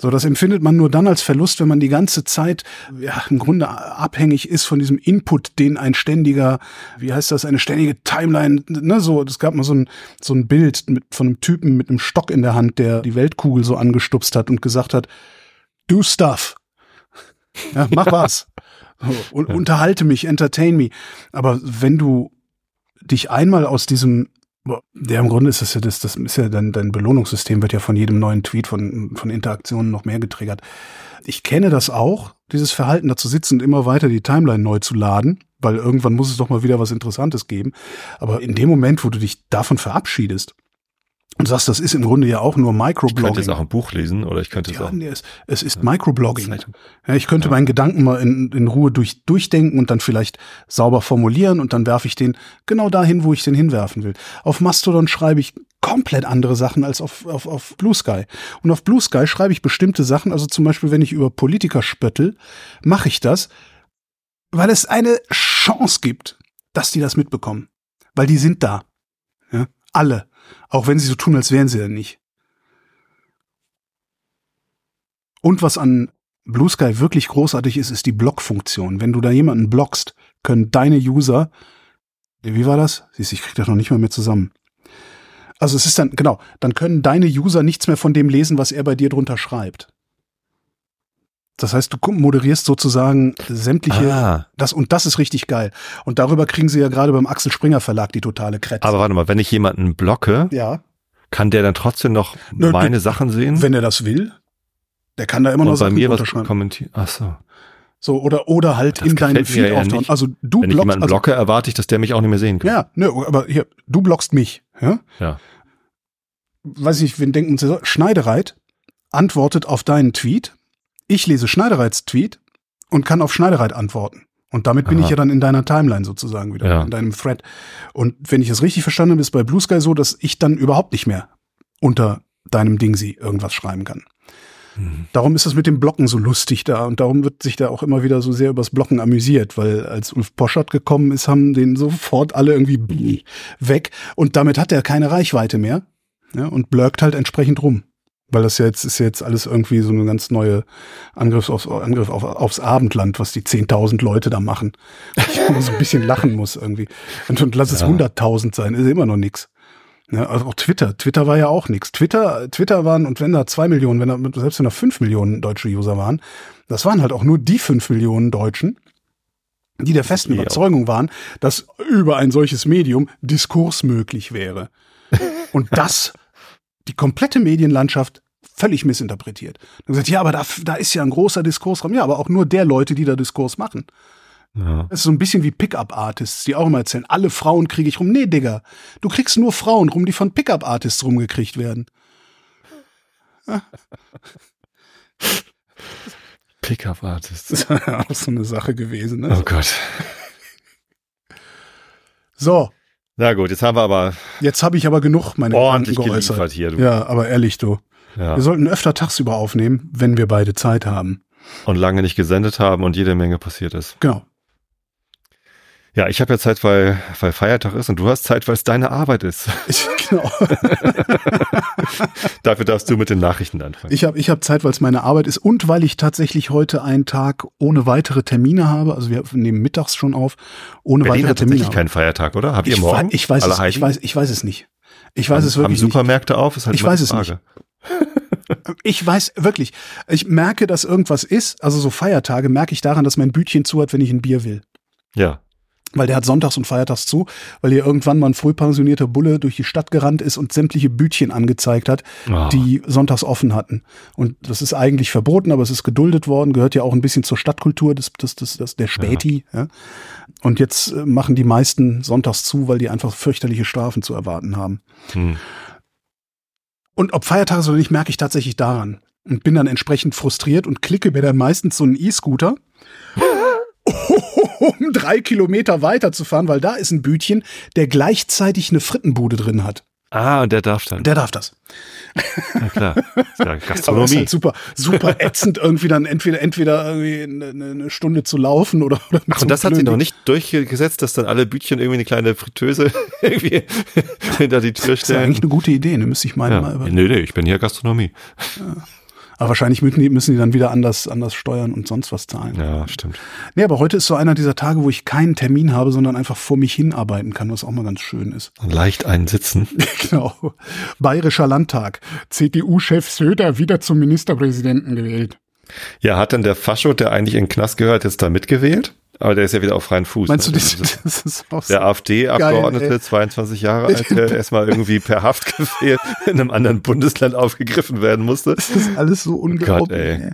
So, das empfindet man nur dann als Verlust, wenn man die ganze Zeit ja, im Grunde abhängig ist von diesem Input, den ein ständiger, wie heißt das, eine ständige Timeline, ne, so, es gab mal so ein, so ein Bild mit, von einem Typen mit einem Stock in der Hand, der die Weltkugel so angestupst hat und gesagt hat, do stuff. Ja, mach was. Und ja. unterhalte mich, entertain me. Aber wenn du dich einmal aus diesem ja, im Grunde ist das ja das, das ist ja dein, dein Belohnungssystem wird ja von jedem neuen Tweet von, von Interaktionen noch mehr getriggert. Ich kenne das auch, dieses Verhalten da zu sitzen und immer weiter die Timeline neu zu laden, weil irgendwann muss es doch mal wieder was Interessantes geben. Aber in dem Moment, wo du dich davon verabschiedest, und sagst, das ist im Grunde ja auch nur Microblogging. Ich könnte jetzt auch ein Buch lesen oder ich könnte ja, es auch. Nee, es, es ist ja. Microblogging. Ja, ich könnte ja. meinen Gedanken mal in, in Ruhe durch, durchdenken und dann vielleicht sauber formulieren und dann werfe ich den genau dahin, wo ich den hinwerfen will. Auf Mastodon schreibe ich komplett andere Sachen als auf, auf, auf Blue Sky. Und auf Blue Sky schreibe ich bestimmte Sachen, also zum Beispiel, wenn ich über Politiker spöttel, mache ich das, weil es eine Chance gibt, dass die das mitbekommen. Weil die sind da. Ja, alle. Auch wenn sie so tun, als wären sie ja nicht. Und was an Blue Sky wirklich großartig ist, ist die Blockfunktion. Wenn du da jemanden blockst, können deine User, wie war das? Siehst, ich krieg das noch nicht mal mehr zusammen. Also es ist dann, genau, dann können deine User nichts mehr von dem lesen, was er bei dir drunter schreibt. Das heißt, du moderierst sozusagen sämtliche, ah. das, und das ist richtig geil. Und darüber kriegen sie ja gerade beim Axel Springer Verlag die totale Kretze. Aber warte mal, wenn ich jemanden blocke, ja. kann der dann trotzdem noch Nö, meine Sachen sehen? Wenn er das will. Der kann da immer und noch Sachen bei mir was kommentieren. Ach so. So, oder, oder halt das in deinem Feed ja auftauchen. Also du Wenn blockst, ich jemanden also blocke, erwarte ich, dass der mich auch nicht mehr sehen kann. Ja, ne, aber hier, du blockst mich, ja? Ja. Weiß ich, wen denken Sie so? Schneidereit antwortet auf deinen Tweet ich lese Schneidereits Tweet und kann auf Schneidereit antworten. Und damit bin Aha. ich ja dann in deiner Timeline sozusagen wieder, ja. in deinem Thread. Und wenn ich es richtig verstanden habe, ist bei Blue Sky so, dass ich dann überhaupt nicht mehr unter deinem Dingsy irgendwas schreiben kann. Mhm. Darum ist es mit dem Blocken so lustig da und darum wird sich da auch immer wieder so sehr übers Blocken amüsiert, weil als Ulf Poschert gekommen ist, haben den sofort alle irgendwie weg und damit hat er keine Reichweite mehr ja, und blöckt halt entsprechend rum. Weil das ja jetzt ist jetzt alles irgendwie so eine ganz neue Angriff aufs, Angriff auf, aufs Abendland, was die 10.000 Leute da machen. Ich immer so ein bisschen lachen muss irgendwie. Und, und lass ja. es 100.000 sein, ist immer noch nix. Ja, also auch Twitter. Twitter war ja auch nix. Twitter, Twitter waren, und wenn da zwei Millionen, wenn da, selbst wenn da fünf Millionen deutsche User waren, das waren halt auch nur die fünf Millionen Deutschen, die der festen Überzeugung waren, dass über ein solches Medium Diskurs möglich wäre. Und das die komplette Medienlandschaft völlig missinterpretiert. Und gesagt, ja, aber da, da ist ja ein großer Diskursraum. Ja, aber auch nur der Leute, die da Diskurs machen. Ja. Das ist so ein bisschen wie Pickup-Artists, die auch immer erzählen, alle Frauen kriege ich rum. Nee, Digga, du kriegst nur Frauen rum, die von Pickup-Artists rumgekriegt werden. Ja. <laughs> Pickup-Artists. Das ist auch so eine Sache gewesen. Ne? Oh Gott. So, na gut, jetzt haben wir aber. Jetzt habe ich aber genug meine ordentlich geäußert. hier. Du. Ja, aber ehrlich, du. Ja. Wir sollten öfter tagsüber aufnehmen, wenn wir beide Zeit haben. Und lange nicht gesendet haben und jede Menge passiert ist. Genau. Ja, ich habe ja Zeit, weil, weil Feiertag ist und du hast Zeit, weil es deine Arbeit ist. <laughs> Ich, genau. <laughs> Dafür darfst du mit den Nachrichten anfangen. Ich habe ich hab Zeit, weil es meine Arbeit ist und weil ich tatsächlich heute einen Tag ohne weitere Termine habe. Also wir nehmen mittags schon auf, ohne Berlin weitere hat Termine. tatsächlich keinen Feiertag, oder? Habt ihr morgen? Ich weiß, es, ich, weiß, ich weiß es nicht. Ich weiß haben, es wirklich haben Supermärkte nicht. auf? Ist halt ich weiß es nicht. Ich weiß wirklich. Ich merke, dass irgendwas ist. Also so Feiertage merke ich daran, dass mein Bütchen zu hat, wenn ich ein Bier will. Ja weil der hat sonntags und feiertags zu, weil hier irgendwann mal ein frühpensionierter Bulle durch die Stadt gerannt ist und sämtliche Bütchen angezeigt hat, oh. die sonntags offen hatten. Und das ist eigentlich verboten, aber es ist geduldet worden, gehört ja auch ein bisschen zur Stadtkultur des, des, des, des der Späti. Ja. ja. Und jetzt äh, machen die meisten sonntags zu, weil die einfach fürchterliche Strafen zu erwarten haben. Hm. Und ob Feiertag ist oder nicht, merke ich tatsächlich daran. Und bin dann entsprechend frustriert und klicke mir dann meistens so einen E-Scooter <laughs> um drei Kilometer weiterzufahren, weil da ist ein Bütchen, der gleichzeitig eine Frittenbude drin hat. Ah, und der darf dann. Der darf das. Na klar. Ja, <laughs> Gastronomie. Ist halt super, super <laughs> ätzend, irgendwie dann entweder, entweder irgendwie eine, eine Stunde zu laufen oder, oder Ach, und das hat sie noch nicht durchgesetzt, dass dann alle Bütchen irgendwie eine kleine Fritteuse <laughs> irgendwie hinter die Tür stellen. Das ist ja eigentlich eine gute Idee, ne? Müsste ich meinen ja. mal über. Nee, nee, ich bin hier Gastronomie. Ja. Aber wahrscheinlich müssen die, dann wieder anders, anders steuern und sonst was zahlen. Ja, stimmt. Nee, aber heute ist so einer dieser Tage, wo ich keinen Termin habe, sondern einfach vor mich hinarbeiten kann, was auch mal ganz schön ist. <laughs> Leicht einsitzen. <laughs> genau. Bayerischer Landtag. CDU-Chef Söder wieder zum Ministerpräsidenten gewählt. Ja, hat denn der Fascho, der eigentlich in den Knast gehört, jetzt da mitgewählt? Aber der ist ja wieder auf freien Fuß. Meinst du, ne? das, Also das <laughs> ist auch so der AfD-Abgeordnete, Geil, ey. 22 Jahre alt, der <laughs> <laughs> erstmal irgendwie per Haftbefehl in einem anderen Bundesland aufgegriffen werden musste. Das ist alles so ungeordnet. Gott,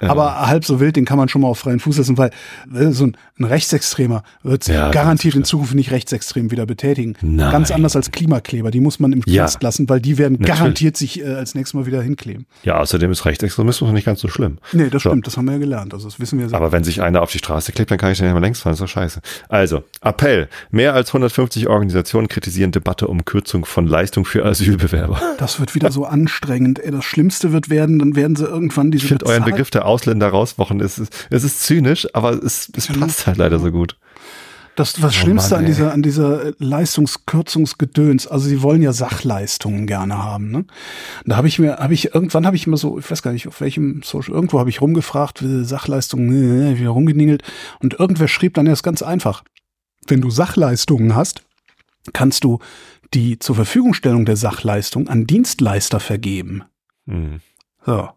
ey. Aber halb so wild, den kann man schon mal auf freien Fuß lassen, weil äh, so ein, ein Rechtsextremer wird sich Ja, garantiert in Zukunft nicht rechtsextrem wieder betätigen. Nein. Ganz anders als Klimakleber. Die muss man im Ja. Knast lassen, weil die werden Natürlich. garantiert sich äh, als nächstes Mal wieder hinkleben. Ja, außerdem ist Rechtsextremismus nicht ganz so schlimm. Nee, das So. stimmt, das haben wir ja gelernt. Also das wissen wir selber. Aber wenn sich einer auf die Straße klebt, dann kann ich ja mal längst fahren. Ist doch scheiße. Also, Appell. Mehr als 150 Organisationen kritisieren Debatte um Kürzung von Leistung für Asylbewerber. <laughs> Das wird wieder so anstrengend. Ey, das Schlimmste wird werden, dann werden sie irgendwann diese Ich finde euren Begriff der Ausländer rauswochen. Es ist, es ist zynisch, aber es, es passt halt leider so gut. Das was Oh Schlimmste Mann, an dieser an dieser äh, Leistungskürzungsgedöns. Also sie wollen ja Sachleistungen gerne haben. Ne? Da habe ich mir, habe ich irgendwann habe ich immer so, ich weiß gar nicht auf welchem Social, irgendwo habe ich rumgefragt, äh, Sachleistungen, äh, wieder rumgeningelt und irgendwer schrieb dann erst ganz einfach: Wenn du Sachleistungen hast, kannst du die zur Verfügungstellung der Sachleistung an Dienstleister vergeben. Hm. So.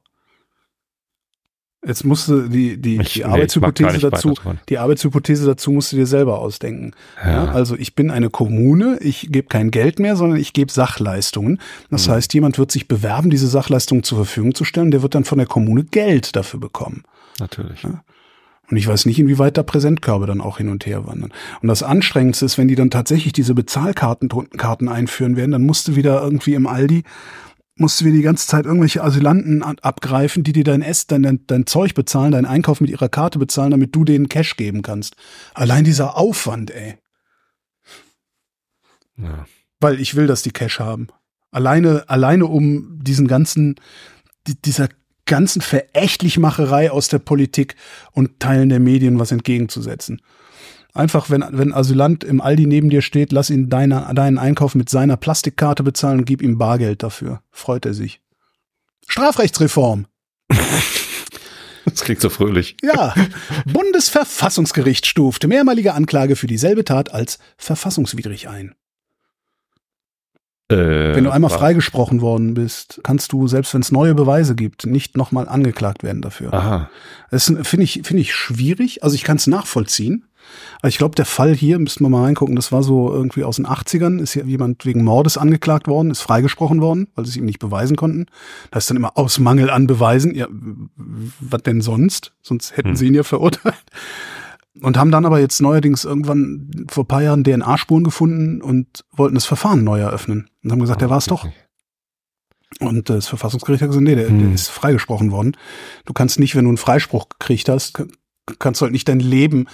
Jetzt musste die, die, Ich- die nee, Arbeitshypothese dazu, die Arbeitshypothese dazu musst du dir selber ausdenken. Ja. Ja. also ich bin eine Kommune, ich gebe kein Geld mehr, sondern ich gebe Sachleistungen. Das Mhm. heißt, jemand wird sich bewerben, diese Sachleistungen zur Verfügung zu stellen, der wird dann von der Kommune Geld dafür bekommen. Natürlich. Und ich weiß nicht, inwieweit da Präsentkörbe dann auch hin und her wandern. Und das Anstrengendste ist, wenn die dann tatsächlich diese Bezahlkarten Karten einführen werden, dann musst du wieder irgendwie im Aldi, musst du wieder die ganze Zeit irgendwelche Asylanten an- abgreifen, die dir dein Ess, dein, dein, Zeug bezahlen, deinen Einkauf mit ihrer Karte bezahlen, damit du denen Cash geben kannst. Allein dieser Aufwand, ey. Ja. Weil ich will, dass die Cash haben. Alleine, alleine um diesen ganzen, die, dieser ganzen Verächtlichmacherei aus der Politik und Teilen der Medien was entgegenzusetzen. Einfach, wenn, wenn Asylant im Aldi neben dir steht, lass ihn deine, deinen Einkauf mit seiner Plastikkarte bezahlen und gib ihm Bargeld dafür. Freut er sich. Strafrechtsreform. <laughs> Das klingt so fröhlich. Ja. Bundesverfassungsgericht stuft mehrmalige Anklage für dieselbe Tat als verfassungswidrig ein. Äh, Wenn du einmal war- freigesprochen worden bist, kannst du, selbst wenn es neue Beweise gibt, nicht nochmal angeklagt werden dafür. Aha. Das finde ich, finde ich schwierig. Also ich kann es nachvollziehen. Aber ich glaube, der Fall hier, müssten wir mal reingucken, das war so irgendwie aus den 80ern, ist hier jemand wegen Mordes angeklagt worden, ist freigesprochen worden, weil sie es ihm nicht beweisen konnten. Da ist dann immer aus Mangel an Beweisen. Ja, was denn sonst? Sonst hätten Hm. sie ihn ja verurteilt. Und haben dann aber jetzt neuerdings irgendwann vor ein paar Jahren DNA-Spuren gefunden und wollten das Verfahren neu eröffnen. Und haben gesagt, der war es doch. Und das Verfassungsgericht hat gesagt, nee, der, der Hm. ist freigesprochen worden. Du kannst nicht, wenn du einen Freispruch gekriegt hast, kannst du halt nicht dein Leben äh,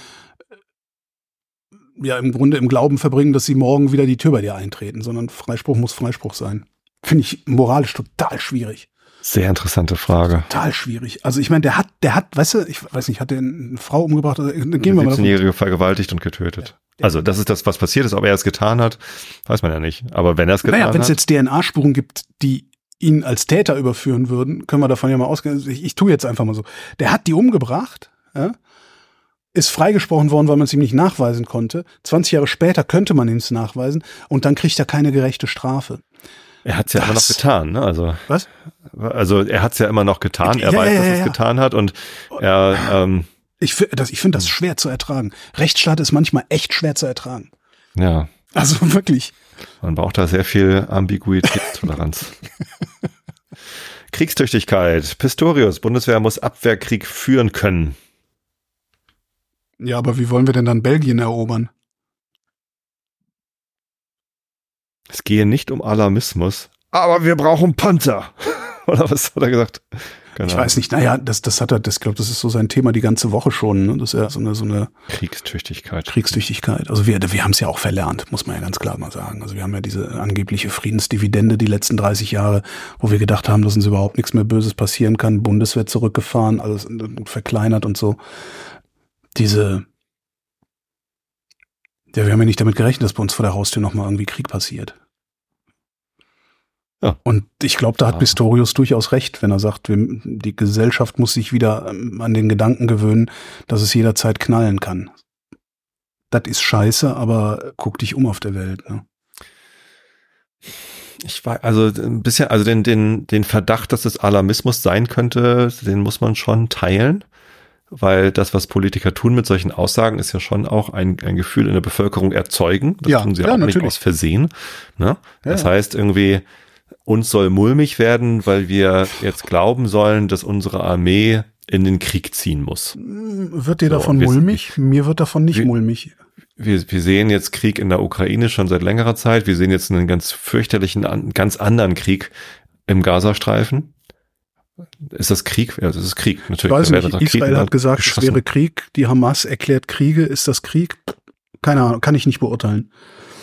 ja im Grunde im Glauben verbringen, dass sie morgen wieder die Tür bei dir eintreten, sondern Freispruch muss Freispruch sein. Finde ich moralisch total schwierig. Sehr interessante Frage. Total schwierig. Also ich meine, der hat, der hat, weißt du, ich weiß nicht, hat der eine Frau umgebracht? Also, Gehen wir mal davon. 17-Jährige vergewaltigt und getötet. Also das ist das, was passiert ist. Ob er es getan hat, weiß man ja nicht. Aber wenn er es getan Naja, wenn es hat, jetzt DNA-Spuren gibt, die ihn als Täter überführen würden, können wir davon ja mal ausgehen. Also Ich, ich tue jetzt einfach mal so. Der hat die umgebracht, ja, ist freigesprochen worden, weil man es ihm nicht nachweisen konnte. 20 Jahre später könnte man ihm es nachweisen und dann kriegt er keine gerechte Strafe. er hat es ja immer noch das- getan. Ne? Also, Was? also er hat es ja immer noch getan. Er Ja, weiß, ja, dass ja, er es getan hat und er ähm, Ich, fi- das- ich finde das schwer zu ertragen. Rechtsstaat ist manchmal echt schwer zu ertragen. ja, Also wirklich. man braucht da sehr viel Ambiguität, Toleranz. <laughs> Kriegstüchtigkeit. Pistorius, Bundeswehr muss Abwehrkrieg führen können. Ja, aber wie wollen wir denn dann Belgien erobern? Es gehe nicht um Alarmismus, aber wir brauchen Panzer. <laughs> Oder was hat er gesagt? Keine Ich Ahnung. weiß nicht. Naja, das, das hat er, das glaube, das ist so sein Thema die ganze Woche schon. Ne? Das ist ja so eine, so eine Kriegstüchtigkeit. Kriegstüchtigkeit. Also wir, wir haben es ja auch verlernt, muss man ja ganz klar mal sagen. Also wir haben ja diese angebliche Friedensdividende die letzten 30 Jahre, wo wir gedacht haben, dass uns überhaupt nichts mehr Böses passieren kann. Bundeswehr zurückgefahren, alles verkleinert und so. Diese, ja, wir haben ja nicht damit gerechnet, dass bei uns vor der Haustür nochmal irgendwie Krieg passiert. Ja. Und ich glaube, da hat Ja. Pistorius durchaus recht, wenn er sagt, die Gesellschaft muss sich wieder ähm, an den Gedanken gewöhnen, dass es jederzeit knallen kann. Das ist scheiße, aber guck dich um auf der Welt. Ne? Ich war also ein bisschen, also den, den, den Verdacht, dass es Alarmismus sein könnte, den muss man schon teilen weil das, was Politiker tun mit solchen Aussagen, ist ja schon auch ein, ein Gefühl in der Bevölkerung erzeugen. Das ja, tun sie ja, auch natürlich. nicht aus Versehen. Ne? Das Ja, heißt irgendwie, uns soll mulmig werden, weil wir jetzt glauben sollen, dass unsere Armee in den Krieg ziehen muss. Wird dir So, davon wir- mulmig? Mir wird davon nicht wir- mulmig. Wir, wir sehen jetzt Krieg in der Ukraine schon seit längerer Zeit. Wir sehen jetzt einen ganz fürchterlichen, an- ganz anderen Krieg im Gazastreifen. Ist das Krieg? Ja, das ist Krieg, Ich natürlich. weiß nicht, Israel hat gesagt, es geschossen. wäre Krieg. Die Hamas erklärt Kriege. Ist das Krieg? Keine Ahnung, kann ich nicht beurteilen.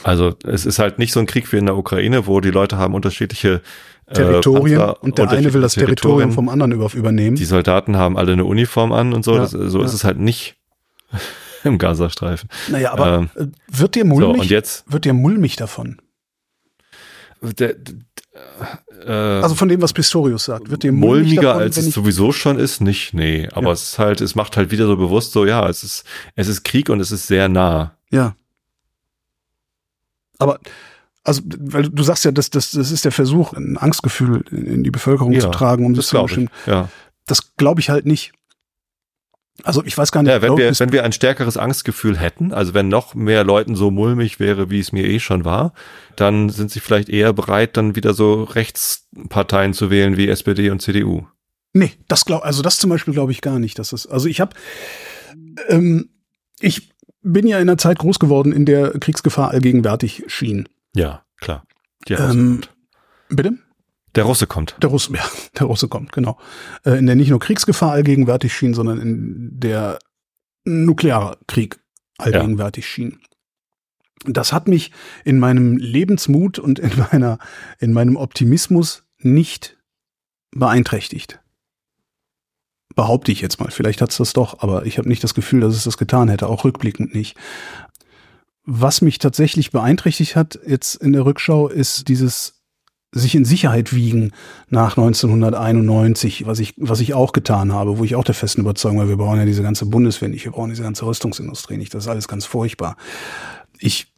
Also es ist halt nicht so ein Krieg wie in der Ukraine, wo die Leute haben unterschiedliche äh, Territorien Panzer, und der eine will das Territorium vom anderen über, übernehmen. Die Soldaten haben alle eine Uniform an und so. Ja, das, so ja. ist es halt nicht <laughs> im Gazastreifen. naja, aber ähm, äh, wird dir So, mulmig? und jetzt wird dir mulmig davon? der, äh, Also von dem, was Pistorius sagt, wird mulmig mulmiger davon, als es sowieso schon ist, nicht, nee. Aber Ja. es ist halt, es macht halt wieder so bewusst so, ja, es ist, es ist Krieg und es ist sehr nah. Ja. Aber, also, weil du- sagst ja, das, das, das ist der Versuch, ein Angstgefühl in, die Bevölkerung Ja, zu tragen, um das Das zu bestimmen. Ja. Das glaube ich halt nicht. Also ich weiß gar nicht, Ja, wenn wir, wenn wir ein stärkeres Angstgefühl hätten, also wenn noch mehr Leuten so mulmig wäre, wie es mir eh schon war, dann sind sie vielleicht eher bereit, dann wieder so Rechtsparteien zu wählen wie SPD und CDU. Nee, das glaub, also das zum Beispiel glaube ich gar nicht. Dass das, also ich habe, ähm, ich bin ja in einer Zeit groß geworden, in der Kriegsgefahr allgegenwärtig schien. Ja, klar. Russe Ähm, bitte? Der Russe kommt. Der Russe, ja, der Russe kommt, genau. Äh, in der nicht nur Kriegsgefahr allgegenwärtig schien, sondern in der nuklearer Krieg allgegenwärtig schien. Das hat mich in meinem Lebensmut und in meiner, in meinem Optimismus nicht beeinträchtigt. Behaupte ich jetzt mal. Vielleicht hat es das doch, aber ich habe nicht das Gefühl, dass es das getan hätte, auch rückblickend nicht. Was mich tatsächlich beeinträchtigt hat jetzt in der Rückschau, ist dieses sich in Sicherheit wiegen nach 1991, was ich, was ich auch getan habe, wo ich auch der festen Überzeugung war, wir brauchen ja diese ganze Bundeswehr nicht, wir brauchen diese ganze Rüstungsindustrie nicht, das ist alles ganz furchtbar. Ich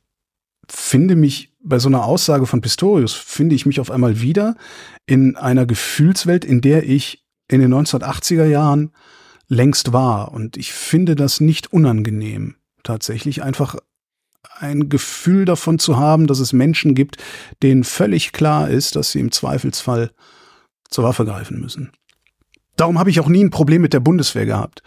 finde mich bei so einer Aussage von Pistorius, finde ich mich auf einmal wieder in einer Gefühlswelt, in der ich in den 1980er Jahren längst war. Und ich finde das nicht unangenehm, tatsächlich einfach ein Gefühl davon zu haben, dass es Menschen gibt, denen völlig klar ist, dass sie im Zweifelsfall zur Waffe greifen müssen. Darum habe ich auch nie ein Problem mit der Bundeswehr gehabt.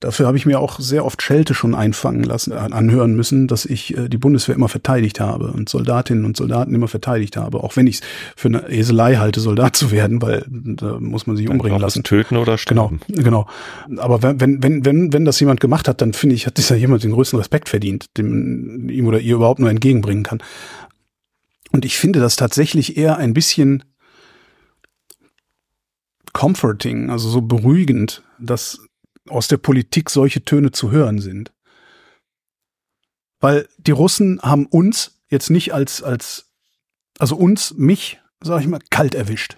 Dafür habe ich mir auch sehr oft Schelte schon einfangen lassen, anhören müssen, dass ich äh, die Bundeswehr immer verteidigt habe und Soldatinnen und Soldaten immer verteidigt habe, auch wenn ich es für eine Eselei halte, Soldat <laughs> zu werden, weil da muss man sich umbringen Ob es lassen. Töten oder Genau, sterben. genau. Aber wenn, wenn, wenn, wenn, wenn das jemand gemacht hat, dann finde ich, hat dieser jemand den größten Respekt verdient, dem ihm oder ihr überhaupt nur entgegenbringen kann. Und ich finde das tatsächlich eher ein bisschen comforting, also so beruhigend, dass aus der Politik solche Töne zu hören sind. Weil die Russen haben uns jetzt nicht als, als, also uns, mich, sag ich mal, kalt erwischt.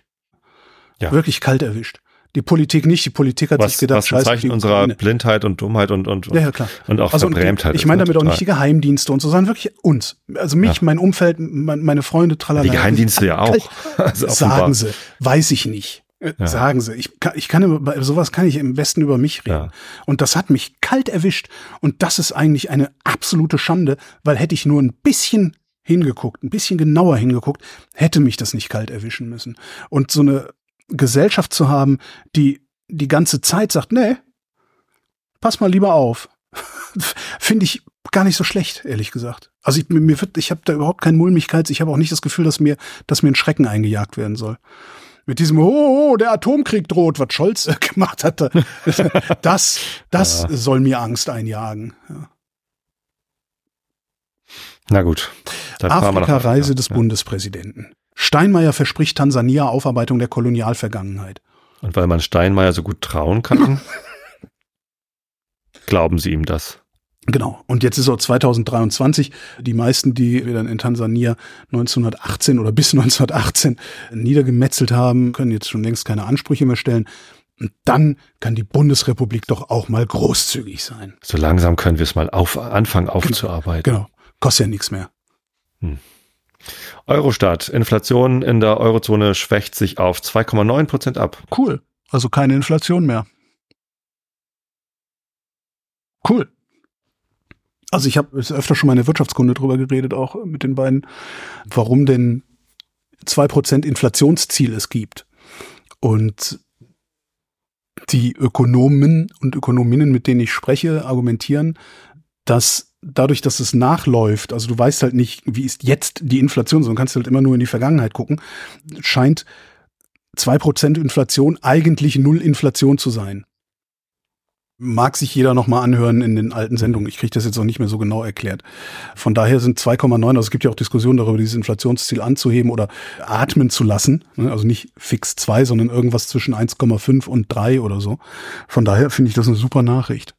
Ja. Wirklich kalt erwischt. Die Politik nicht. Die Politik hat sich Was, gedacht, was ein Zeichen unserer. Blindheit und Dummheit und, und, Ja, ja, klar. und auch Also und Verbrämtheit. ich ist, meine ne? damit auch nicht die Geheimdienste und so, sondern wirklich uns. Also mich, Ja. mein Umfeld, mein, meine Freunde, tralala. Die Geheimdienste ja auch. <laughs> Also. Sagen sie. Weiß ich nicht. Ja. Sagen sie. Ich kann, ich kann über, bei sowas kann ich im Besten über mich reden. Ja. Und das hat mich kalt erwischt. Und das ist eigentlich eine absolute Schande, weil hätte ich nur ein bisschen hingeguckt, ein bisschen genauer hingeguckt, hätte mich das nicht kalt erwischen müssen. Und so eine Gesellschaft zu haben, die die ganze Zeit sagt, nee, pass mal lieber auf, <laughs> finde ich gar nicht so schlecht, ehrlich gesagt. Also ich, mir wird, ich habe da überhaupt keinen Mulmigkeits, ich habe auch nicht das Gefühl, dass mir, dass mir ein Schrecken eingejagt werden soll. Mit diesem, oh, oh, der Atomkrieg droht, was Scholz äh, <laughs> gemacht hatte, das, das Ja. soll mir Angst einjagen. Ja. Na gut. Dann fahren wir nach Afrika-Reise des Ja. Bundespräsidenten. Steinmeier verspricht Tansania Aufarbeitung der Kolonialvergangenheit. Und weil man Steinmeier so gut trauen kann, <laughs> glauben sie ihm das. Genau. Und jetzt ist auch 2023. Die meisten, die wir dann in Tansania 1918 oder bis 1918 niedergemetzelt haben, können jetzt schon längst keine Ansprüche mehr stellen. Und dann kann die Bundesrepublik doch auch mal großzügig sein. So langsam können wir es mal auf, anfangen aufzuarbeiten. Genau. Kostet ja nichts mehr. Eurostat. Inflation in der Eurozone schwächt sich auf 2,9 Prozent ab. Cool. Also keine Inflation mehr. Cool. Also ich habe öfter schon mal in der Wirtschaftskunde drüber geredet, auch mit den beiden, warum denn zwei Prozent Inflationsziel es gibt. Und die Ökonomen und Ökonominnen, mit denen ich spreche, argumentieren, dass dadurch, dass es nachläuft, also du weißt halt nicht, wie ist jetzt die Inflation, sondern kannst halt immer nur in die Vergangenheit gucken, scheint zwei Prozent Inflation eigentlich null Inflation zu sein. Mag sich jeder nochmal anhören in den alten Sendungen. Ich kriege das jetzt auch nicht mehr so genau erklärt. Von daher sind 2,9, also es gibt ja auch Diskussionen darüber, dieses Inflationsziel anzuheben oder atmen zu lassen. Ne? Also nicht fix zwei, sondern irgendwas zwischen 1,5 und 3 oder so. Von daher finde ich das eine super Nachricht.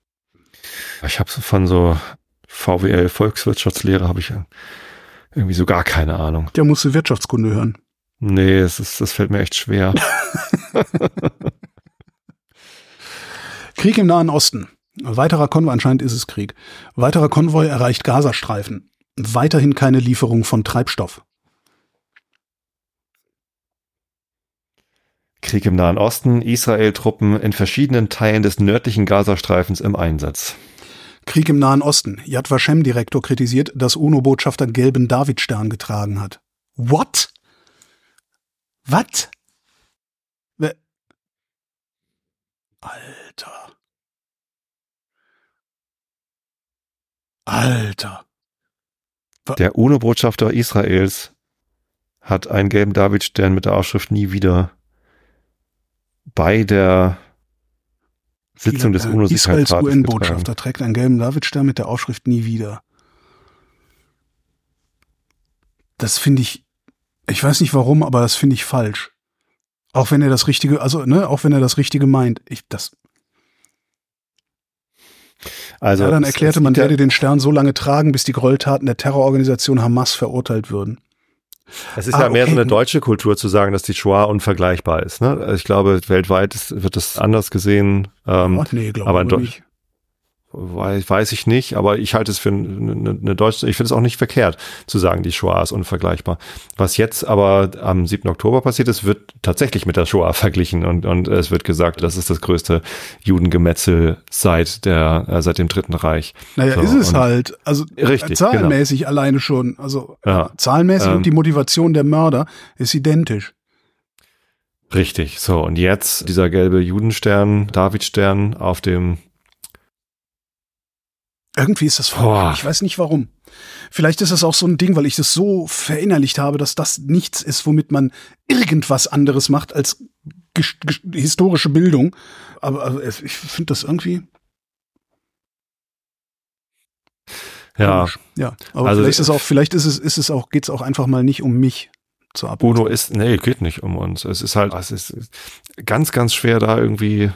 Ich habe von so VWL Volkswirtschaftslehre habe ich ja irgendwie so gar keine Ahnung. Der musste Wirtschaftskunde hören. Nee, es ist, das fällt mir echt schwer. <laughs> Krieg im Nahen Osten. Weiterer Konvoi, anscheinend ist es Krieg. Weiterer Konvoi erreicht Gazastreifen. Weiterhin keine Lieferung von Treibstoff. Krieg im Nahen Osten, Israel-Truppen in verschiedenen Teilen des nördlichen Gazastreifens im Einsatz. Krieg im Nahen Osten. Yad Vashem-Direktor kritisiert, dass UNO-Botschafter gelben Davidstern getragen hat. What? Was? Alter. Alter. Der UNO-Botschafter Israels hat einen gelben Davidstern mit der Aufschrift nie wieder bei der Sitzung des UNO-Sicherheitsrates Israels UN-Botschafter trägt einen gelben Davidstern mit der Aufschrift nie wieder. Das finde ich, ich weiß nicht warum, aber das finde ich falsch. Auch wenn er das Richtige, also, ne, auch wenn er das Richtige meint. Ich, das. Also, ja, dann erklärte man, werde den Stern so lange tragen, bis die Gräueltaten der Terrororganisation Hamas verurteilt würden. Es ist ah, ja mehr okay. so eine deutsche Kultur zu sagen, dass die Shoah unvergleichbar ist. Ne? Ich glaube, weltweit wird das anders gesehen. Ähm, Ach nee, glaube aber nicht weiß, weiß ich nicht, aber ich halte es für eine, eine deutsche, ich finde es auch nicht verkehrt zu sagen, die Shoah ist unvergleichbar. Was jetzt aber am 7. Oktober passiert ist, wird tatsächlich mit der Shoah verglichen und, und es wird gesagt, das ist das größte Judengemetzel seit der, äh, seit dem Dritten Reich. Naja, so, ist es halt. Also richtig, zahlenmäßig genau. alleine schon. Also ja, zahlenmäßig ähm, und die Motivation der Mörder ist identisch. Richtig, so und jetzt dieser gelbe Judenstern, Davidstern auf dem irgendwie ist das voll. Ich weiß nicht warum. Vielleicht ist das auch so ein Ding, weil ich das so verinnerlicht habe, dass das nichts ist, womit man irgendwas anderes macht als historische Bildung. Aber, aber ich finde das irgendwie. Ja. Ja, aber also, vielleicht ist es auch, vielleicht ist es, ist es auch, geht es auch einfach mal nicht um mich zu Abwechslung. Uno ist, nee, geht nicht um uns. Es ist halt, es ist ganz, ganz schwer da irgendwie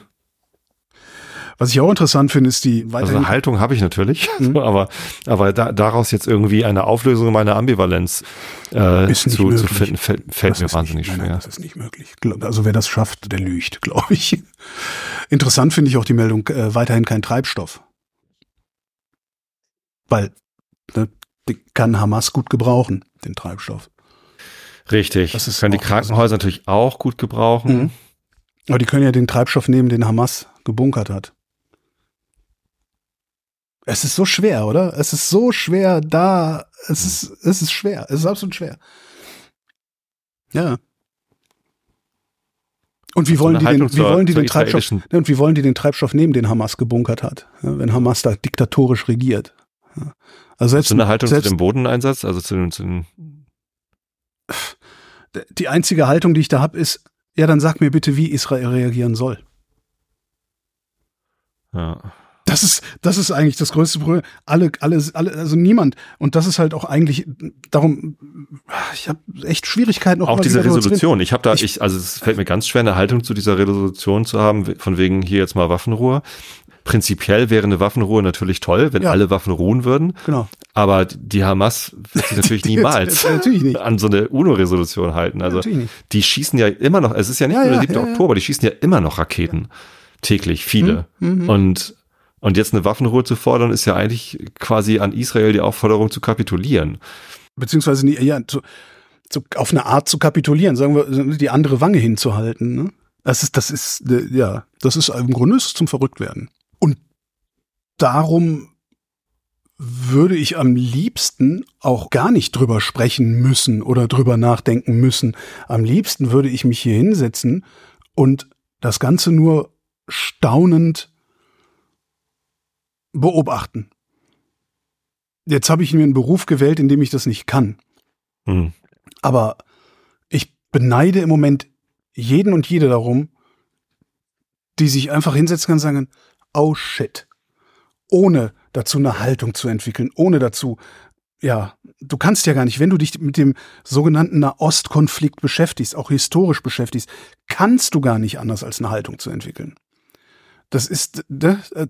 was ich auch interessant finde, ist die weiterhin Also Haltung habe ich natürlich, <laughs> mhm. aber, aber da, daraus jetzt irgendwie eine Auflösung meiner Ambivalenz äh, zu, zu, finden, fällt, fällt mir wahnsinnig nicht, schwer. Nein, das ist nicht möglich. Also wer das schafft, der lügt, <laughs> glaube ich. Interessant finde ich auch die Meldung, äh, weiterhin kein Treibstoff. Weil ne, kann Hamas gut gebrauchen, den Treibstoff. Richtig. Das ist können die Krankenhäuser natürlich auch gut gebrauchen. Mhm. Aber die können ja den Treibstoff nehmen, den Hamas gebunkert hat. Es ist so schwer, oder? Es ist so schwer da. Es ist, es ist schwer. Es ist absolut schwer. Ja. Und wie wollen die den, wie wollen die den Treibstoff, ne, und wie wollen die den Treibstoff nehmen, den Hamas gebunkert hat, wenn Hamas da diktatorisch regiert? Also selbst, so eine Haltung selbst, zu dem Bodeneinsatz, also zu zu dem Die einzige Haltung, die ich da habe, ist, ja, dann sag mir bitte, wie Israel reagieren soll. Ja. Das ist, das ist eigentlich das größte Problem. Alle, alle, alle, also niemand. Und das ist halt auch eigentlich, darum, ich habe echt Schwierigkeiten auch. Auch diese Resolution. Ich habe da, ich, ich, also es fällt mir ganz schwer, eine Haltung zu dieser Resolution zu haben, von wegen hier jetzt mal Waffenruhe. Prinzipiell wäre eine Waffenruhe natürlich toll, wenn ja. alle Waffen ruhen würden. Genau. Aber die Hamas wird sich natürlich <laughs> niemals natürlich an so eine UNO-Resolution halten. Also die schießen ja immer noch, es ist ja nicht ja, nur der 7. Ja, Oktober, die schießen ja immer noch Raketen. Täglich, viele. Mhm, mhm. Und und jetzt eine Waffenruhe zu fordern, ist ja eigentlich quasi an Israel die Aufforderung zu kapitulieren. beziehungsweise ja, zu, zu, auf eine Art zu kapitulieren, sagen wir, die andere Wange hinzuhalten. Ne? Das ist, das ist, äh, ja, das ist im Grunde ist zum Verrücktwerden. Und darum würde ich am liebsten auch gar nicht drüber sprechen müssen oder drüber nachdenken müssen. Am liebsten würde ich mich hier hinsetzen und das Ganze nur staunend beobachten. Jetzt habe ich mir einen Beruf gewählt, in dem ich das nicht kann. Mhm. Aber ich beneide im Moment jeden und jede darum, die sich einfach hinsetzen kann und sagen, oh shit. Ohne dazu eine Haltung zu entwickeln, ohne dazu, ja, du kannst ja gar nicht, wenn du dich mit dem sogenannten Nahostkonflikt beschäftigst, auch historisch beschäftigst, kannst du gar nicht anders als eine Haltung zu entwickeln. Das ist, ne, äh,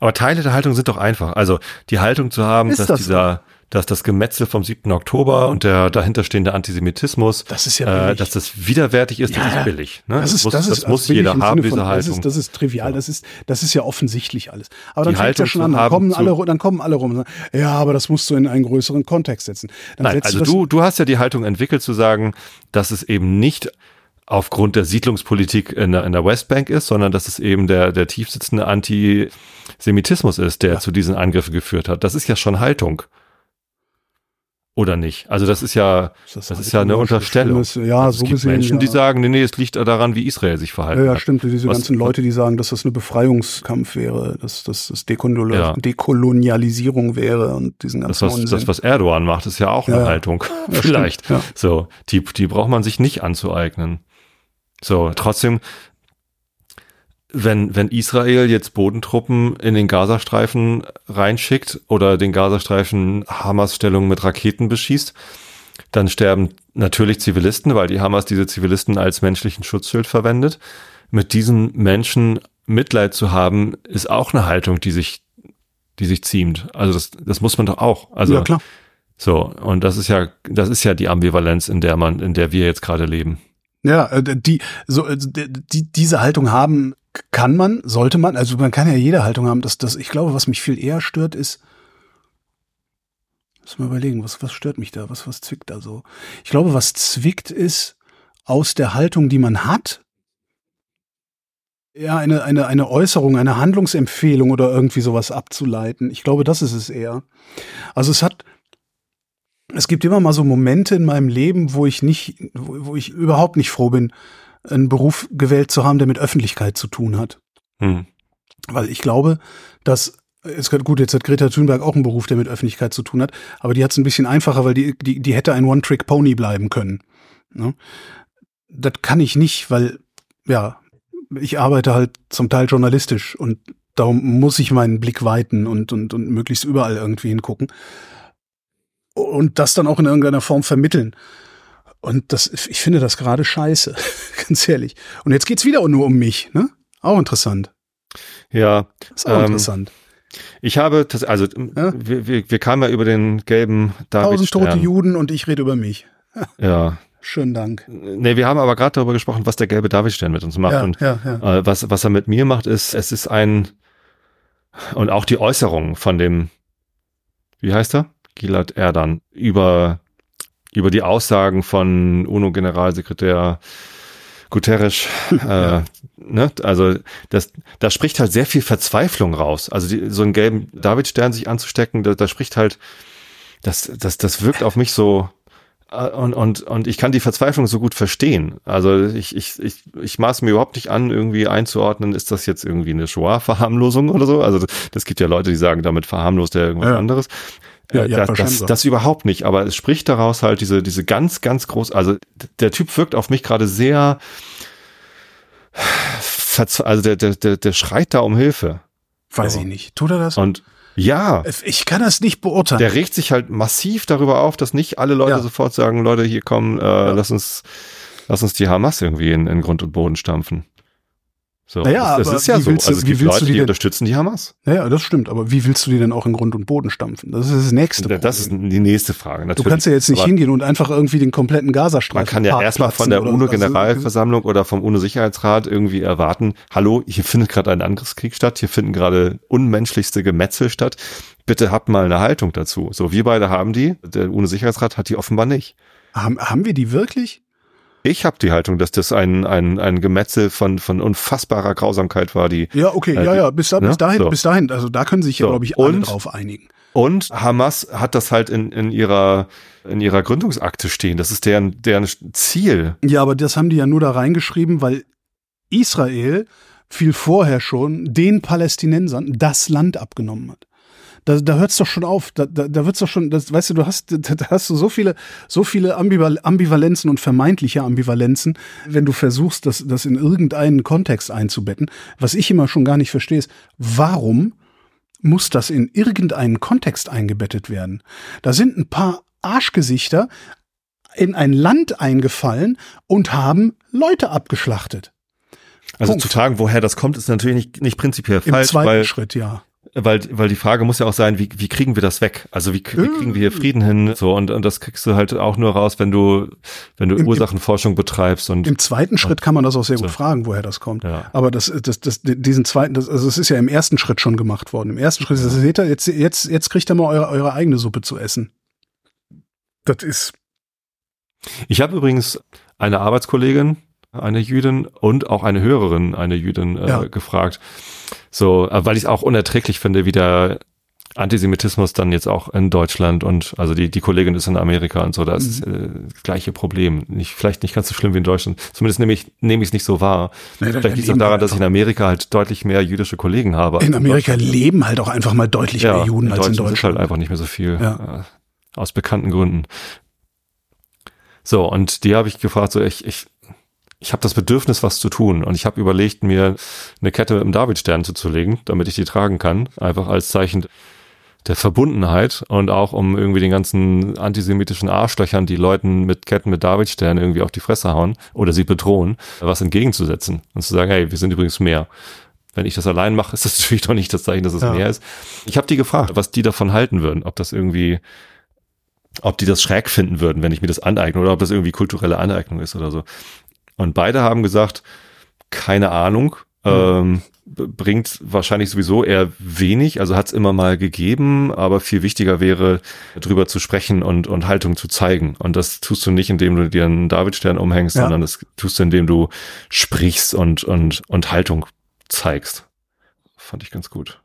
aber Teile der Haltung sind doch einfach. Also die Haltung zu haben, ist dass das dieser, dass das Gemetzel vom 7. Oktober und der dahinterstehende Antisemitismus, das ist ja äh, dass das widerwärtig ist, ja, das ist billig. Ne? Das, ist, muss, das, ist, das muss jeder haben, diese Haltung. Das ist, das ist trivial, das ist, das ist ja offensichtlich alles. Aber dann fängt ja schon an, dann kommen, alle, dann kommen alle rum und sagen, ja, aber das musst du in einen größeren Kontext setzen. Dann Nein, also du, du hast ja die Haltung entwickelt zu sagen, dass es eben nicht aufgrund der Siedlungspolitik in der, in der Westbank ist, sondern dass es eben der, der tiefsitzende Antisemitismus ist, der ja. zu diesen Angriffen geführt hat. Das ist ja schon Haltung. Oder nicht? Also das ist ja, das, das ist ja eine Unterstellung. Ist, ja, also so es gibt gesehen, Menschen, ja. die sagen, nee, nee, es liegt daran, wie Israel sich verhalten ja, ja, hat. stimmt. Diese Was, ganzen Leute, die sagen, dass das eine Befreiungskampf wäre, dass das, ja. Dekolonialisierung wäre und diesen ganzen das was, Das, was Erdogan macht, ist ja auch eine Haltung. <laughs> Vielleicht. So, die, die braucht man sich nicht anzueignen. So, trotzdem, wenn, wenn Israel jetzt Bodentruppen in den Gazastreifen reinschickt oder den Gazastreifen Hamas-Stellungen mit Raketen beschießt, dann sterben natürlich Zivilisten, weil die Hamas diese Zivilisten als menschlichen Schutzschild verwendet. Mit diesen Menschen Mitleid zu haben, ist auch eine Haltung, die sich, die sich ziemt. Also das, das muss man doch auch. Also, ja, klar. So, und das ist ja, das ist ja die Ambivalenz, in der man, in der wir jetzt gerade leben. Ja, äh, die, so, äh, die, diese Haltung haben kann man, sollte man, also man kann ja jede Haltung haben. Das, das, ich glaube, was mich viel eher stört, ist, muss mal überlegen, was, was stört mich da? Was, was zwickt da so? Ich glaube, was zwickt ist, aus der Haltung, die man hat, ja, eine, eine, eine Äußerung, eine Handlungsempfehlung oder irgendwie sowas abzuleiten. Ich glaube, das ist es eher. Also es hat, es gibt immer mal so Momente in meinem Leben, wo ich nicht, wo, wo ich überhaupt nicht froh bin, einen Beruf gewählt zu haben, der mit Öffentlichkeit zu tun hat. Hm. Weil ich glaube, dass es gut, jetzt hat Greta Thunberg auch einen Beruf, der mit Öffentlichkeit zu tun hat, aber die hat es ein bisschen einfacher, weil die, die, die hätte ein One-Trick-Pony bleiben können. Ne? Das kann ich nicht, weil, ja, ich arbeite halt zum Teil journalistisch und darum muss ich meinen Blick weiten und, und, und möglichst überall irgendwie hingucken und das dann auch in irgendeiner Form vermitteln. Und das, ich finde das gerade scheiße, <laughs> ganz ehrlich. Und jetzt geht's wieder nur um mich, ne? Auch interessant. Ja. Ist auch ähm, interessant. Ich habe, das, also ja? wir, wir, wir kamen ja über den gelben David Tausend tote Juden und ich rede über mich. <laughs> Ja. Schönen Dank. Nee, wir haben aber gerade darüber gesprochen, was der gelbe Davidstern mit uns macht. Ja, und ja, ja. Äh, was, was er mit mir macht, ist, es ist ein, und auch die Äußerung von dem, wie heißt er? Gilad Erdan, über, über die Aussagen von UNO-Generalsekretär Guterres, <laughs> äh, ne? also das, da spricht halt sehr viel Verzweiflung raus. Also die, so einen gelben Davidstern sich anzustecken, da, da spricht halt, das, das, das wirkt auf mich so, äh, und, und, und ich kann die Verzweiflung so gut verstehen. Also ich, ich, ich, ich maß mir überhaupt nicht an, irgendwie einzuordnen, ist das jetzt irgendwie eine Shoah-Verharmlosung oder so? Also das gibt ja Leute, die sagen, damit verharmlost er irgendwas ja. anderes. Ja, äh, ja, das, das, das überhaupt nicht, aber es spricht daraus halt diese, diese ganz, ganz groß, also der Typ wirkt auf mich gerade sehr, also der, der, der, der schreit da um Hilfe. Weiß so. ich nicht. Tut er das? Und ja. Ich kann das nicht beurteilen. Der regt sich halt massiv darüber auf, dass nicht alle Leute ja. sofort sagen, Leute, hier kommen, äh, ja. lass uns, lass uns die Hamas irgendwie in, in Grund und Boden stampfen. So, Naja, das, das ist ja wie so. willst du- also es gibt du Leute, die die denn- unterstützen die Hamas. Naja, das stimmt, aber wie willst du die denn auch in Grund und Boden stampfen? Das ist das nächste Das ist Problem. die nächste Frage. Du Natürlich. kannst ja jetzt nicht Aber hingehen und einfach irgendwie den kompletten Gazastreifen Man kann ja erstmal von der oder- also, UNO-Generalversammlung oder vom UNO-Sicherheitsrat irgendwie erwarten, hallo, hier findet gerade ein Angriffskrieg statt, hier finden gerade unmenschlichste Gemetzel statt. Bitte habt mal eine Haltung dazu. So, wir beide haben die, der UNO-Sicherheitsrat hat die offenbar nicht. Haben, haben wir die wirklich? Ich habe die Haltung, dass das ein, ein, ein Gemetzel von, von unfassbarer Grausamkeit war, die Ja, okay, Äh, ja, ja, bis, da, ne? bis dahin, So. bis dahin. Also da können sich ja, So. glaube ich, alle Und- drauf einigen. Und Hamas hat das halt in, in ihrer in ihrer Gründungsakte stehen. Das ist deren, deren Ziel. Ja, aber das haben die ja nur da reingeschrieben, weil Israel viel vorher schon den Palästinensern das Land abgenommen hat. Da, da hört's doch schon auf. Da, da, da wird's doch schon, das, weißt du, du hast, da, da hast du so viele, so viele Ambival Ambivalenzen und vermeintliche Ambivalenzen, wenn du versuchst, das, das in irgendeinen Kontext einzubetten. Was ich immer schon gar nicht verstehe, ist, warum muss das in irgendeinen Kontext eingebettet werden? Da sind ein paar Arschgesichter in ein Land eingefallen und haben Leute abgeschlachtet. Also Punkt. zu fragen, woher das kommt, ist natürlich nicht, nicht prinzipiell Im falsch, zweiten weil, Schritt, ja. Weil, weil die Frage muss ja auch sein, wie, wie kriegen wir das weg? Also wie, wie kriegen wir hier Frieden hin? So, und, und das kriegst du halt auch nur raus, wenn du, wenn du Im- Ursachenforschung betreibst und Im zweiten Schritt kann man das auch sehr gut So. fragen, woher das kommt. Ja. Aber das, das, das, diesen zweiten, das, also es ist ja im ersten Schritt schon gemacht worden. Im ersten Schritt, das seht ihr, jetzt, jetzt, jetzt kriegt ihr mal eure, eure eigene Suppe zu essen. Das ist, Ich habe übrigens eine Arbeitskollegin, eine Jüdin und auch eine Hörerin, eine Jüdin, äh, Ja. gefragt. So, äh, weil ich es auch unerträglich finde, wie der Antisemitismus dann jetzt auch in Deutschland und also die, die Kollegin ist in Amerika und so, da ist äh, das gleiche Problem. Nicht, vielleicht nicht ganz so schlimm wie in Deutschland. Zumindest nehme ich nehme ich es nicht so wahr. Da vielleicht liegt es auch daran, dass ich in Amerika halt deutlich mehr jüdische Kollegen habe. in Amerika leben halt auch einfach mal deutlich ja, mehr Juden als in ist Deutschland. halt einfach nicht mehr so viel. Ja. Äh, aus bekannten Gründen. So, und die habe ich gefragt, so ich, ich, ich habe das Bedürfnis, was zu tun. Und ich habe überlegt, mir eine Kette mit einem Davidstern zuzulegen, damit ich die tragen kann. Einfach als Zeichen der Verbundenheit und auch um irgendwie den ganzen antisemitischen Arschlöchern, die Leuten mit Ketten mit Davidsternen irgendwie auf die Fresse hauen oder sie bedrohen, was entgegenzusetzen und zu sagen, hey, wir sind übrigens mehr. Wenn ich das allein mache, <laughs> ist das natürlich doch nicht das Zeichen, dass es Ja. mehr ist. Ich habe die gefragt, was die davon halten würden, ob das irgendwie, ob die das schräg finden würden, wenn ich mir das aneigne oder ob das irgendwie kulturelle Aneignung ist oder so. Und beide haben gesagt, keine Ahnung, ähm, b- bringt wahrscheinlich sowieso eher wenig, also hat es immer mal gegeben, aber viel wichtiger wäre, drüber zu sprechen und, und Haltung zu zeigen. Und das tust du nicht, indem du dir einen Davidstern umhängst, Ja. sondern das tust du, indem du sprichst und, und, und Haltung zeigst. Fand ich ganz gut.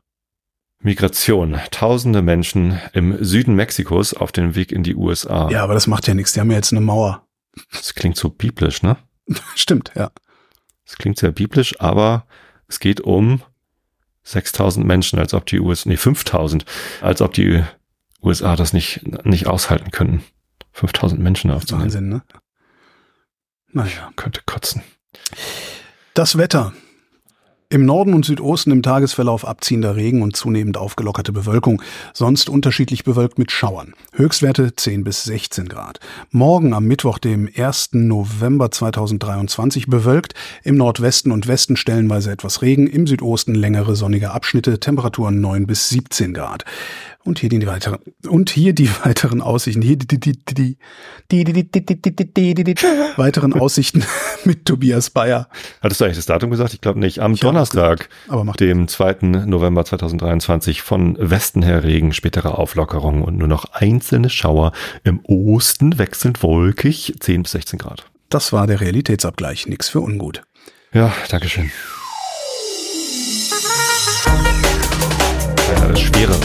Migration. Tausende Menschen im Süden Mexikos auf dem Weg in die USA. Ja, aber das macht ja nichts. Die haben ja jetzt eine Mauer. Das klingt so biblisch, ne? <laughs> Stimmt, ja. Das klingt sehr biblisch, aber es geht um 6000 Menschen, als ob die USA, nee, 5000, als ob die USA das nicht, nicht aushalten könnten. 5000 Menschen aufzunehmen. Wahnsinn, ne? Naja. Könnte kotzen. Das Wetter. Im Norden und Südosten im Tagesverlauf abziehender Regen und zunehmend aufgelockerte Bewölkung, sonst unterschiedlich bewölkt mit Schauern. Höchstwerte 10 bis 16 Grad. Morgen am Mittwoch, dem 1. November 2023 bewölkt, im Nordwesten und Westen stellenweise etwas Regen, im Südosten längere sonnige Abschnitte, Temperaturen 9 bis 17 Grad. Und hier die weiteren und hier die weiteren Aussichten, hier die die die die die die die die die die die weiteren Aussichten mit Tobias Bayer. Hattest du eigentlich das Datum gesagt? Ich glaube nicht. Am Ich Donnerstag, dem 2. November 2023, von Westen her Regen, spätere Auflockerung und nur noch einzelne Schauer. Im Osten wechselnd wolkig, 10 bis 16 Grad. Das war der Realitätsabgleich. Nix für ungut. Ja, Dankeschön. Ja, das Schwere.